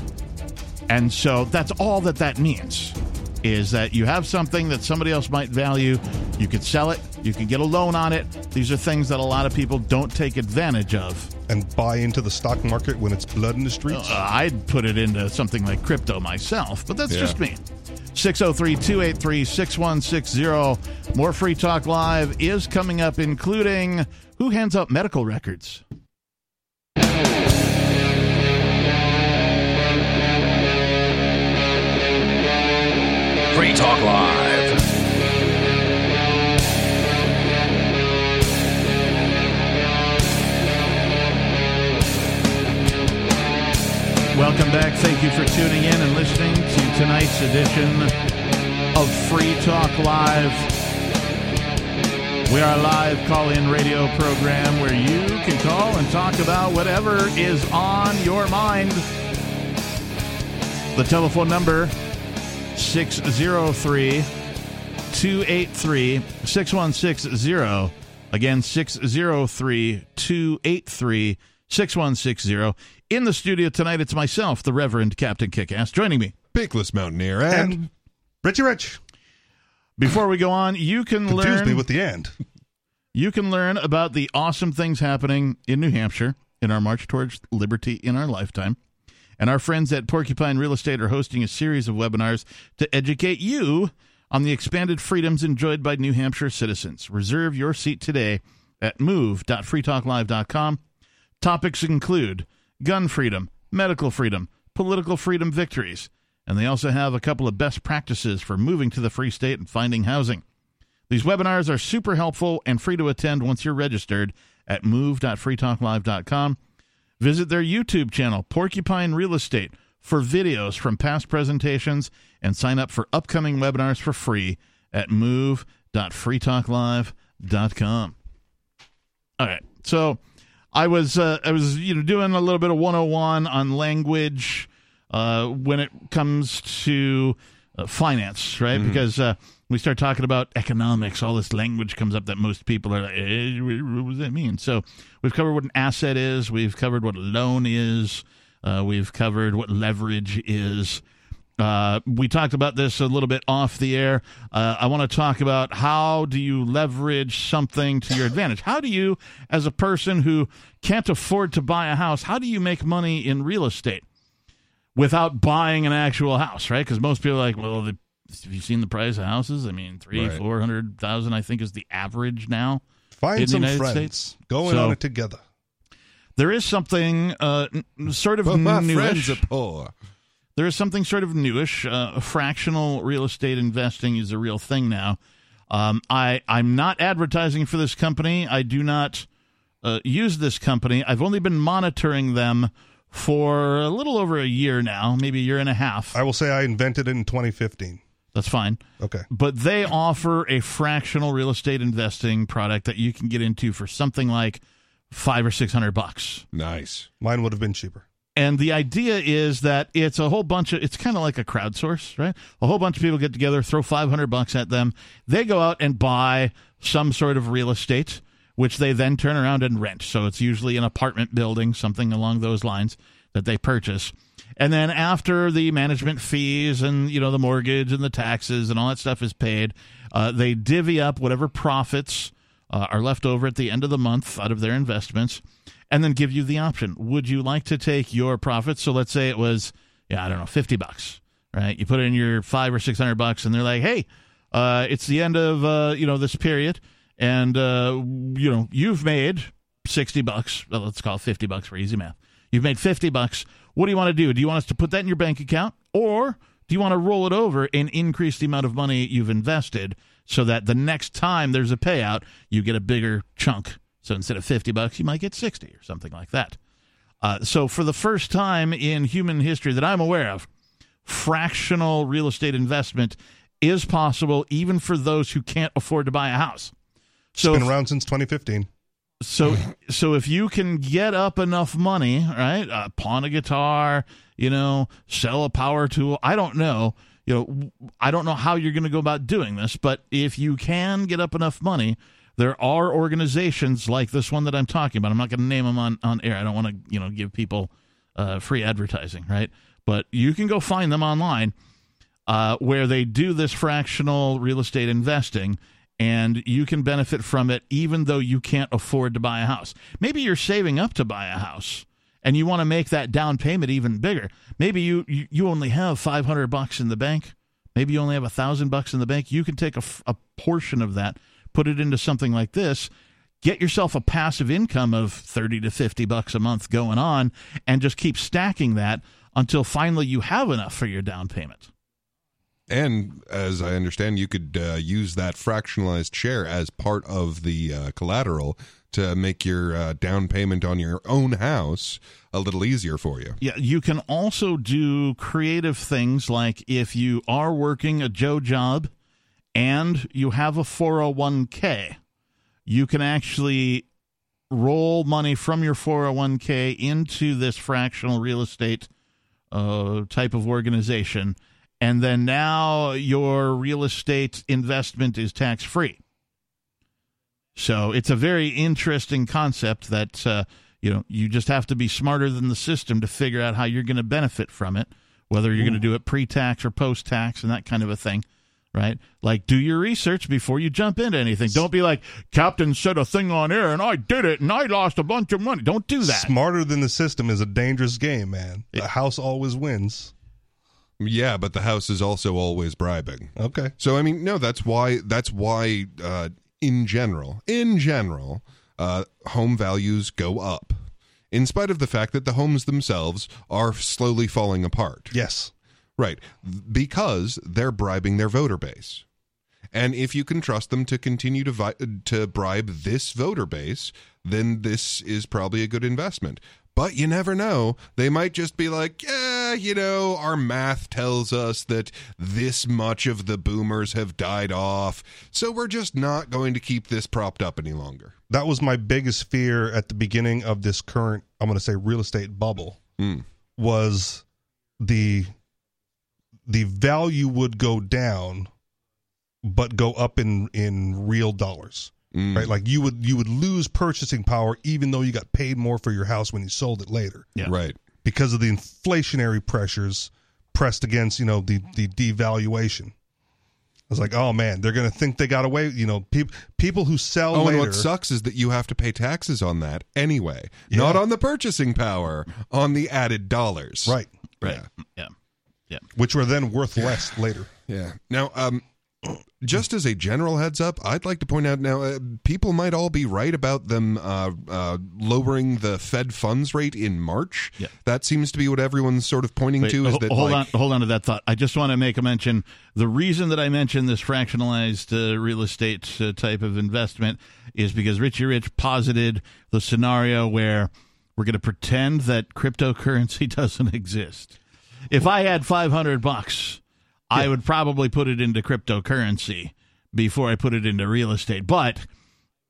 S2: And so that's all that that means is that you have something that somebody else might value. You could sell it. You could get a loan on it. These are things that a lot of people don't take advantage of.
S3: and buy into the stock market when it's blood in the streets.
S2: Uh, I'd put it into something like crypto myself, but that's
S4: Yeah.
S2: just me. 603 283 6160. More Free Talk Live is coming up, including who hands up medical records?
S1: Free Talk Live.
S2: Welcome back. Thank you for tuning in and listening to tonight's edition of Free Talk Live. We are a live call in radio program where you can call and talk about whatever is on your mind. The telephone number 603 283 6160. Again, 603 283 6160. In the studio tonight, it's myself, the Reverend Captain Kickass, joining me.
S4: Peakless Mountaineer and,
S3: and Richie Rich
S2: Before we go on, you can
S3: confused
S2: learn
S3: me with the end.
S2: you can learn about the awesome things happening in New Hampshire in our march towards liberty in our lifetime. And our friends at Porcupine Real Estate are hosting a series of webinars to educate you on the expanded freedoms enjoyed by New Hampshire citizens. Reserve your seat today at move.freetalklive.com. Topics include gun freedom, medical freedom, political freedom victories, and they also have a couple of best practices for moving to the free state and finding housing. These webinars are super helpful and free to attend once you're registered at move.freetalklive.com. Visit their YouTube channel, Porcupine Real Estate, for videos from past presentations and sign up for upcoming webinars for free at move.freetalklive.com. All right. So I was uh, I was you know doing a little bit of 101 on language uh, when it comes to uh, finance, right? Because uh, we start talking about economics, all this language comes up that most people are like, eh, what does that mean? So we've covered what an asset is, we've covered what a loan is, uh, we've covered what leverage is. Uh, we talked about this a little bit off the air. Uh, I want to talk about how do you leverage something to your advantage? How do you, as a person who can't afford to buy a house, how do you make money in real estate without buying an actual house? Right? Because most people are like, well, the, have you seen the price of houses? I mean, three,
S4: Right.
S2: four hundred thousand, I think, is the average now.
S3: Find
S2: in the
S3: some
S2: United
S3: friends.
S2: States.
S3: Go in
S2: So-
S3: on it together.
S2: There is something uh, sort of
S4: But my
S2: newish.
S4: friends are poor.
S2: there is something sort of newish. Uh, fractional real estate investing is a real thing now. Um, I I'm not advertising for this company. I do not uh, use this company. I've only been monitoring them for a little over a year now, maybe a year and a half.
S3: I will say I invented it in 2015.
S2: That's fine.
S3: Okay.
S2: But they offer a fractional real estate investing product that you can get into for something like five or six hundred bucks.
S4: Nice.
S3: Mine would have been cheaper.
S2: And the idea is that it's a whole bunch of it's kind of like a crowdsource, right? A whole bunch of people get together, throw 500 bucks at them. They go out and buy some sort of real estate which they then turn around and rent. So it's usually an apartment building, something along those lines that they purchase. And then after the management fees and you know the mortgage and the taxes and all that stuff is paid, uh, they divvy up whatever profits uh, are left over at the end of the month out of their investments, and then give you the option: Would you like to take your profits? So let's say it was, yeah, I don't know, fifty bucks, right? You put in your five or six hundred bucks, and they're like, hey, uh, it's the end of uh, you know this period, and uh, you know you've made sixty bucks. Well, let's call it fifty bucks for easy math. You've made fifty bucks. What do you want to do? Do you want us to put that in your bank account, or do you want to roll it over and increase the amount of money you've invested so that the next time there's a payout, you get a bigger chunk? So instead of 50 bucks, you might get 60 or something like that. Uh, so for the first time in human history that I'm aware of, fractional real estate investment is possible even for those who can't afford to buy a house. So
S3: it's
S2: Been
S3: around since 2015.
S2: So so if you can get up enough money, right? Uh, pawn a guitar, you know, sell a power tool. I don't know. You know, I don't know how you're going to go about doing this, but if you can get up enough money, there are organizations like this one that I'm talking about. I'm not going to name them on on air. I don't want to, you know, give people uh, free advertising, right? But you can go find them online uh, where they do this fractional real estate investing and you can benefit from it even though you can't afford to buy a house. Maybe you're saving up to buy a house and you want to make that down payment even bigger. Maybe you, you, only have 500 bucks in the bank. Maybe you only have a thousand bucks in the bank. You can take a portion of that, put it into something like this, get yourself a passive income of 30 to 50 bucks a month going on and just keep stacking that until finally you have enough for your down payment.
S4: And as I understand, you could uh, use that fractionalized share as part of the uh, collateral to make your uh, down payment on your own house a little easier for you.
S2: Yeah, you can also do creative things like if you are working a Joe job and you have a 401k, you can actually roll money from your 401k into this fractional real estate uh, type of organization. And then now your real estate investment is tax free. So it's a very interesting concept that uh, you know you just have to be smarter than the system to figure out how you're going to benefit from it, whether you're going to do it pre-tax or post-tax and that kind of a thing, right? Like do your research before you jump into anything. Don't be like Captain said a thing on air and I did it and I lost a bunch of money. Don't do that.
S3: Smarter than the system is a dangerous game, man. The house always wins.
S4: Yeah, but the house is also always bribing.
S3: Okay.
S4: So I mean, no, that's why that's why uh, in general, in general, uh, home values go up, in spite of the fact that the homes themselves are slowly falling apart.
S3: Yes.
S4: Right, because they're bribing their voter base. And if you can trust them to continue to vi- to bribe this voter base, then this is probably a good investment. But you never know. They might just be like, yeah, you know, our math tells us that this much of the boomers have died off. So we're just not going to keep this propped up any longer.
S3: That was my biggest fear at the beginning of this current, I'm going to say, real estate bubble.
S4: Mm.
S3: Was the the value would go down, but go up in in real dollars.
S4: Mm.
S3: Right, like you would you would lose purchasing power even though you got paid more for your house when you sold it later.
S2: Yeah.
S4: Right.
S3: because of the inflationary pressures pressed against you know the the devaluation. I was like, oh man, they're gonna think they got away. You know, people people who sell
S4: Oh,
S3: later.
S4: and what sucks is that you have to pay taxes on that anyway.
S3: Yeah.
S4: Not on the purchasing power, on the added dollars.
S3: right,
S2: Right. Yeah. Yeah.
S3: which were then worth less later.
S4: Yeah. Now, um, just as a general heads up, I'd like to point out now, uh, people might all be right about them uh, uh, lowering the Fed funds rate in March.
S2: Yeah.
S4: That seems to be what everyone's sort of pointing
S2: Wait,
S4: to. Is that
S2: hold
S4: like,
S2: on, hold on to that thought. I just want to make a mention. The reason that I mentioned this fractionalized uh, real estate uh, type of investment is because Richie Rich posited the scenario where we're going to pretend that cryptocurrency doesn't exist. If I had five hundred bucks, I would probably put it into cryptocurrency before I put it into real estate. But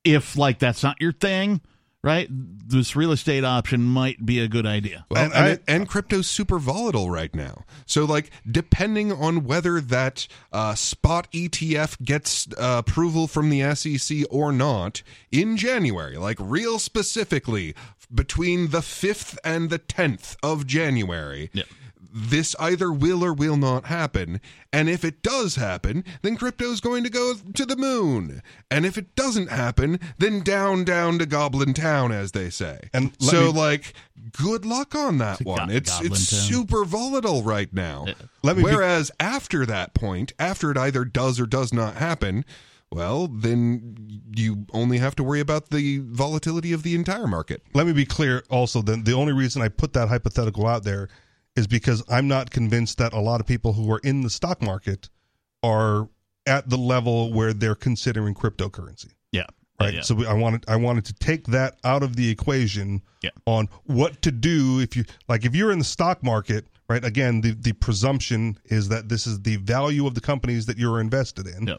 S2: if like that's not your thing, right? This real estate option might be a good idea.
S4: Well,
S3: And
S4: and,
S3: I-
S4: it- and crypto's super volatile right now. So, like, depending on whether that uh, spot ETF gets uh, approval from the SEC or not in January, like, real specifically between the 5th and the 10th of January.
S2: Yeah.
S4: This either will or will not happen. And if it does happen, then crypto's going to go to the moon. And if it doesn't happen, then down, down to Goblin Town, as they say.
S3: And
S4: so,
S3: me-
S4: like, good luck on that
S2: To
S4: one.
S2: Go-
S4: it's
S2: Goblin
S4: it's
S2: Town.
S4: super volatile right now.
S3: Uh, let me be-
S4: Whereas after that point, after it either does or does not happen, well, then you only have to worry about the volatility of the entire market.
S3: Let me be clear. Also, then the only reason I put that hypothetical out there is because I'm not convinced that a lot of people who are in the stock market are at the level where they're considering cryptocurrency.
S2: Yeah.
S3: right?
S2: Yeah.
S3: So we, I wanted I wanted to take that out of the equation
S2: Yeah.
S3: on what to do if you like if you're in the stock market, right? Again, the the presumption is that this is the value of the companies that you're invested in,
S2: Yeah.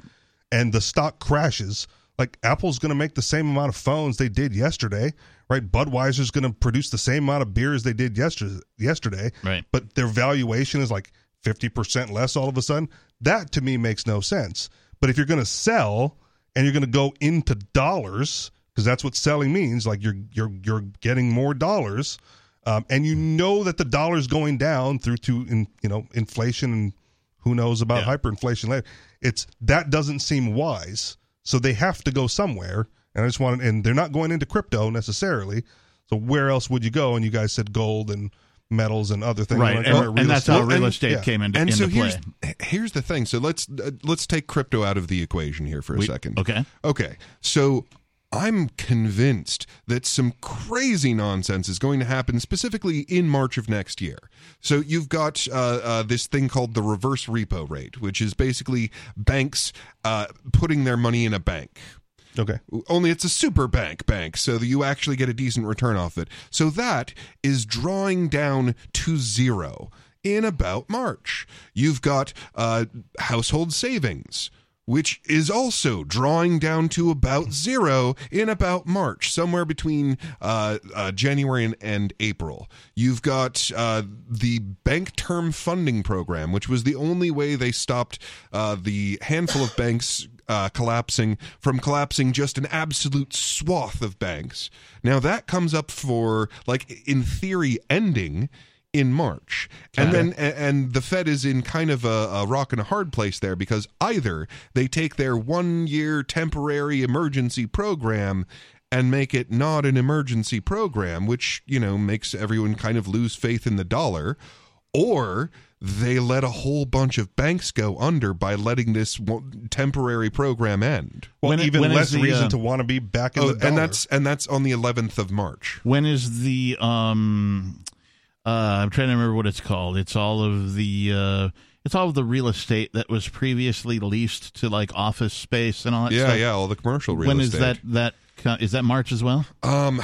S3: and the stock crashes. Like Apple's going to make the same amount of phones they did yesterday, right? Budweiser's going to produce the same amount of beer as they did yesterday. Yesterday,
S2: Right.
S3: But their valuation is like fifty percent less all of a sudden. That to me makes no sense. But if you're going to sell and you're going to go into dollars because that's what selling means, like you're you're you're getting more dollars, um, and you know that the dollar's going down through to in, you know inflation and who knows about
S2: Yeah.
S3: hyperinflation later. It's that doesn't seem wise. So they have to go somewhere, and I just wanted, and they're not going into crypto necessarily. So where else would you go? And you guys said gold and metals and other things.
S2: Right,
S3: Like,
S2: and,
S3: all right,
S2: and that's
S3: estate.
S2: how real
S4: and-
S2: estate
S3: yeah.
S2: came into,
S4: and
S2: into
S4: so
S2: play.
S4: here's here's the thing. So let's uh, let's take crypto out of the equation here for a
S2: We-
S4: second.
S2: okay.
S4: Okay. So I'm convinced that some crazy nonsense is going to happen specifically in March of next year. So you've got uh, uh, this thing called the reverse repo rate, which is basically banks uh, putting their money in a bank.
S3: Okay.
S4: Only it's a super bank bank, so that you actually get a decent return off it. So that is drawing down to zero in about March. You've got uh, household savings. Which is also drawing down to about zero in about March, somewhere between uh, uh, January and, and April. You've got uh, the bank term funding program, which was the only way they stopped uh, the handful of banks uh, collapsing from collapsing just an absolute swath of banks. Now that comes up for like in theory ending in March, and then and the Fed is in kind of a, a rock and a hard place there because either they take their one year temporary emergency program and make it not an emergency program, which you know makes everyone kind of lose faith in the dollar, or they let a whole bunch of banks go under by letting this temporary program end.
S3: Well,
S2: When
S3: even
S2: when is
S3: less
S2: the,
S3: reason
S2: uh,
S3: to want to be back in
S4: Oh,
S3: the dollar.
S4: and that's and that's on the 11th of March.
S2: When is the um uh I'm trying to remember what it's called. It's all of the uh it's all of the real estate that was previously leased to like office space and all that
S4: Yeah,
S2: stuff.
S4: yeah, all the commercial real
S2: When is
S4: estate.
S2: When is that that co- is that March as well?
S4: Um,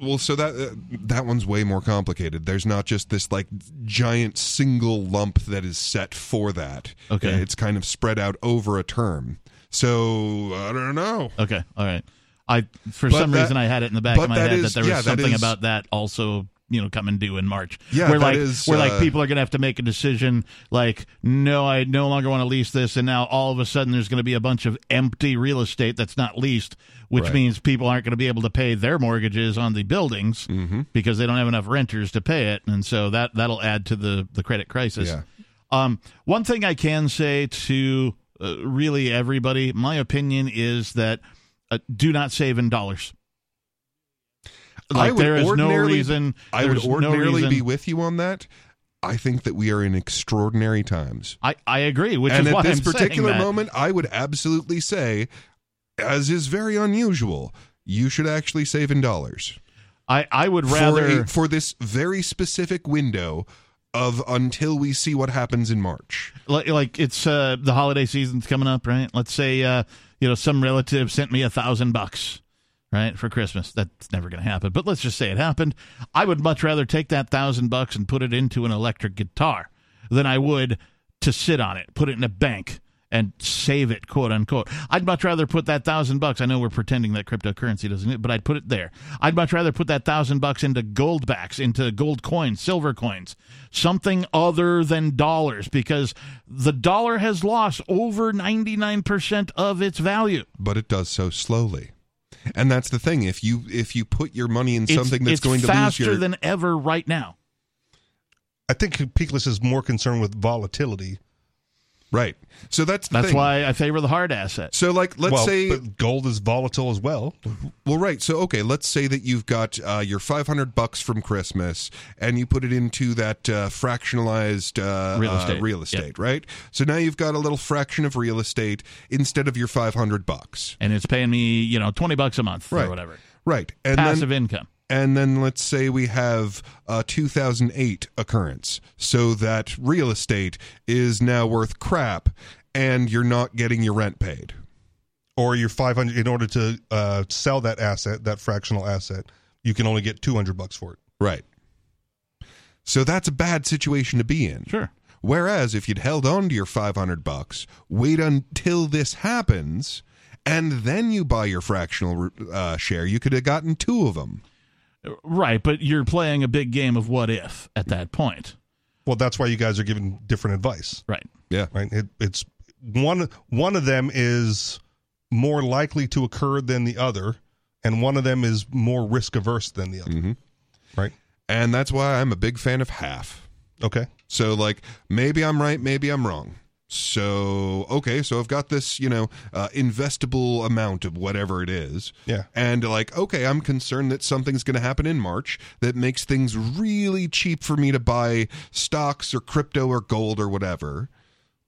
S4: well, so that uh, that one's way more complicated. There's not just this like giant single lump that is set for that.
S2: Okay.
S4: it's kind of spread out over a term. So I don't know.
S2: Okay, all right. I for
S4: But
S2: some
S4: that-
S2: reason I had it in the back of my head
S4: is-
S2: that there was
S4: yeah,
S2: something
S4: is-
S2: about that also you know coming due in March.
S4: Yeah,
S2: where like
S4: is,
S2: where like
S4: uh,
S2: people are going to have to make a decision like no, I no longer want to lease this, and now all of a sudden there's going to be a bunch of empty real estate that's not leased, which
S4: Right.
S2: means people aren't going to be able to pay their mortgages on the buildings
S4: Mm-hmm.
S2: because they don't have enough renters to pay it, and so that that'll add to the the credit crisis.
S4: Yeah.
S2: Um, one thing I can say to uh, really everybody, my opinion is that uh, do not save in dollars. Like there is no
S4: ordinarily-
S2: reason.
S4: I would
S2: there's no
S4: ordinarily be with you on that. I think that we are in extraordinary times.
S2: I, I agree, which
S4: and
S2: is
S4: at
S2: why
S4: this
S2: I'm
S4: particular moment, I would absolutely say, as is very unusual, you should actually save in dollars
S2: I, I would
S4: for,
S2: rather.
S4: a, for this very specific window of until we see what happens in March.
S2: like, like it's uh, the holiday season's coming up, right? Let's say uh, you know some relative sent me a thousand bucks, right, for Christmas. That's never going to happen, but let's just say it happened. I would much rather take that thousand bucks and put it into an electric guitar than I would to sit on it, put it in a bank. And save it, quote unquote. I'd much rather put that thousand bucks. I know we're pretending that cryptocurrency doesn't, but I'd put it there. I'd much rather put that thousand bucks into Goldbacks, into gold coins, silver coins, something other than dollars, because the dollar has lost over 99% of its value.
S4: but it does so slowly. And that's the thing. If you if you put your money in
S2: It's-
S4: something that's going to lose
S2: faster
S4: your
S2: than ever right now.
S3: I think Peakless is more concerned with volatility.
S4: Right, so that's the
S2: That's
S4: thing.
S2: why I favor the hard asset.
S4: So like, let's
S3: well,
S4: say
S3: but gold is volatile as well.
S4: Well, right. So, okay, let's say that you've got uh, your 500 bucks from Christmas and you put it into that uh, fractionalized uh,
S2: Real
S4: uh,
S2: estate.
S4: real estate, right? So now you've got a little fraction of real estate instead of your 500 bucks.
S2: And it's paying me, you know, 20 bucks a month
S4: Right.
S2: or whatever.
S4: Right. And
S2: Passive
S4: then,
S2: income.
S4: And then let's say we have a 2008 occurrence. So that real estate is now worth crap and you're not getting your rent paid.
S3: Or your 500 in order to uh, sell that asset, that fractional asset, you can only get 200 bucks for it.
S4: Right. So that's a bad situation to be in.
S2: Sure.
S4: Whereas if you'd held on to your 500 bucks, wait until this happens, and then you buy your fractional uh, share, you could have gotten two of them.
S2: Right, but you're playing a big game of what if at that point.
S3: Well, that's why you guys are giving different advice,
S2: Right.
S4: Yeah.
S3: right? It, it's one one of them is more likely to occur than the other, and one of them is more risk averse than the other,
S4: Mhm.
S3: right?
S4: And that's why I'm a big fan of half.
S3: Okay.
S4: So, like, maybe I'm right, maybe I'm wrong. So, okay, so I've got this, you know, uh, investable amount of whatever it is.
S3: Yeah.
S4: And, like, okay, I'm concerned that something's going to happen in March that makes things really cheap for me to buy stocks or crypto or gold or whatever.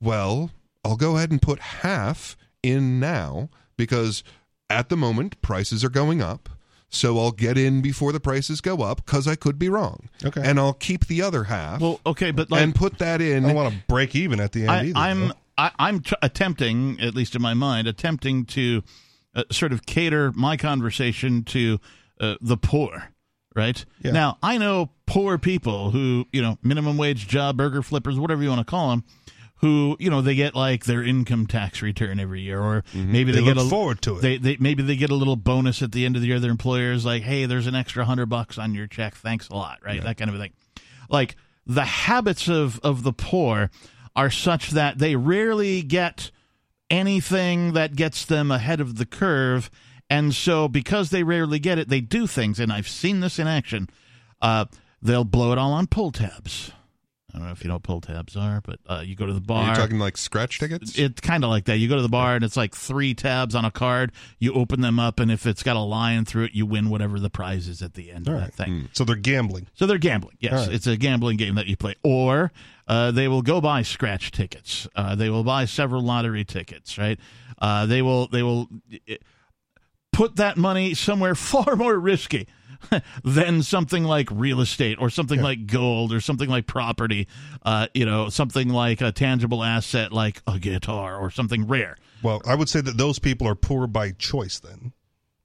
S4: Well, I'll go ahead and put half in now because at the moment prices are going up. So I'll get in before the prices go up because I could be wrong.
S3: Okay.
S4: And I'll keep the other half
S2: Well, okay, but like
S4: and put that in.
S3: I don't want to break even at the end
S2: I,
S3: either.
S2: I'm
S3: though.
S2: I, I'm tr- attempting, at least in my mind, attempting to uh, sort of cater my conversation to uh, the poor. Right
S3: Yeah.
S2: now, I know poor people who you know minimum wage job, burger flippers, whatever you want to call them, who you know they get like their income tax return every year, or maybe they,
S3: They
S2: get
S3: look
S2: a,
S3: forward to it.
S2: They, they maybe they get a little bonus at the end of the year. Their employer's like, hey, there's an extra hundred bucks on your check. Thanks a lot, right? That kind of a thing. Like the habits of of the poor are such that they rarely get anything that gets them ahead of the curve. And so, because they rarely get it, they do things. And I've seen this in action. Uh, they'll blow it all on pull tabs. I don't know if you know what pull tabs are, but uh, you go to the bar.
S4: You're talking like scratch tickets?
S2: It's kind of like that. You go to the bar and it's like three tabs on a card. You open them up, and if it's got a line through it, you win whatever the prize is at the end
S3: All
S2: of
S3: right.
S2: that thing.
S3: so they're gambling.
S2: So they're gambling. Yes,
S3: All right.
S2: it's a gambling game that you play. Or uh, they will go buy scratch tickets. Uh, they will buy several lottery tickets. Right. Uh, they will. They will uh, put that money somewhere far more risky than something like real estate or something like gold or something like property. Uh, you know, something like a tangible asset like a guitar or something rare.
S3: Well, I would say that those people are poor by choice then,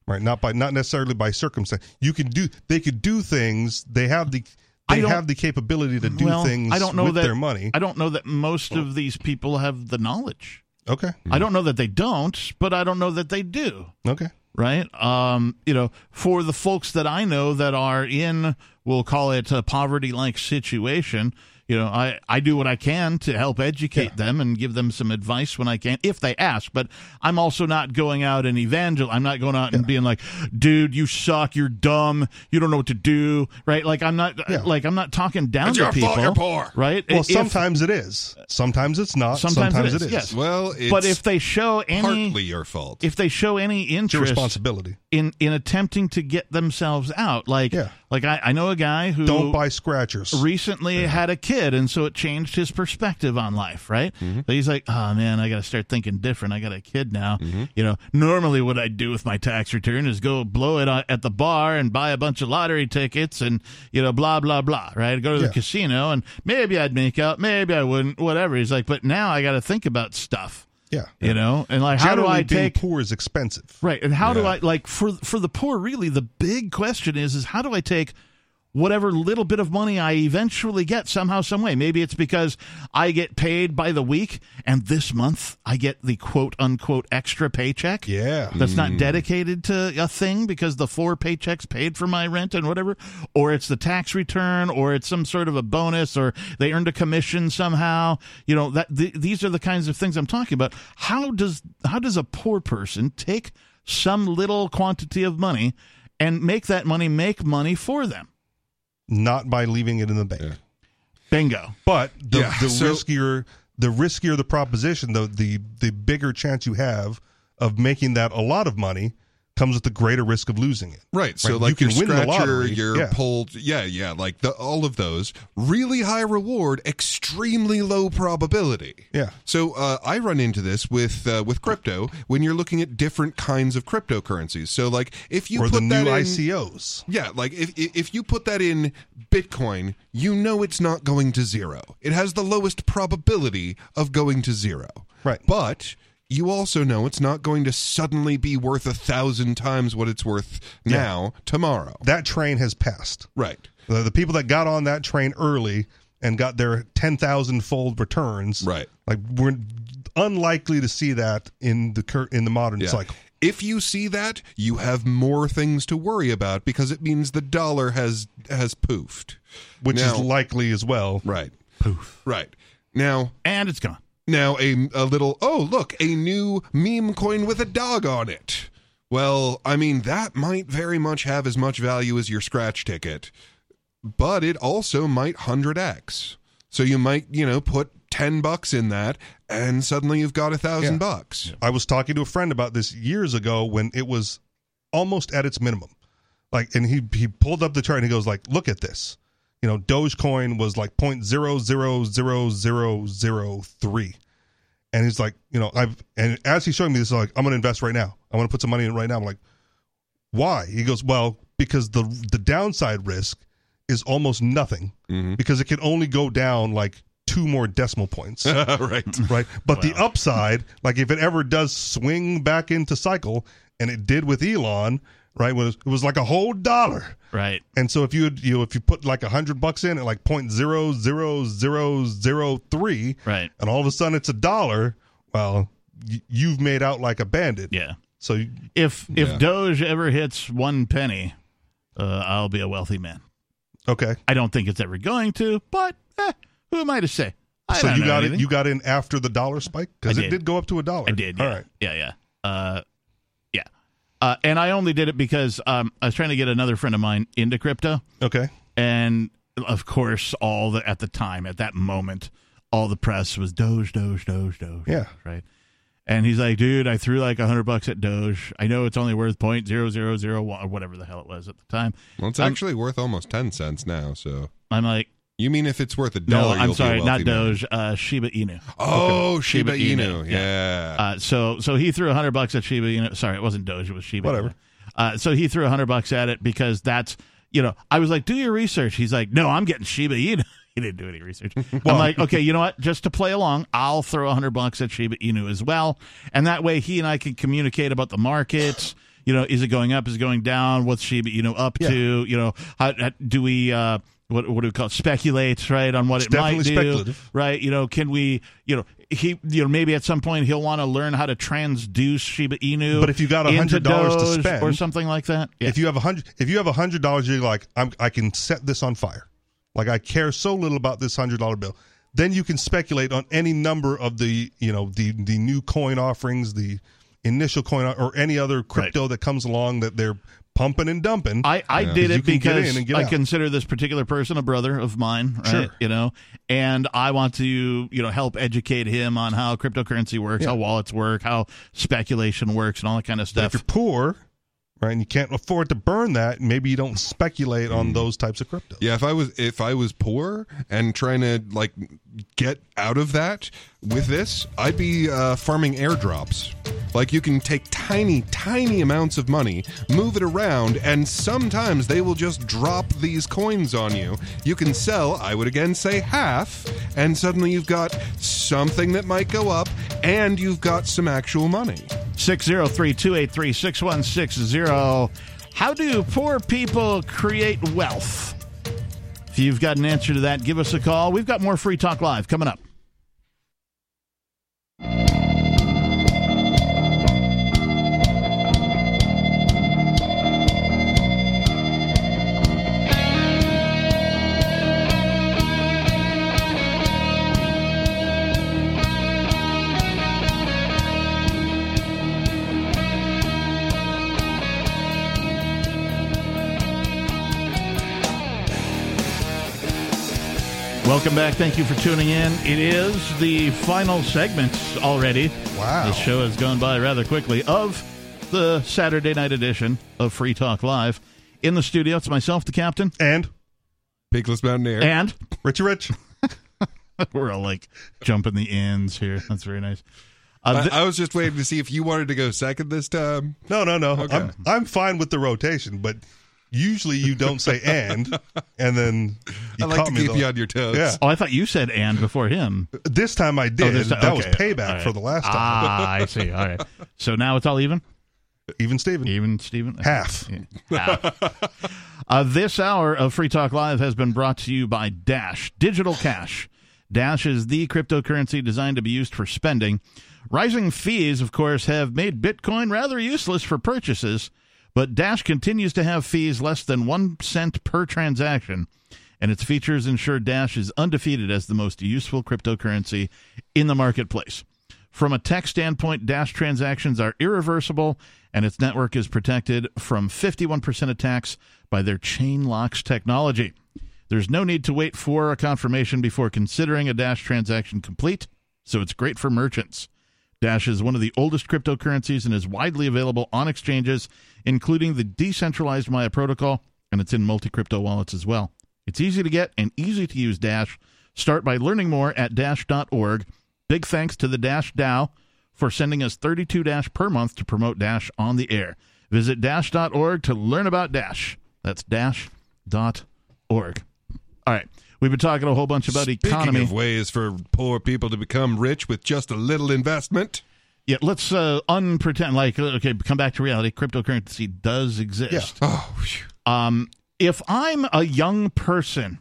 S3: right? Not by not necessarily by circumstance. You can do they could do things. They have the they have the capability to do
S2: well,
S3: things
S2: I don't know
S3: with
S2: that
S3: their money.
S2: I don't know that most of these people have the knowledge.
S3: Okay.
S2: I don't know that they don't, but I don't know that they do.
S3: Okay.
S2: Right? Um, you know, for the folks that I know that are in, we'll call it a poverty like situation, you know, I, I do what I can to help educate them and give them some advice when I can, if they ask. But I'm also not going out and evangel. I'm not going out and being like, dude, you suck. You're dumb. You don't know what to do. Right. Like I'm not,
S3: Yeah.
S2: like I'm not talking down
S4: It's
S2: to
S4: your
S2: people.
S4: fault you're poor.
S2: Right.
S3: Well,
S2: If-
S3: sometimes it is. Sometimes it's not.
S2: Sometimes
S3: Sometimes,
S2: it is,
S3: it is.
S2: yes.
S4: Well, it's
S2: but if they show any,
S4: partly your fault.
S2: if they show any
S3: It's your
S2: interest
S3: responsibility.
S2: in in attempting to get themselves out. Like,
S3: Yeah.
S2: Like I, I know a guy who
S3: Don't buy scratchers.
S2: recently had a kid, and so it changed his perspective on life. Right?
S3: Mm-hmm.
S2: So he's like, oh man, I got to start thinking different. I got a kid now. You know, normally what I do with my tax return is go blow it at the bar and buy a bunch of lottery tickets and you know blah blah blah. Right? Go to the
S3: Yeah.
S2: casino and maybe I'd make out, maybe I wouldn't. Whatever. He's like, but now I got to think about stuff.
S3: Yeah.
S2: You know, and like, how do
S3: Generally,
S2: I
S3: being
S2: take
S3: poor is expensive.
S2: Right. And how do I like for for the poor really the big question is is how do I take whatever little bit of money I eventually get somehow some way. Maybe it's because I get paid by the week and this month I get the quote unquote extra paycheck.
S3: Yeah.
S2: That's not hmm. dedicated to a thing because the four paychecks paid for my rent and whatever, or it's the tax return, or it's some sort of a bonus, or they earned a commission somehow. You know that th- these are the kinds of things I'm talking about. How does how does a poor person take some little quantity of money and make that money make money for them?
S3: Not by leaving it in the bank.
S2: Bingo.
S3: But the,
S4: Yeah,
S3: the
S4: so-
S3: riskier the riskier the proposition, the, the the bigger chance you have of making that a lot of money comes with the greater risk of losing it.
S4: Right. So
S3: Right,
S4: like
S3: you
S4: your
S3: can win the
S4: scratcher,
S3: lottery,
S4: your
S3: yeah.
S4: pulled yeah, yeah, like the all of those. Really high reward, extremely low probability.
S3: Yeah.
S4: So uh, I run into this with uh, with crypto when you're looking at different kinds of cryptocurrencies. So like if you
S3: or
S4: put
S3: the new
S4: in,
S3: ICOs.
S4: Yeah, like if if you put that in Bitcoin, you know it's not going to zero. It has the lowest probability of going to zero.
S3: Right.
S4: But you also know it's not going to suddenly be worth a thousand times what it's worth now tomorrow.
S3: That train has passed.
S4: Right.
S3: The, the people that got on that train early and got their 10,000 fold returns.
S4: Right.
S3: Like we're unlikely to see that in the cur- in the modern
S4: Yeah.
S3: cycle.
S4: If you see that, you have more things to worry about because it means the dollar has has poofed.
S3: Which
S4: Now-
S3: is likely as well.
S4: Right. Poof. Right. Now,
S2: And it's gone.
S4: Now, a, a little, oh, look, a new meme coin with a dog on it. Well, I mean, that might very much have as much value as your scratch ticket, but it also might 100x. So you might, you know, put 10 bucks in that, and suddenly you've got a thousand bucks.
S3: I was talking to a friend about this years ago when it was almost at its minimum. Like, and he he pulled up the chart and he goes like, "Look at this." You know, Dogecoin was like point zero zero zero zero zero three, and he's like, you know, I've and as he's showing me this, like, I'm going to invest right now. I want to put some money in right now. I'm like, why? He goes, well, because the the downside risk is almost nothing mm-hmm. because it can only go down like two more decimal points
S4: right.
S3: right? But the upside, like if it ever does swing back into cycle, and it did with Elon, right? Was it was like a whole dollar,
S2: Right.
S3: and so if you had, you know, if you put like a hundred bucks in at like point zero zero zero zero three,
S2: Right.
S3: and all of a sudden it's a dollar, well, y- you've made out like a bandit.
S2: Yeah.
S3: So you-
S2: If if
S4: Yeah.
S2: Doge ever hits one penny, uh, I'll be a wealthy man.
S3: okay,
S2: I don't think it's ever going to, but eh, who am I to say? I
S3: so
S2: don't
S3: you
S2: know
S3: got
S2: anything.
S3: it. You got in after the dollar spike because it
S2: did.
S3: did go up to a dollar.
S2: I did. Yeah.
S3: All right.
S2: Yeah, yeah. Uh, yeah. Uh, and I only did it because um, I was trying to get another friend of mine into crypto,
S3: Okay.
S2: and of course, all the at the time at that moment, all the press was Doge, Doge, Doge, Doge.
S3: Yeah.
S2: Right. And he's like, dude, I threw like a hundred bucks at Doge. I know it's only worth point zero zero zero one or whatever the hell it was at the time.
S4: Well, it's
S2: I'm-
S4: actually worth almost 10 cents now, so.
S2: I'm like,
S4: You mean if it's worth a
S2: no,
S4: dollar?
S2: I'm
S4: be a
S2: sorry, not. Doge, uh, Shiba Inu.
S4: Oh,
S2: Shiba
S4: Shiba,
S2: Inu,
S4: Inu.
S2: yeah.
S4: Yeah.
S2: Uh, so so he threw a hundred bucks at Shiba Inu. Sorry, it wasn't Doge. It was Shiba.
S3: Whatever.
S2: Inu. Uh, so he threw a hundred bucks at it because that's you know I was like, do your research. He's like, no, I'm getting Shiba Inu. he didn't do any research. I'm like, okay, you know what? Just to play along, I'll throw a hundred bucks at Shiba Inu as well, and that way he and I can communicate about the markets. You know, is it going up? Is it going down? What's Shiba Inu up
S3: Yeah.
S2: to? You know, how, how do we? Uh, what, what do we call it? speculate right on what
S3: It's
S2: it might do
S3: speculative.
S2: right you know can we you know he you know maybe at some point he'll want to learn how to transduce Shiba Inu
S3: But if you got
S2: a
S3: $100 to spend-
S2: or something like that yeah.
S3: If you have a hundred, if you have a hundred dollars, you're like, I'm, I can set this on fire. Like I care so little about this hundred dollar bill. Then you can speculate on any number of the, you know, the the new coin offerings, the initial coin or any other crypto that comes along that they're pumping and dumping.
S2: I, I did it because
S3: in and get
S2: I
S3: out.
S2: consider this particular person a brother of mine, right?
S3: Sure.
S2: You know, and I want to, you know, help educate him on how cryptocurrency works, how wallets work, how speculation works, and all that kind of
S3: But if you're poor, right, and you can't afford to burn that, maybe you don't speculate
S2: Mm.
S3: on those types of crypto.
S4: Yeah, if I was if I was poor and trying to like get out of that with this, I'd be uh, farming airdrops. Like you can take tiny, tiny amounts of money, move it around, and sometimes they will just drop these coins on you. You can sell, I would again say half, and suddenly you've got something that might go up, and you've got some actual money.
S2: 603 283 6160. How do poor people create wealth? If you've got an answer to that, give us a call. We've got more Free Talk Live coming up. Welcome back. Thank you for tuning in. It is the final segment already.
S3: Wow.
S2: This show has gone by rather quickly of the Saturday night edition of Free Talk Live. In the studio, it's myself, the captain,
S3: And
S4: Peakless Mountaineer.
S2: and
S3: Richie Rich,
S2: we're all like jumping the ends here. That's very nice. Uh,
S4: I, I was just waiting to see if you wanted to go second this time.
S3: no, no, no.
S4: Okay.
S3: I'm I'm fine with the rotation, but usually you don't say and, and then you
S4: I like
S3: caught
S4: to
S3: me
S4: keep
S3: the-
S4: you on your toes.
S3: Yeah.
S2: oh, I thought you said and before him.
S3: This time I did.
S2: Oh, this-
S3: that was payback
S2: All right.
S3: for the last time.
S2: Ah, I see. All right. So now it's all even?
S3: Even Steven.
S2: Even, Stephen?
S3: Half.
S2: Uh, this hour of Free Talk Live has been brought to you by Dash Digital Cash. Dash is the cryptocurrency designed to be used for spending. Rising fees, of course, have made Bitcoin rather useless for purchases, but Dash continues to have fees less than one cent per transaction, and its features ensure Dash is undefeated as the most useful cryptocurrency in the marketplace. From a tech standpoint, Dash transactions are irreversible, and its network is protected from 51% attacks by their chain locks technology. There's no need to wait for a confirmation before considering a Dash transaction complete, so it's great for merchants. Dash is one of the oldest cryptocurrencies and is widely available on exchanges, including the decentralized Maya protocol, and it's in multi crypto wallets as well. It's easy to get and easy to use Dash. Start by learning more at dash.org. Big thanks to the Dash DAO for sending us 32 Dash per month to promote Dash on the air. Visit dash.org to learn about Dash. That's dash.org. All right. We've been talking a whole bunch about
S4: Speaking
S2: economy.
S4: of ways for poor people to become rich with just a little investment.
S2: Yeah, let's uh, unpretend like uh, okay, come back to reality. Cryptocurrency does exist.
S4: Yeah. Oh.
S2: Um, if I'm a young person,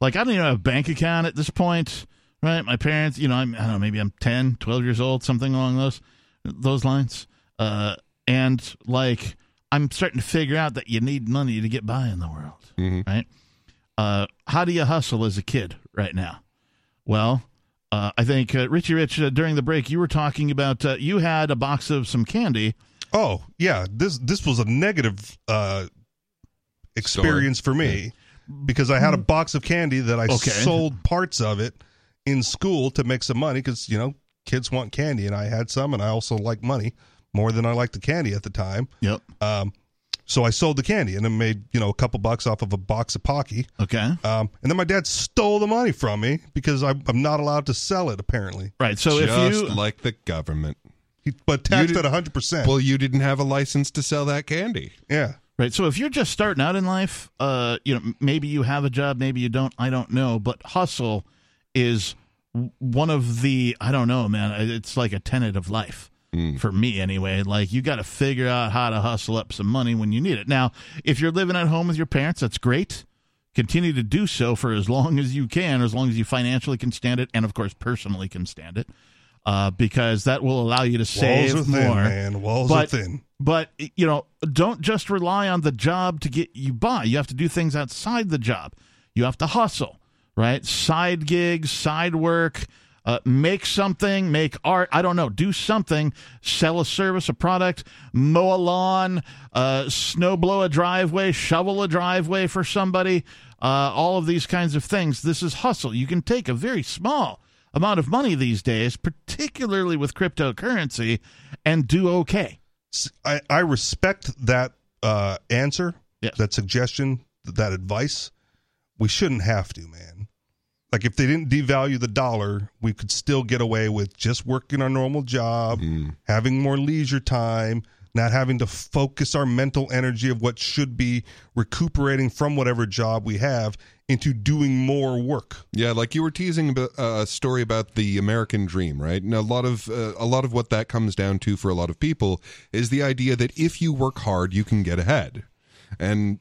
S2: like I don't even have a bank account at this point, right? My parents, you know, I'm, I don't know, maybe I'm 10, 12 years old, something along those those lines. Uh, and like I'm starting to figure out that you need money to get by in the world, right? Uh, how do you hustle as a kid right now? Well, uh, I think uh, Richie Rich uh, during the break you were talking about uh, you had a box of some candy.
S3: Oh yeah, this this was a negative uh, experience for me because I had a box of candy that I
S2: Mm. Okay.
S3: sold parts of it in school to make some money because you know kids want candy and I had some and I also like money more than I liked the candy at the time.
S2: Yep.
S3: Um, so I sold the candy and then made you know a couple bucks off of a box of Pocky.
S2: Okay.
S3: Um, and then my dad stole the money from me because I'm, I'm not allowed to sell it apparently.
S2: Right. So
S4: just
S2: if you
S4: like the government.
S3: He, but taxed
S4: did-
S3: at 100. percent
S4: Well, you didn't have a license to sell that candy.
S3: Yeah.
S2: Right. So if you're just starting out in life, uh, you know, maybe you have a job, maybe you don't. I don't know. But hustle is one of the I don't know, man. It's like a tenet of life. For me, anyway, like you got to figure out how to hustle up some money when you need it. Now, if you're living at home with your parents, that's great. Continue to do so for as long as you can, as long as you financially can stand it, and of course, personally can stand it, uh, because that will allow you to save
S3: Walls are thin,
S2: more.
S3: man. Walls
S2: but,
S3: are thin.
S2: But you know, don't just rely on the job to get you by. You have to do things outside the job. You have to hustle, right? Side gigs, side work. Uh, make something, make art. I don't know. Do something. Sell a service, a product. Mow a lawn. Uh, snow blow a driveway. Shovel a driveway for somebody. Uh, all of these kinds of things. This is hustle. You can take a very small amount of money these days, particularly with cryptocurrency, and do okay.
S3: I respect that uh, answer,
S2: Yes.
S3: that suggestion, that advice. We shouldn't have to, man. Like if they didn't devalue the dollar, we could still get away with just working our normal job, having more leisure time, not having to focus our mental energy of what should be recuperating from whatever job we have into doing more work.
S4: Yeah, like you were teasing about uh, a story about the American dream, right? And a lot of uh, a lot of what that comes down to for a lot of people is the idea that if you work hard, you can get ahead. And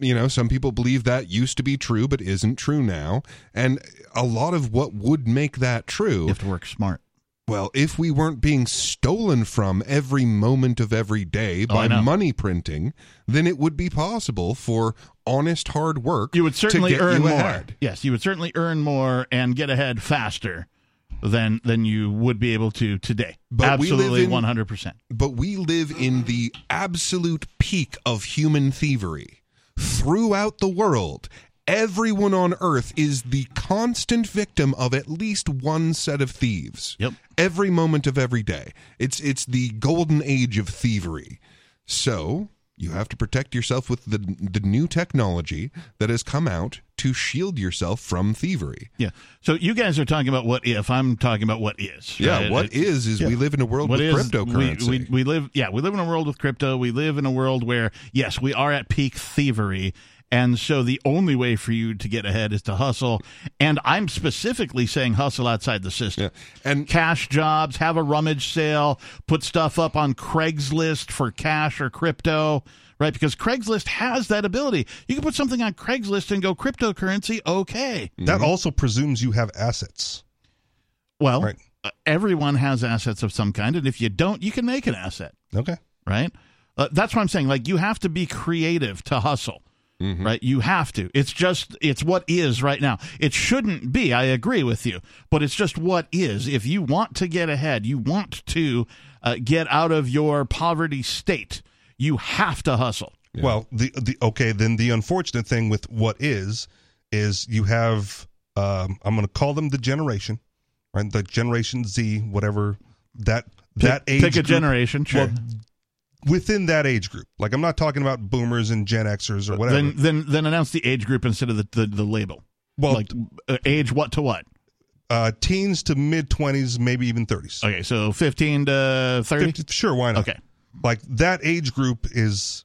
S4: you know, some people believe that used to be true but isn't true now. And a lot of what would make that true
S2: You have to work smart.
S4: well, if we weren't being stolen from every moment of every day
S2: Oh,
S4: by
S2: know.
S4: money printing, then it would be possible for honest hard work
S2: You would certainly earn more.
S4: ahead.
S2: Yes, you would certainly earn more and get ahead faster than than you would be able to today.
S4: But we live
S2: Absolutely, one hundred percent.
S4: But we live in the absolute peak of human thievery. Throughout the world, everyone on earth is the constant victim of at least one set of thieves.
S2: Yep.
S4: Every moment of every day. It's it's the golden age of thievery. So, you have to protect yourself with the the new technology that has come out to shield yourself from thievery.
S2: Yeah. So you guys are talking about what if. I'm talking about what is.
S4: Yeah,
S2: right?
S4: what
S2: It-
S4: is is we live in a world
S2: what
S4: with
S2: is-
S4: cryptocurrency.
S2: We, we, we live, yeah, we live in a world with crypto. We live in a world where, yes, we are at peak thievery. And so the only way for you to get ahead is to hustle. And I'm specifically saying hustle outside the system.
S4: Yeah. And
S2: Cash jobs, have a rummage sale, put stuff up on Craigslist for cash or crypto, right? Because Craigslist has that ability. You can put something on Craigslist and go cryptocurrency, okay.
S3: That also presumes you have assets.
S2: Well,
S3: Right.
S2: uh, everyone has assets of some kind. And if you don't, you can make an asset.
S3: Okay.
S2: right? Uh, that's what I'm saying. Like you have to be creative to hustle, right? You have to. It's just it's what is right now. It shouldn't be. I agree with you, but it's just what is. If you want to get ahead, you want to uh, get out of your poverty state. You have to hustle.
S3: Well, the the okay, then the unfortunate thing with what is is you have um I'm going to call them the generation, right? The generation Z, whatever that that
S2: pick,
S3: age
S2: pick a
S3: group-
S2: generation. Sure.
S3: well, within that age group. Like I'm not talking about boomers and Gen Xers or whatever.
S2: then then then announce the age group instead of the the, the label.
S3: well,
S2: like uh, age what to what?
S3: uh teens to mid 20s, maybe even 30s.
S2: Okay, so 15 to 30.
S3: 50 sure, why not?
S2: Okay.
S3: Like that age group is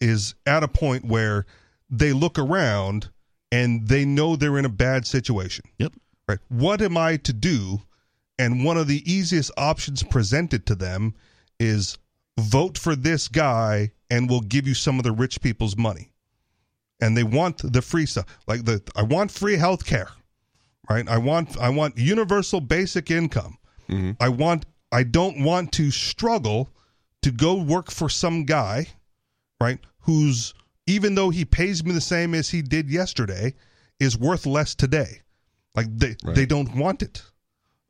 S3: is at a point where they look around and they know they're in a bad situation.
S2: Yep.
S3: right. What am i to do? And one of the easiest options presented to them is vote for this guy and we'll give you some of the rich people's money. And they want the free stuff. Like the i want free health care right? I want i want universal basic income. Mm-hmm. I want i don't want to struggle to go work for some guy right who's even though he pays me the same as he did yesterday is worth less today like they
S4: Right.
S3: they don't want it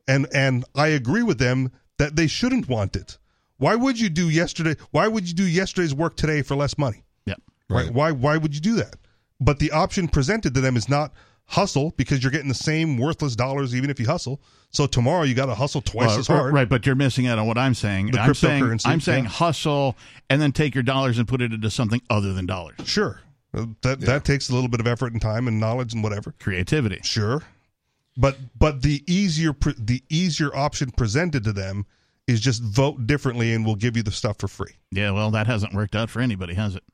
S3: and and i agree with them that they shouldn't want it why would you do yesterday why would you do yesterday's work today for less money
S2: Yep.
S3: right?
S4: Right.
S3: Why why would you do that? But the option presented to them is not hustle because you're getting the same worthless dollars even if you hustle. So tomorrow you got to hustle twice
S2: Well,
S3: as hard.
S2: Right, but you're missing out on what I'm saying.
S3: The
S2: I'm saying I'm saying
S3: yeah.
S2: hustle and then take your dollars and put it into something other than dollars.
S3: Sure, that that takes a little bit of effort and time and knowledge and whatever.
S2: Creativity.
S3: Sure, but but the easier pre- the easier option presented to them is just vote differently and we'll give you the stuff for free.
S2: Yeah, well, that hasn't worked out for anybody, has it?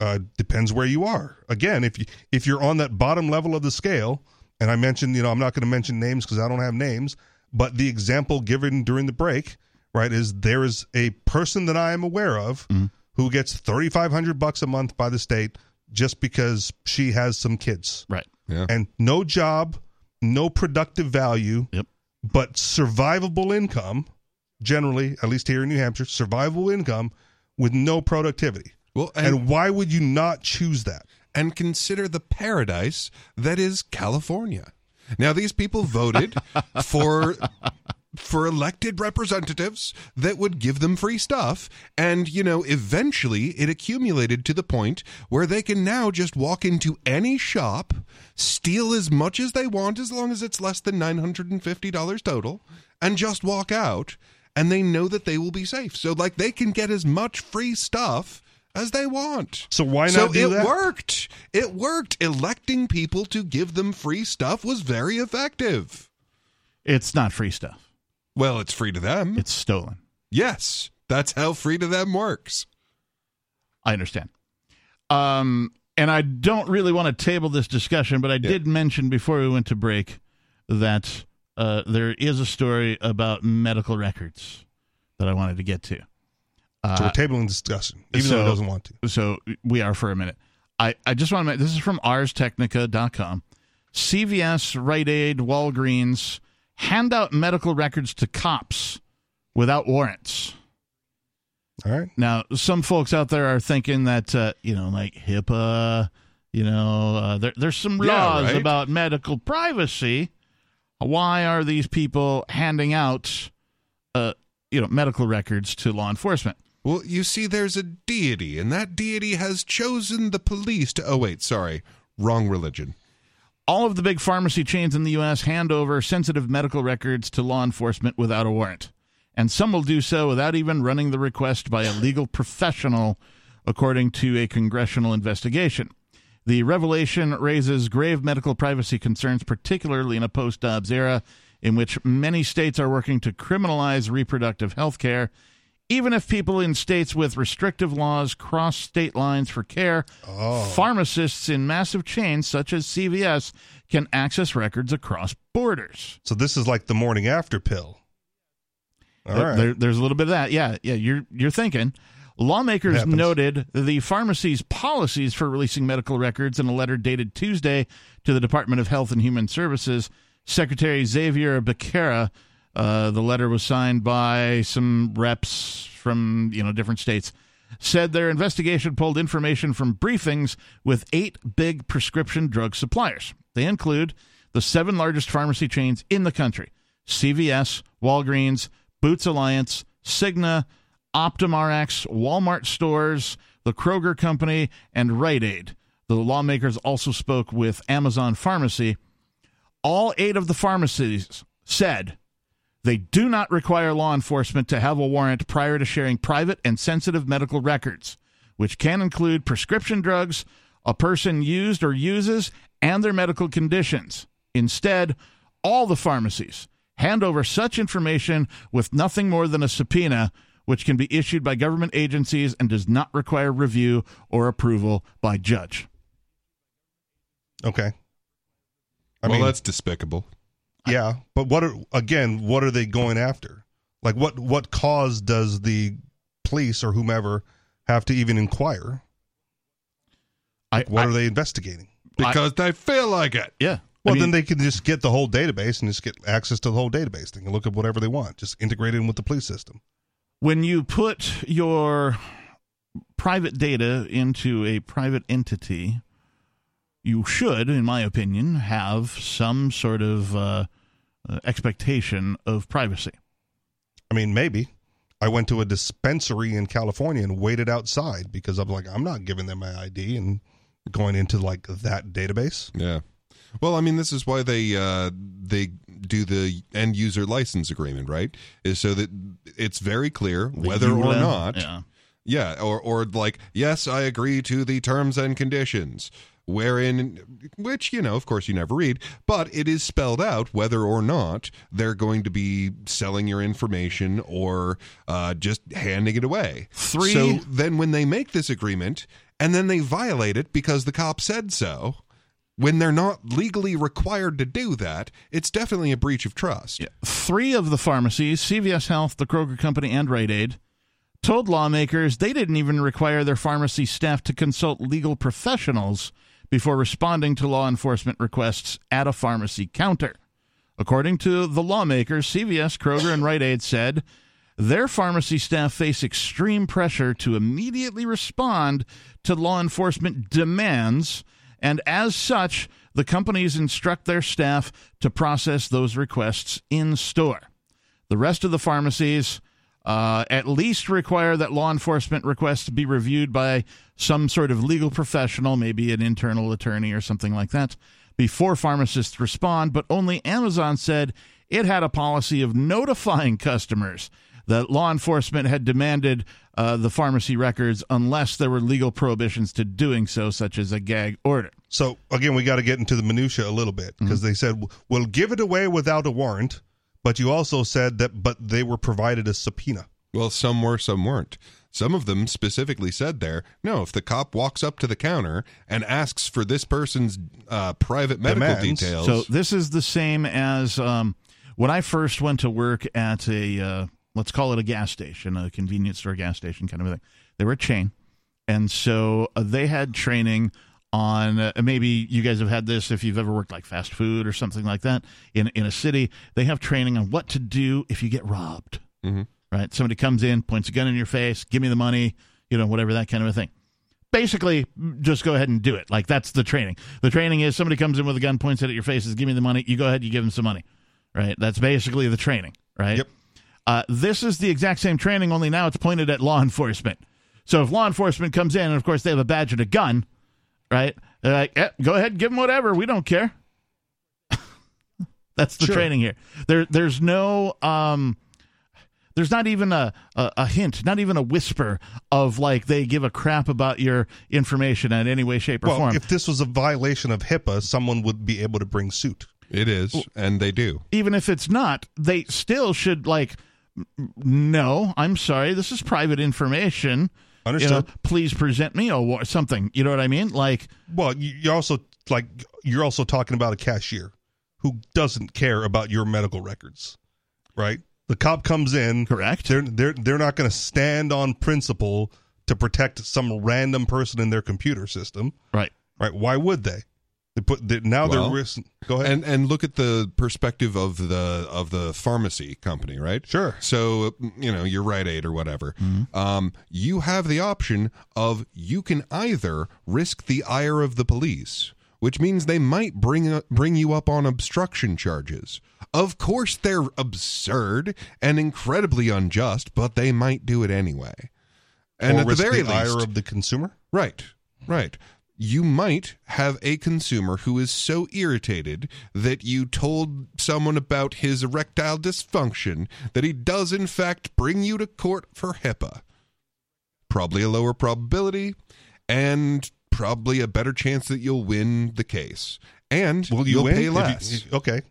S3: Uh, depends where you are. Again, if you if you're on that bottom level of the scale, and I mentioned, you know, I'm not going to mention names because I don't have names, but the example given during the break, right? Is there is a person that I am aware of who gets thirty five hundred bucks a month by the state just because she has some kids,
S2: Right.
S4: Yeah.
S3: and no job, no productive value,
S2: Yep.
S3: but survivable income. Generally, at least here in New Hampshire, survivable income with no productivity.
S4: Well, and,
S3: And why would you not choose that?
S4: and consider the paradise that is California. Now, these people voted for for elected representatives that would give them free stuff, and you know, eventually it accumulated to the point where they can now just walk into any shop, steal as much as they want, as long as it's less than nine hundred and fifty dollars total, and just walk out. And they know that they will be safe. So, like, they can get as much free stuff as they want.
S3: So why
S4: so
S3: not do
S4: it
S3: that?
S4: worked. It worked. Electing people to give them free stuff was very effective.
S2: It's not free stuff.
S4: Well, it's free to them.
S2: It's stolen.
S4: yes, that's how free to them works.
S2: I understand. Um, and I don't really want to table this discussion, but I did mention before we went to break that uh, there is a story about medical records that I wanted to get to.
S3: So we're tabling discussion, even though
S2: so-
S3: it doesn't want to.
S2: So we are for a minute. I, I just want to make this is from arstechnica.com. CVS, Rite Aid, Walgreens hand out medical records to cops without warrants.
S3: All right.
S2: Now, some folks out there are thinking that uh, you know, like HIPAA, you know, uh, there, there's some
S4: Yeah,
S2: laws
S4: right.
S2: about medical privacy. Why are these people handing out, uh, you know, medical records to law enforcement?
S4: Well, you see, there's a deity, and that deity has chosen the police to. Oh, wait, sorry. Wrong religion.
S2: All of the big pharmacy chains in the U.S. hand over sensitive medical records to law enforcement without a warrant. And some will do so without even running the request by a legal professional, according to a congressional investigation. The revelation raises grave medical privacy concerns, particularly in a post Dobbs era in which many states are working to criminalize reproductive health care. Even if people in states with restrictive laws cross state lines for care, oh. pharmacists in massive chains such as CVS can access records across borders.
S3: So this is like the morning after pill. All
S2: There-
S3: right.
S2: there- there's a little bit of that. Yeah, yeah. You're you're thinking. Lawmakers noted the pharmacy's policies for releasing medical records in a letter dated Tuesday to the Department of Health and Human Services. Secretary Xavier Becerra. Uh, the letter was signed by some reps from you know different states. Said their investigation pulled information from briefings with eight big prescription drug suppliers. They include the seven largest pharmacy chains in the country: CVS, Walgreens, Boots Alliance, Cigna, OptumRx, Walmart stores, the Kroger Company, and Rite Aid. The lawmakers also spoke with Amazon Pharmacy. All eight of the pharmacies said they do not require law enforcement to have a warrant prior to sharing private and sensitive medical records, which can include prescription drugs a person used or uses and their medical conditions. Instead, all the pharmacies hand over such information with nothing more than a subpoena, which can be issued by government agencies and does not require review or approval by judge.
S3: okay. I
S4: well,
S3: mean,
S4: that's despicable.
S3: Yeah, but what are again? What are they going after? Like, what what cause does the police or whomever have to even inquire?
S2: I,
S3: What
S2: I-
S3: are they investigating?
S4: Because they feel like it.
S2: yeah.
S3: Well,
S2: I mean,
S3: then they can just get the whole database and just get access to the whole database. They can look at whatever they want, just integrate it in with the police system.
S2: when you put your private data into a private entity, you should, in my opinion, have some sort of uh, uh, expectation of privacy.
S3: I mean, maybe. I went to a dispensary in California and waited outside because I'm like, I'm not giving them my ID and going into like that database.
S4: Yeah. Well, I mean, this is why they uh, they do the end user license agreement, right? Is so that it's very clear whether or not,
S2: yeah.
S4: yeah, or or like, yes, I agree to the terms and conditions. Wherein, which you know, of course, you never read, but it is spelled out whether or not they're going to be selling your information or uh, just handing it away.
S2: Three-
S4: So then, when they make this agreement and then they violate it because the cop said so, when they're not legally required to do that, it's definitely a breach of trust.
S2: Three of the pharmacies, CVS Health, the Kroger Company, and Rite Aid, told lawmakers they didn't even require their pharmacy staff to consult legal professionals before responding to law enforcement requests at a pharmacy counter. According to the lawmakers, CVS, Kroger, and Rite Aid said their pharmacy staff face extreme pressure to immediately respond to law enforcement demands, and as such, the companies instruct their staff to process those requests in store. The rest of the pharmacies uh, at least require that law enforcement requests be reviewed by some sort of legal professional, maybe an internal attorney or something like that, before pharmacists respond. But only Amazon said it had a policy of notifying customers that law enforcement had demanded uh, the pharmacy records unless there were legal prohibitions to doing so, such as a gag order.
S3: So again, we got to get into the minutia a little bit because they said we'll give it away without a warrant, but you also said that but they were provided a subpoena.
S4: Well, some were, some weren't. Some of them specifically said there, no, if the cop walks up to the counter and asks for this person's uh, private medical
S3: Demands.
S4: details,
S2: So this is the same as um, when I first went to work at a uh, let's call it a gas station, a convenience store gas station kind of a thing. They were a chain, and so uh, they had training on uh, maybe you guys have had this if you've ever worked like fast food or something like that in in a city. They have training on what to do if you get robbed.
S4: Mhm.
S2: Right, somebody comes in, points a gun in your face, give me the money, you know, whatever that kind of a thing basically just go ahead and do it. Like that's the training. The training is somebody comes in with a gun, points it at your face, says, "Give me the money." You go ahead, you give them some money. Right. That's basically the training. Right.
S3: Yep.
S2: Uh, this is the exact same training, only now it's pointed at law enforcement. So if law enforcement comes in, and of course they have a badge and a gun, right? They're like, eh, "Go ahead, give them whatever. We don't care." that's the
S3: Sure.
S2: training here. There, there's no. Um, there's not even a, a, a hint, not even a whisper of like they give a crap about your information in any way, shape, or
S3: Well,
S2: form.
S3: if this was a violation of HIPAA, someone would be able to bring suit.
S4: it is, and they do.
S2: even if it's not, they still should like. No, I'm sorry. This is private information. You know, please present me or something. You know what I mean? Like,
S3: Well, you- you're also like you're also talking about a cashier who doesn't care about your medical records, right? The cop comes in,
S2: correct?
S3: They're they're they're not going to stand on principle to protect some random person in their computer system,
S2: Right.
S3: right? Why would they? They put they, now
S4: Well,
S3: they're risk. Go ahead.
S4: and and look at the perspective of the of the pharmacy company, right?
S3: Sure.
S4: So mm, you know, you're Rite Aid or whatever. Mm-hmm. Um, you have the option of you can either risk the ire of the police, which means they might bring uh, bring you up on obstruction charges. Of course, they're absurd and incredibly unjust, but they might do it anyway. And
S3: or
S4: at the very
S3: the
S4: least,
S3: ire of the consumer.
S4: Right, right. You might have a consumer who is so irritated that you told someone about his erectile dysfunction that he does, in fact, bring you to court for HIPAA. Probably a lower probability and probably a better chance that you'll win the case. And
S3: Will you
S4: will pay
S3: If you-
S4: less.
S3: okay.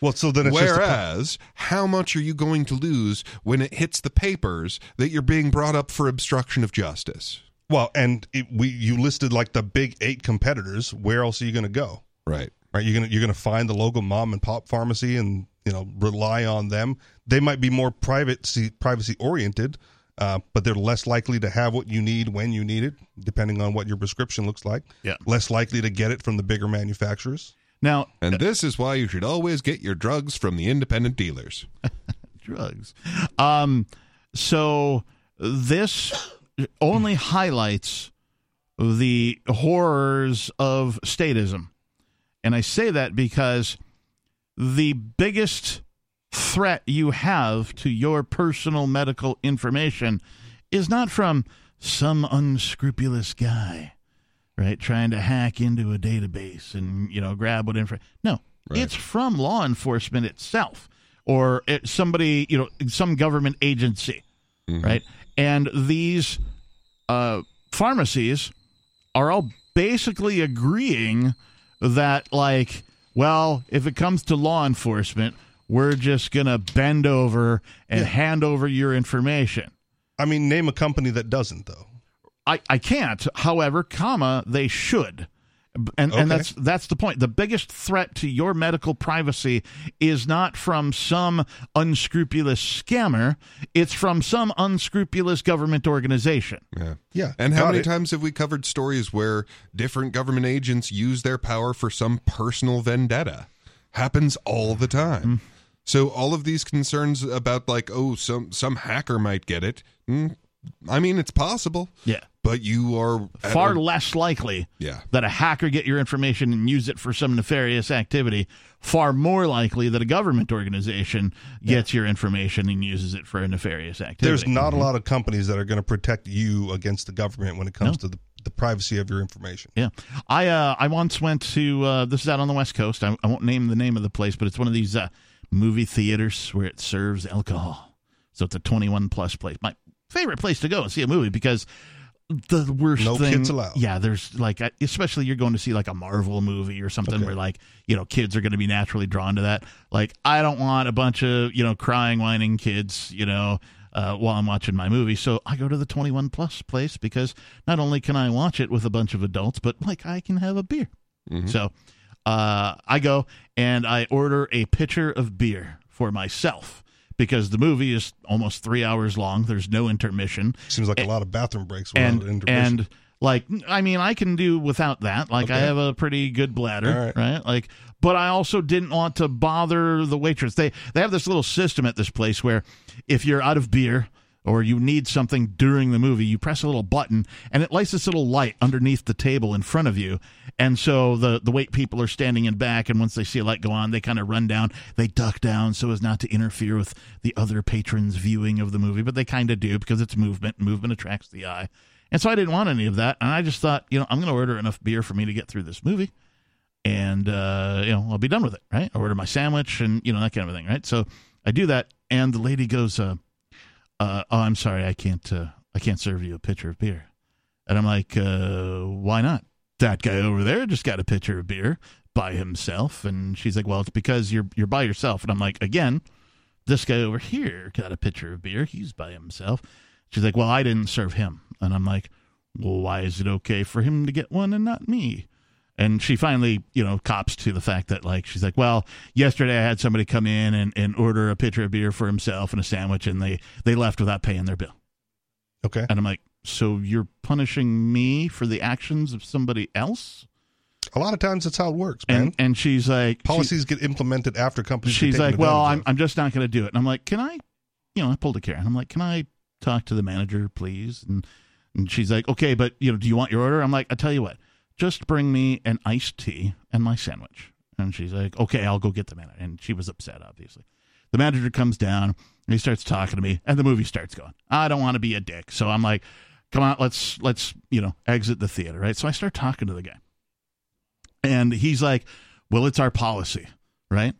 S3: Well, so then it's just a
S4: Whereas, how much are you going to lose when it hits the papers that you're being brought up for obstruction of justice?
S3: Well, and it, we you listed like the big eight competitors. Where else are you going to go?
S4: Right.
S3: right? You're gonna you're gonna find the local mom and pop pharmacy and you know rely on them. They might be more privacy privacy oriented, uh, but they're less likely to have what you need when you need it, depending on what your prescription looks like.
S2: Yeah.
S3: less likely to get it from the bigger manufacturers.
S2: Now,
S4: And this is why you should always get your drugs from the independent dealers.
S2: drugs. Um, so this only highlights the horrors of statism. And I say that because the biggest threat you have to your personal medical information is not from some unscrupulous guy, right, trying to hack into a database and, you know, grab what info. No, it's from law enforcement itself or it, somebody, you know, some government agency, mm-hmm. right? And these uh, pharmacies are all basically agreeing that, like, well, if it comes to law enforcement, we're just going to bend over and hand over your information.
S3: I mean, name a company that doesn't though.
S2: I, I can't. However, comma, they should. And,
S3: Okay.
S2: and that's that's the point. The biggest threat to your medical privacy is not from some unscrupulous scammer; it's from some unscrupulous government organization.
S4: Yeah.
S3: Yeah,
S4: And how
S3: got
S4: many
S3: it.
S4: times have we covered stories where different government agents use their power for some personal vendetta? Happens all the time.
S3: Mm.
S4: So all of these concerns about like, oh, some some hacker might get it. mm, I mean, it's possible.
S2: Yeah.
S4: But you are
S2: Far
S4: a-
S2: less likely
S4: Yeah.
S2: that a hacker get your information and use it for some nefarious activity. Far more likely that a government organization gets your information and uses it for a nefarious activity.
S3: There's not a lot of companies that are going to protect you against the government when it comes to the, the privacy of your information.
S2: Yeah, I uh, I once went to uh, this is out on the west coast. I, I won't name the name of the place, but it's one of these uh, movie theaters where it serves alcohol. So it's a 21 plus place. My favorite place to go and see a movie because the worst
S3: No
S2: thing.
S3: kids allowed.
S2: Yeah, there's like especially you're going to see like a Marvel movie or something
S3: Okay.
S2: where like you know kids are going to be naturally drawn to that. Like I don't want a bunch of you know crying, whining kids. You know. Uh, while I'm watching my movie, so I go to the 21 plus place because not only can I watch it with a bunch of adults, but like I can have a beer. So uh, I go and I order a pitcher of beer for myself because the movie is almost three hours long. There's no intermission,
S3: Seems like a lot of bathroom breaks without
S2: and
S3: intermission.
S2: and like I mean I can do without that. Like I have a pretty good bladder,
S3: right.
S2: right? Like, but I also didn't want to bother the waitress. They they have this little system at this place where if you're out of beer. Or you need something during the movie, you press a little button and it lights this little light underneath the table in front of you. And so the, the wait people are standing in back, and once they see a light go on, they kind of run down. They duck down so as not to interfere with the other patrons' viewing of the movie, but they kind of do because it's movement. Movement attracts the eye. And so I didn't want any of that. And I just thought, you know, I'm going to order enough beer for me to get through this movie. And, uh, you know, I'll be done with it, right? I order my sandwich and, you know, that kind of thing, right? So I do that. And the lady goes, uh, uh, oh, I'm sorry. I can't, uh, I can't serve you a pitcher of beer. And I'm like, uh, why not? That guy over there just got a pitcher of beer by himself. And she's like, well, it's because you're, you're by yourself. And I'm like, again, this guy over here got a pitcher of beer. He's by himself. She's like, well, I didn't serve him. And I'm like, well, why is it okay for him to get one and not me? And she finally, you know, cops to the fact that, like, she's like, well, yesterday I had somebody come in and, and order a pitcher of beer for himself and a sandwich, and they, they left without paying their bill.
S3: okay.
S2: And I'm like, so you're punishing me for the actions of somebody else?
S3: A lot of times that's how it works, man.
S2: And and she's like, she-
S3: Policies get implemented after companies.
S2: she's like, well, I'm, I'm just not going to do it. And I'm like, can I, you know, I pulled a Karen. I'm like, can I talk to the manager, please? And, and she's like, okay, but, you know, do you want your order? I'm like, I tell you what, just bring me an iced tea and my sandwich. And she's like, okay, I'll go get the manager. And she was upset, obviously. The manager comes down and he starts talking to me and the movie starts going. I don't want to be a dick. So I'm like, come on, let's, let's, you know, exit the theater, right? So I start talking to the guy. And he's like, well, it's our policy, right?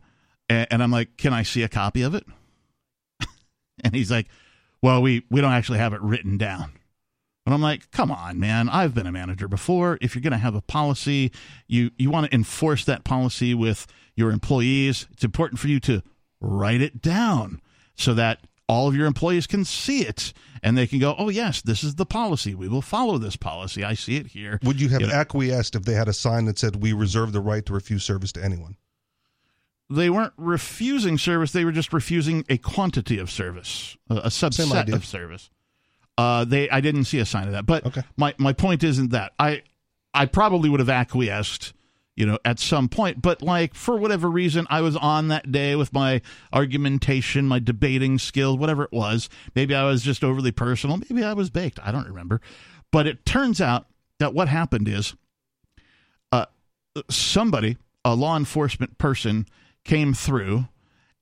S2: And, and I'm like, can I see a copy of it? and he's like, well, we, we don't actually have it written down. And I'm like, come on, man. I've been a manager before. If you're going to have a policy, you, you want to enforce that policy with your employees. It's important for you to write it down so that all of your employees can see it and they can go, oh, yes, this is the policy. We will follow this policy. I see it here.
S3: Would you have
S2: You know,
S3: acquiesced if they had a sign that said, "We reserve the right to refuse service to anyone"?
S2: they weren't refusing service; they were just refusing a quantity of service, a, a subset of service. Uh, they, I didn't see a sign of that, but
S3: Okay.
S2: my my point isn't that I, I probably would have acquiesced, you know, at some point, but like for whatever reason, I was on that day with my argumentation, my debating skills, whatever it was. Maybe I was just overly personal. Maybe I was baked. I don't remember, but it turns out that what happened is uh, somebody, a law enforcement person, came through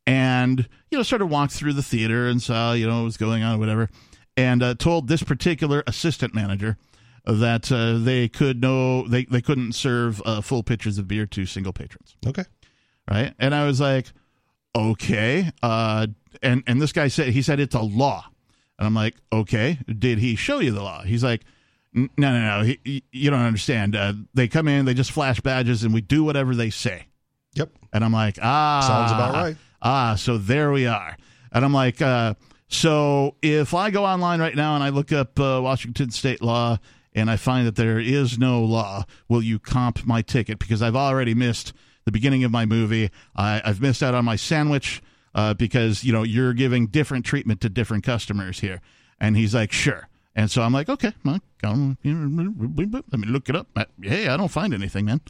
S2: and you know sort of walked through the theater and saw you know what was going on, whatever, and uh, told this particular assistant manager that uh, they could no they they couldn't serve uh, full pitchers of beer to single patrons
S3: Okay.
S2: right? And I was like, okay. Uh, and and this guy said he said it's a law, and I'm like, okay. Did he show you the law? He's like, no, no, no. He, he- you don't understand. Uh, they come in, they just flash badges, and we do whatever they say.
S3: Yep.
S2: And I'm like, ah,
S3: Sounds about right.
S2: Ah, so there we are. And I'm like, uh, so if I go online right now and I look up uh, Washington state law and I find that there is no law, will you comp my ticket? Because I've already missed the beginning of my movie. I, I've missed out on my sandwich uh, because you know you're giving different treatment to different customers here. And he's like, sure. And so I'm like, okay, let me look it up. Hey, I don't find anything, man.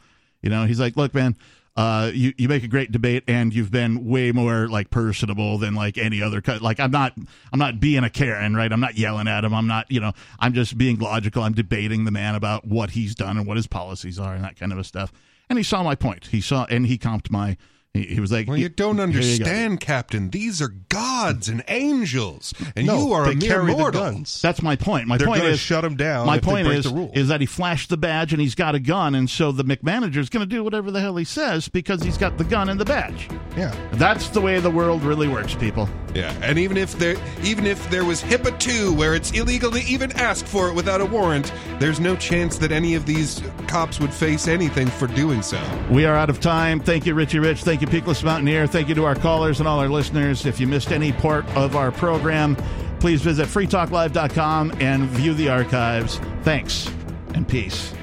S2: You know, he's like, look, man, uh, you you make a great debate, and you've been way more like personable than like any other. Co- like I'm not I'm not being a Karen, right? I'm not yelling at him. I'm not you know I'm just being logical. I'm debating the man about what he's done and what his policies are and that kind of a stuff. And he saw my point. He saw and he comped my he, he was like,
S4: "Well, you don't
S2: "Here you
S4: understand, Captain. These are gods and angels, and
S3: no,
S4: you are a mere mortal."
S3: the guns.
S2: That's my point. My
S3: They're
S2: point is
S3: shut him down
S2: My point is is that he flashed the badge and he's got a gun, and so the McManager is going to do whatever the hell he says because he's got the gun and the badge.
S3: Yeah.
S2: That's the way the world really works, people.
S4: Yeah, and even if there, even if there was HIPAA two, where it's illegal to even ask for it without a warrant, there's no chance that any of these cops would face anything for doing so.
S2: We are out of time. Thank you, Richie Rich. You, Peakless Mountaineer. Thank you to our callers and all our listeners. If you missed any part of our program, please visit freetalklive.com and view the archives. Thanks and peace.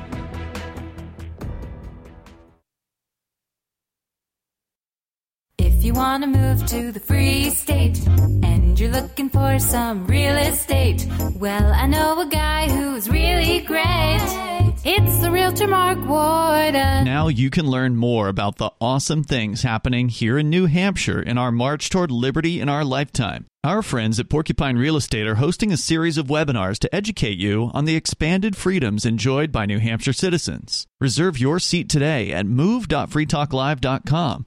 S9: If you want to move to the free state and you're looking for some real estate, well, I know a guy who's really great. It's the realtor Mark Warden.
S7: Now you can learn more about the awesome things happening here in New Hampshire in our march toward liberty in our lifetime. Our friends at Porcupine Real Estate are hosting a series of webinars to educate you on the expanded freedoms enjoyed by New Hampshire citizens. Reserve your seat today at move.freetalklive.com.